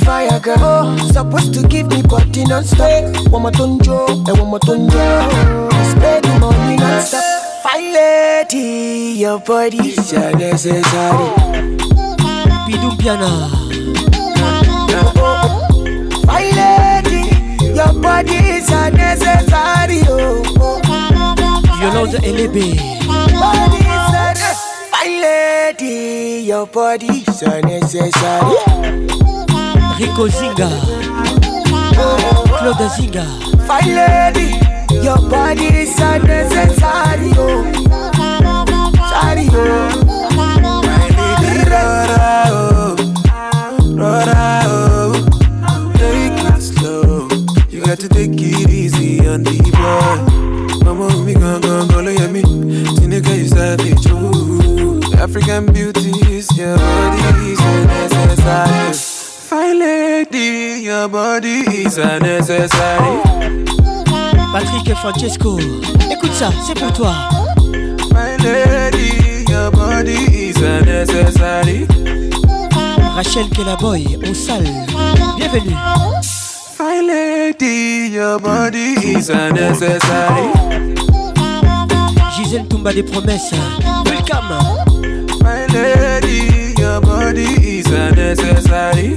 fire girl. Oh, supposed to give me body non-stop. One more tonjo, and one more tonjo. Spend the money nonstop. stop Fine lady, your body is unnecessary. Pidum piano. Fine lady, your body is unnecessary. Oh. Yolanda Elebe. My lady, your body so necessary. Rico Zinga. Claude Zinga. Fine lady, your body is so necessary. Oh. Sorry, oh. My lady, rora, oh. Rora, oh. Take it slow. You got to take it easy on the boy. baby gone, gone, gone, look at me. you African beauty is your body is a necessary. Fine lady, your body is a necessary. Patrick Francesco, écoute ça, c'est pour toi. Fine lady, your body is a necessary. Rachel Boy, au salle, bienvenue. Fine lady, your body is unnecessary. Mademoiselle Toumba des promesses. Welcome. My lady, your body is unnecessary.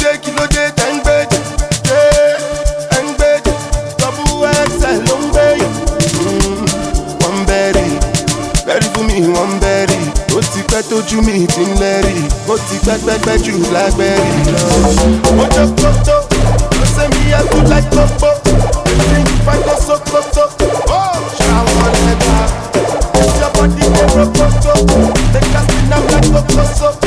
dé kí ló dé tẹ́ ń gbèjì dé ẹ̀ ń gbèjì tọ́bú ẹsẹ̀ ló ń gbèyàn. Hmm, wọ́n ń bẹ̀rẹ̀ bẹ́rí fún mi wọ́n ń bẹ̀rẹ̀ ó ti pẹ́ tójú mi ti ń lẹ́rì ó ti pẹ́pẹ́pẹ́ jù lágbẹ́rì lọ. mo jọ kótó ló ṣe mi yẹ kú láì gbogbo èsì ìfàjọ sókótó ó ṣàwọn ẹ̀dá ìjọba dídé rokoto lẹ́ka sí náà láì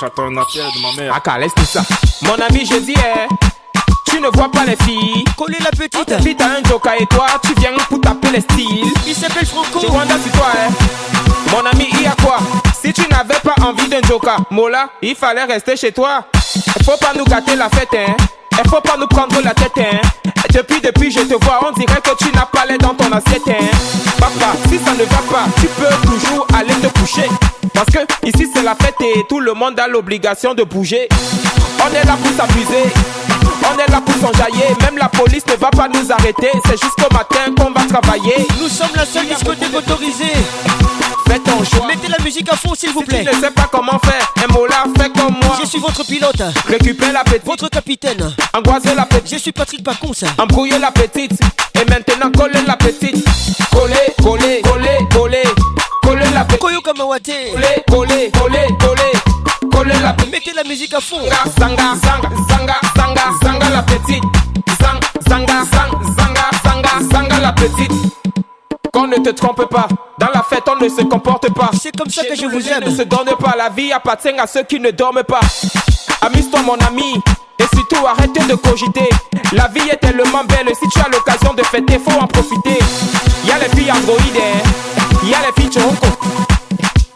j'attends un de ma mère. tout ah, ça. Mon ami, je dis, eh, tu ne vois pas les filles. Coller la petite. vite un joker et toi, tu viens pour taper les styles. Il s'appelle Franco. Tu Rwanda sur toi, eh. Mon ami, il y a quoi Si tu n'avais pas envie d'un joker, Mola, il fallait rester chez toi. Faut pas nous gâter la fête, hein. Faut pas nous prendre la tête, hein. Depuis, depuis, je te vois, on dirait que tu n'as pas l'air dans ton assiette, hein. Papa, si ça ne va pas, tu peux toujours aller te coucher. Parce que ici c'est la fête et tout le monde a l'obligation de bouger. On est là pour s'amuser, on est là pour s'enjailler. Même la police ne va pas nous arrêter, c'est jusqu'au matin qu'on va travailler. Nous sommes la seule discothèque autorisée. Faites ton choix. Mettez la musique à fond s'il vous plaît. Je ne sais pas comment faire, un mot là, fais comme moi. Je suis votre pilote. Récupère la petite. Votre capitaine. Angoisez la petite. Je suis Patrick Pacons. Embrouillez la petite. Et maintenant collez la petite. Collez, collez, collez, collez la Koyo Kamawate Collé, kole kole kole, kole la Mettez la musique à fond Zanga, zanga, zanga, zanga, zanga la petite Zanga, Zanga, zanga, zanga, zanga la petite qu'on ne te trompe pas, dans la fête on ne se comporte pas. C'est comme ça que je vous aime. Ne se donne pas, la vie appartient à ceux qui ne dorment pas. Amuse-toi mon ami, et surtout arrêtez de cogiter. La vie est tellement belle, si tu as l'occasion de fêter, faut en profiter. Y'a les filles androïdes, hein y a les filles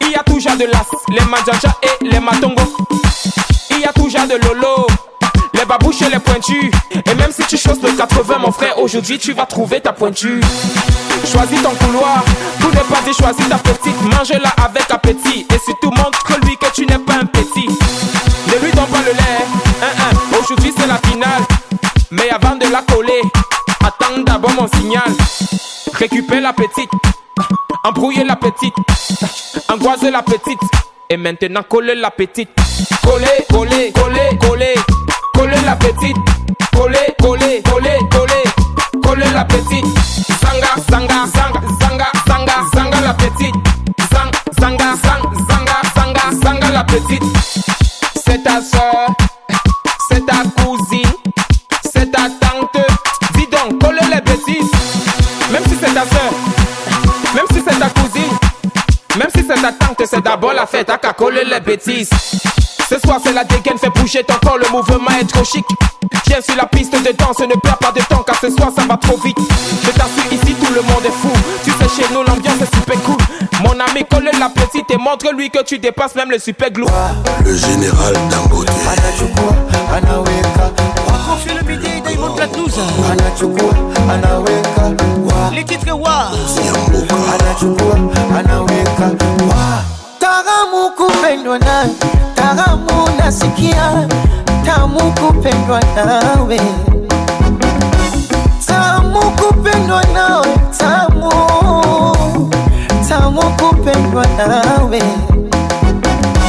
Il y a toujours de l'as, les majaja et les matongo. Il y a toujours de lolo, les babouches et les pointus. Et même si tu choses le 80, mon frère, aujourd'hui tu vas trouver ta pointue Choisis ton couloir, tout ne pas y choisis ta petite. Mange-la avec appétit. Et si surtout montre lui que tu n'es pas un petit. Ne lui donne pas le lait, hein, hein. aujourd'hui c'est la finale. Mais avant de la coller, attends d'abord mon signal. Récupère la petite. Embrouiller la petite, angoiser la petite, et maintenant coller la petite. Coller, coller, coller, coller, coller la petite. Coller, coller, coller, coller, coller la petite. Zanga, sanga, sanga, zanga, zanga, la petite. Sang, sanga, sanga, sanga, la petite. C'est ta soeur. c'est d'abord la fête à coller les bêtises. Ce soir, c'est la dégaine, fais bouger ton corps, le mouvement est trop chic. Viens sur la piste de danse, ne perds pas de temps, car ce soir, ça va trop vite. Je t'assure, ici, tout le monde est fou. Tu fais chez nous, l'ambiance est super cool. Mon ami, colle la petite et montre-lui que tu dépasses même le super glou Le général Les titres, anachukua anaweka wa taramu kupendwa naye taramu nasikia tamu kupendwa nawe tamu kupendwa nawe tamu tamu kupendwa nawe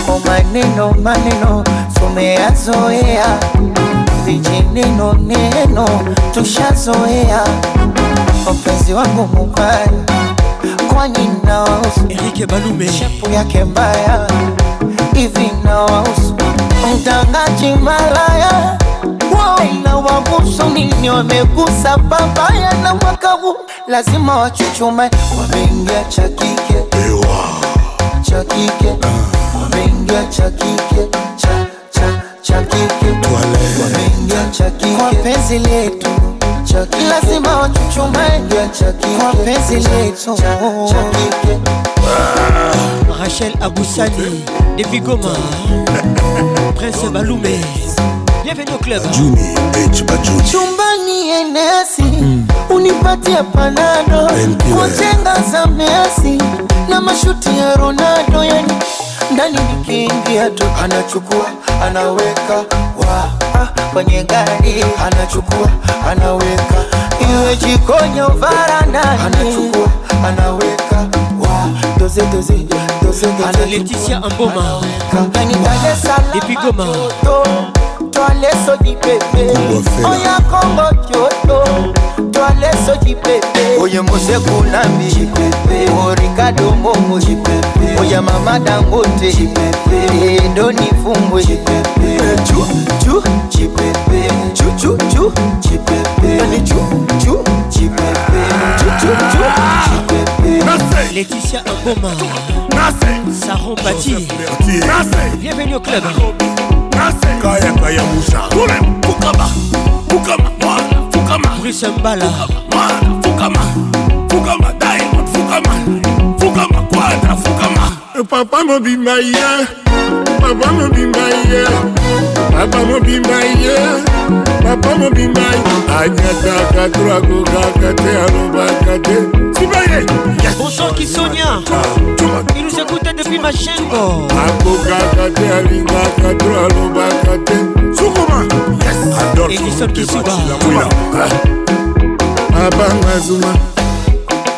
o maneno maneno tumeyazoea vijineno neno tushazoea mpenzi wangu mubaya kwani nawahusu, Erike Balume, shepu yake mbaya mtangaji malaya inawagusu nini? Wamegusa babaya na mwaka huu lazima wachuchume, wameingia cha kike wameingia cha cha cha cha wameingia cha kwa penzi letu chaki, lazima wachuchumaingia chaki kwa penzi letu ah, Rachel Aboussani, David Goma, Prince Balume, bienvenue au club. Juni H Bajuni, chumbani enesi mm. unipatie panado kwa chenga za Messi na mashuti ya Ronaldo, yani ndani nikiingia tu anachukua anaweka wa ah, kwenye gari, anachukua anaweka, iwe jikoni au varandani, anachukua anaweka Doze, doze, doze, doze, Ana Amboma Mkani Dar es Salaam jọlé sójì pépé ọyà kọ́ngọ̀ jòjò jọlé sójì pépé. oye moseku nnamdi morikado momo oya mama dangote edoni fumbwe chuchu chuchu chuchu chuchu. Laetitia Angoma Saron Bati Bienvenue au club Kaya Kaya Moussa Fukama Fukama Fukama Brice Mbala Fukama Fukama Diamond Fukama Fukama Quadra Fukama Eh, papa mobimba ye papa mobimba ye papa mobimba ye papa mobimba anyataka to akokaka te alobaka te sibaye bonsan kisonia ah, il nous écoute depuis machengo akokaka te alingaka to alobaka te sukuma adolfo tebatilamuya abanga zuma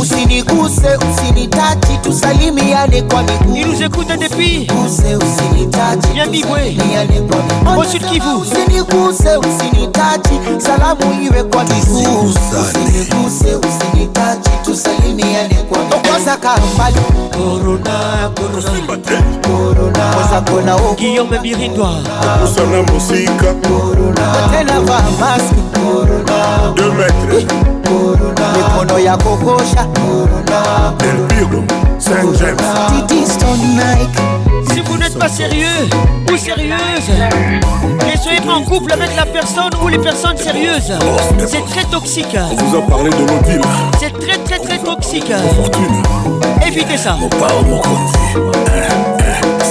usiniguse usinitaci tusalimiane kwa miguuusiniguse usinitaci salamu iwe kwa miguuusiniguse usinitaci tusalimiane kwa miguu kozakona guillaume birindwa okosana mosika kotelava maske de metre mikono ya kokosha saint james Si vous n'êtes pas sérieux ou sérieuse, ne soyez pas en couple avec la personne ou les personnes sérieuses. C'est très toxique. On vous a parlé de nos C'est très très très toxique. Évitez ça.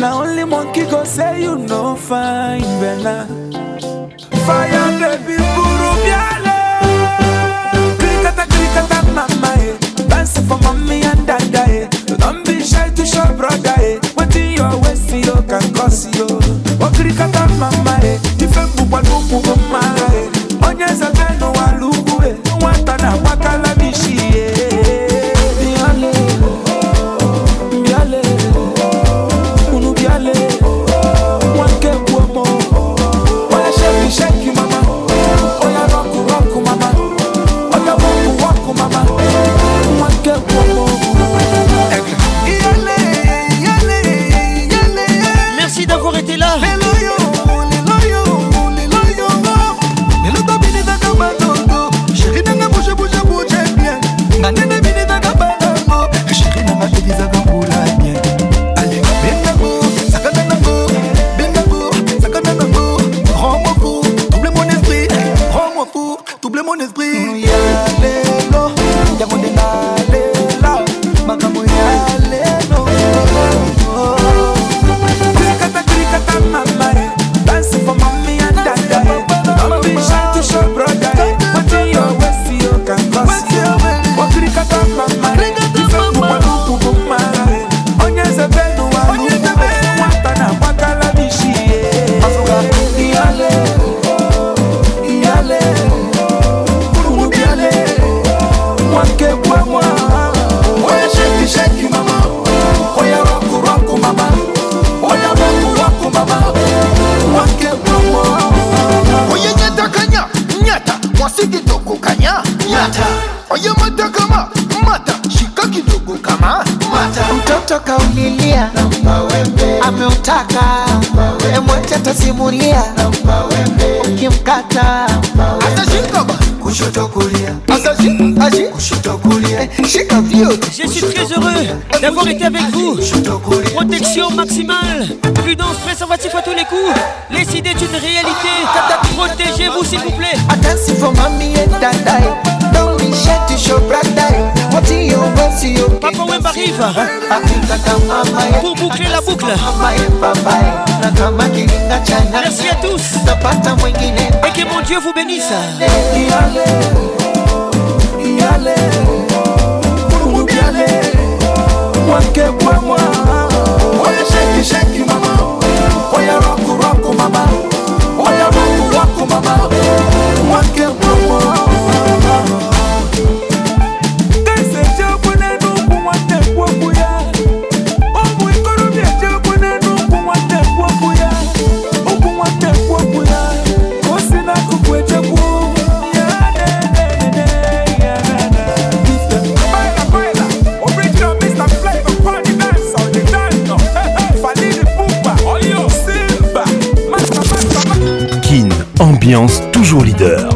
na only monkey go say you no fine bella fire baby buru biale krikata krikata mama eh dance for mommy and dada eh don't be shy to show brother eh wetin your waist yo can oh, cause yo o krikata mama eh different bubwa nuku o eh Eh, Je suis très heureux d'avoir été avec vous. Protection maximale, prudence préservatif à tous les coups. Les idées d'une réalité. Protégez-vous s'il vous plaît. Papa Wemba arrive pour boucler la boucle. Merci à tous et que mon Dieu vous bénisse. toujours leader.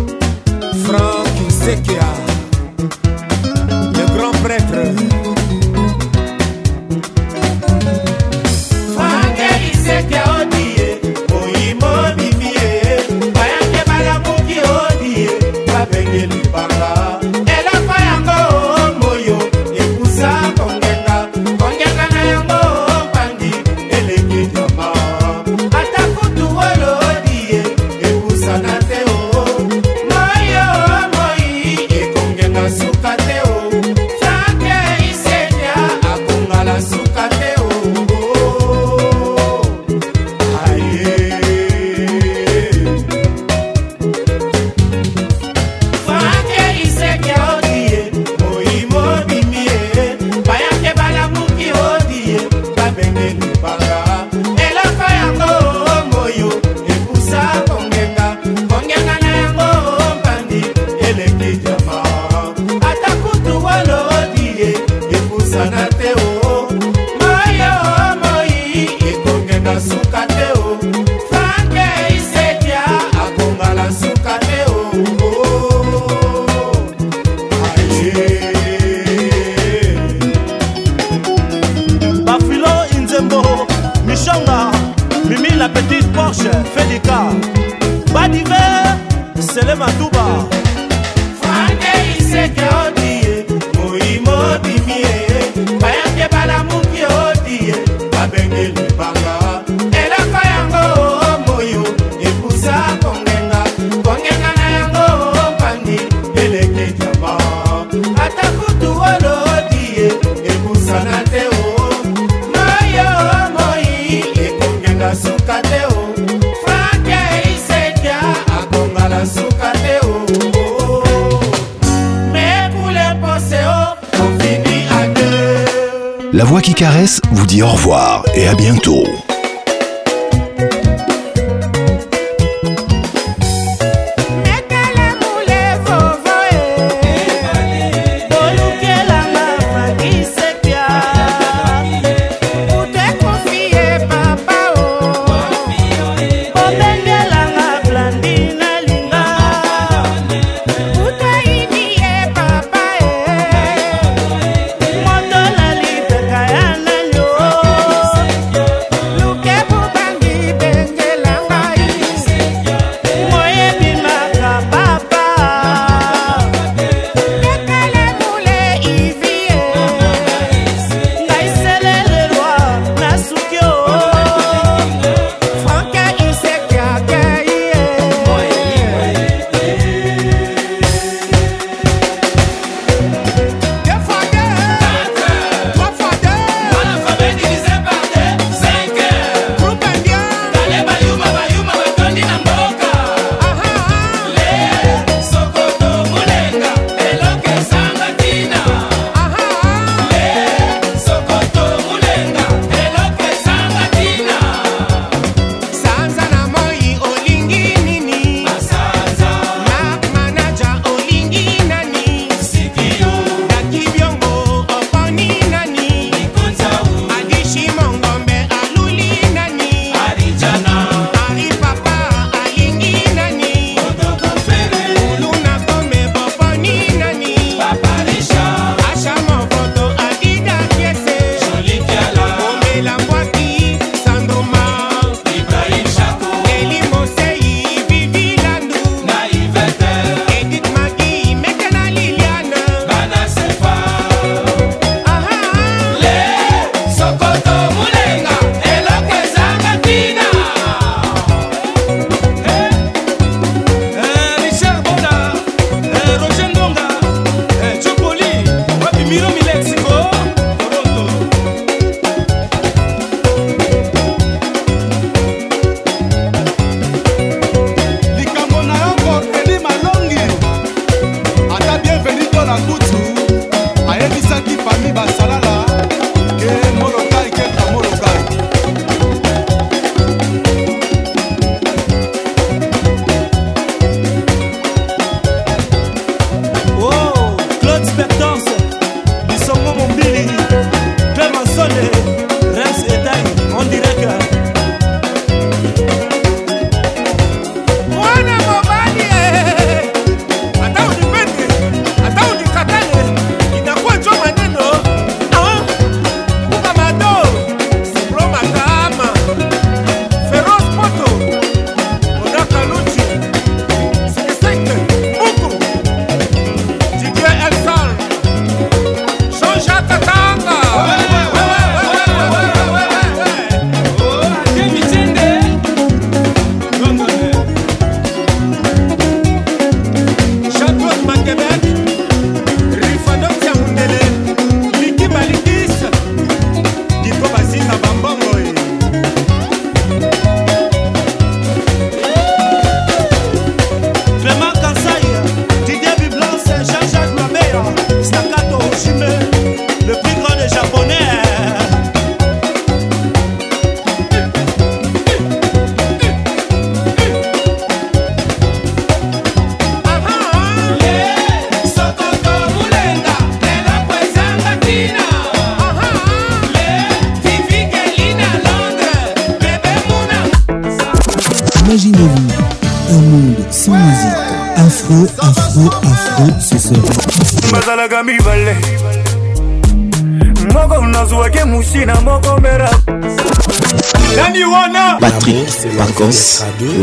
Caresse vous dit au revoir et à bientôt.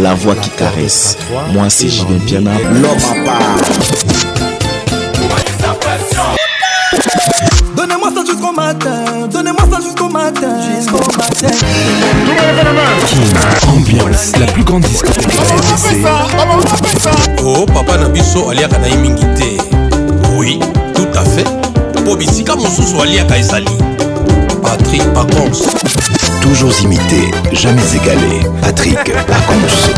la voix qui caresse. Moi, c'est Julien Piana, l'homme à part. Donnez-moi ça jusqu'au matin, donnez-moi ça jusqu'au matin, jusqu'au matin. Ambiance, la plus grande discothèque Oh, papa Nabiso, aliaka na Oui, tout à fait. comme mon mosusu aliaka kaisali. Patrick Aconce. Toujours imité, jamais égalé. Patrick Aconce.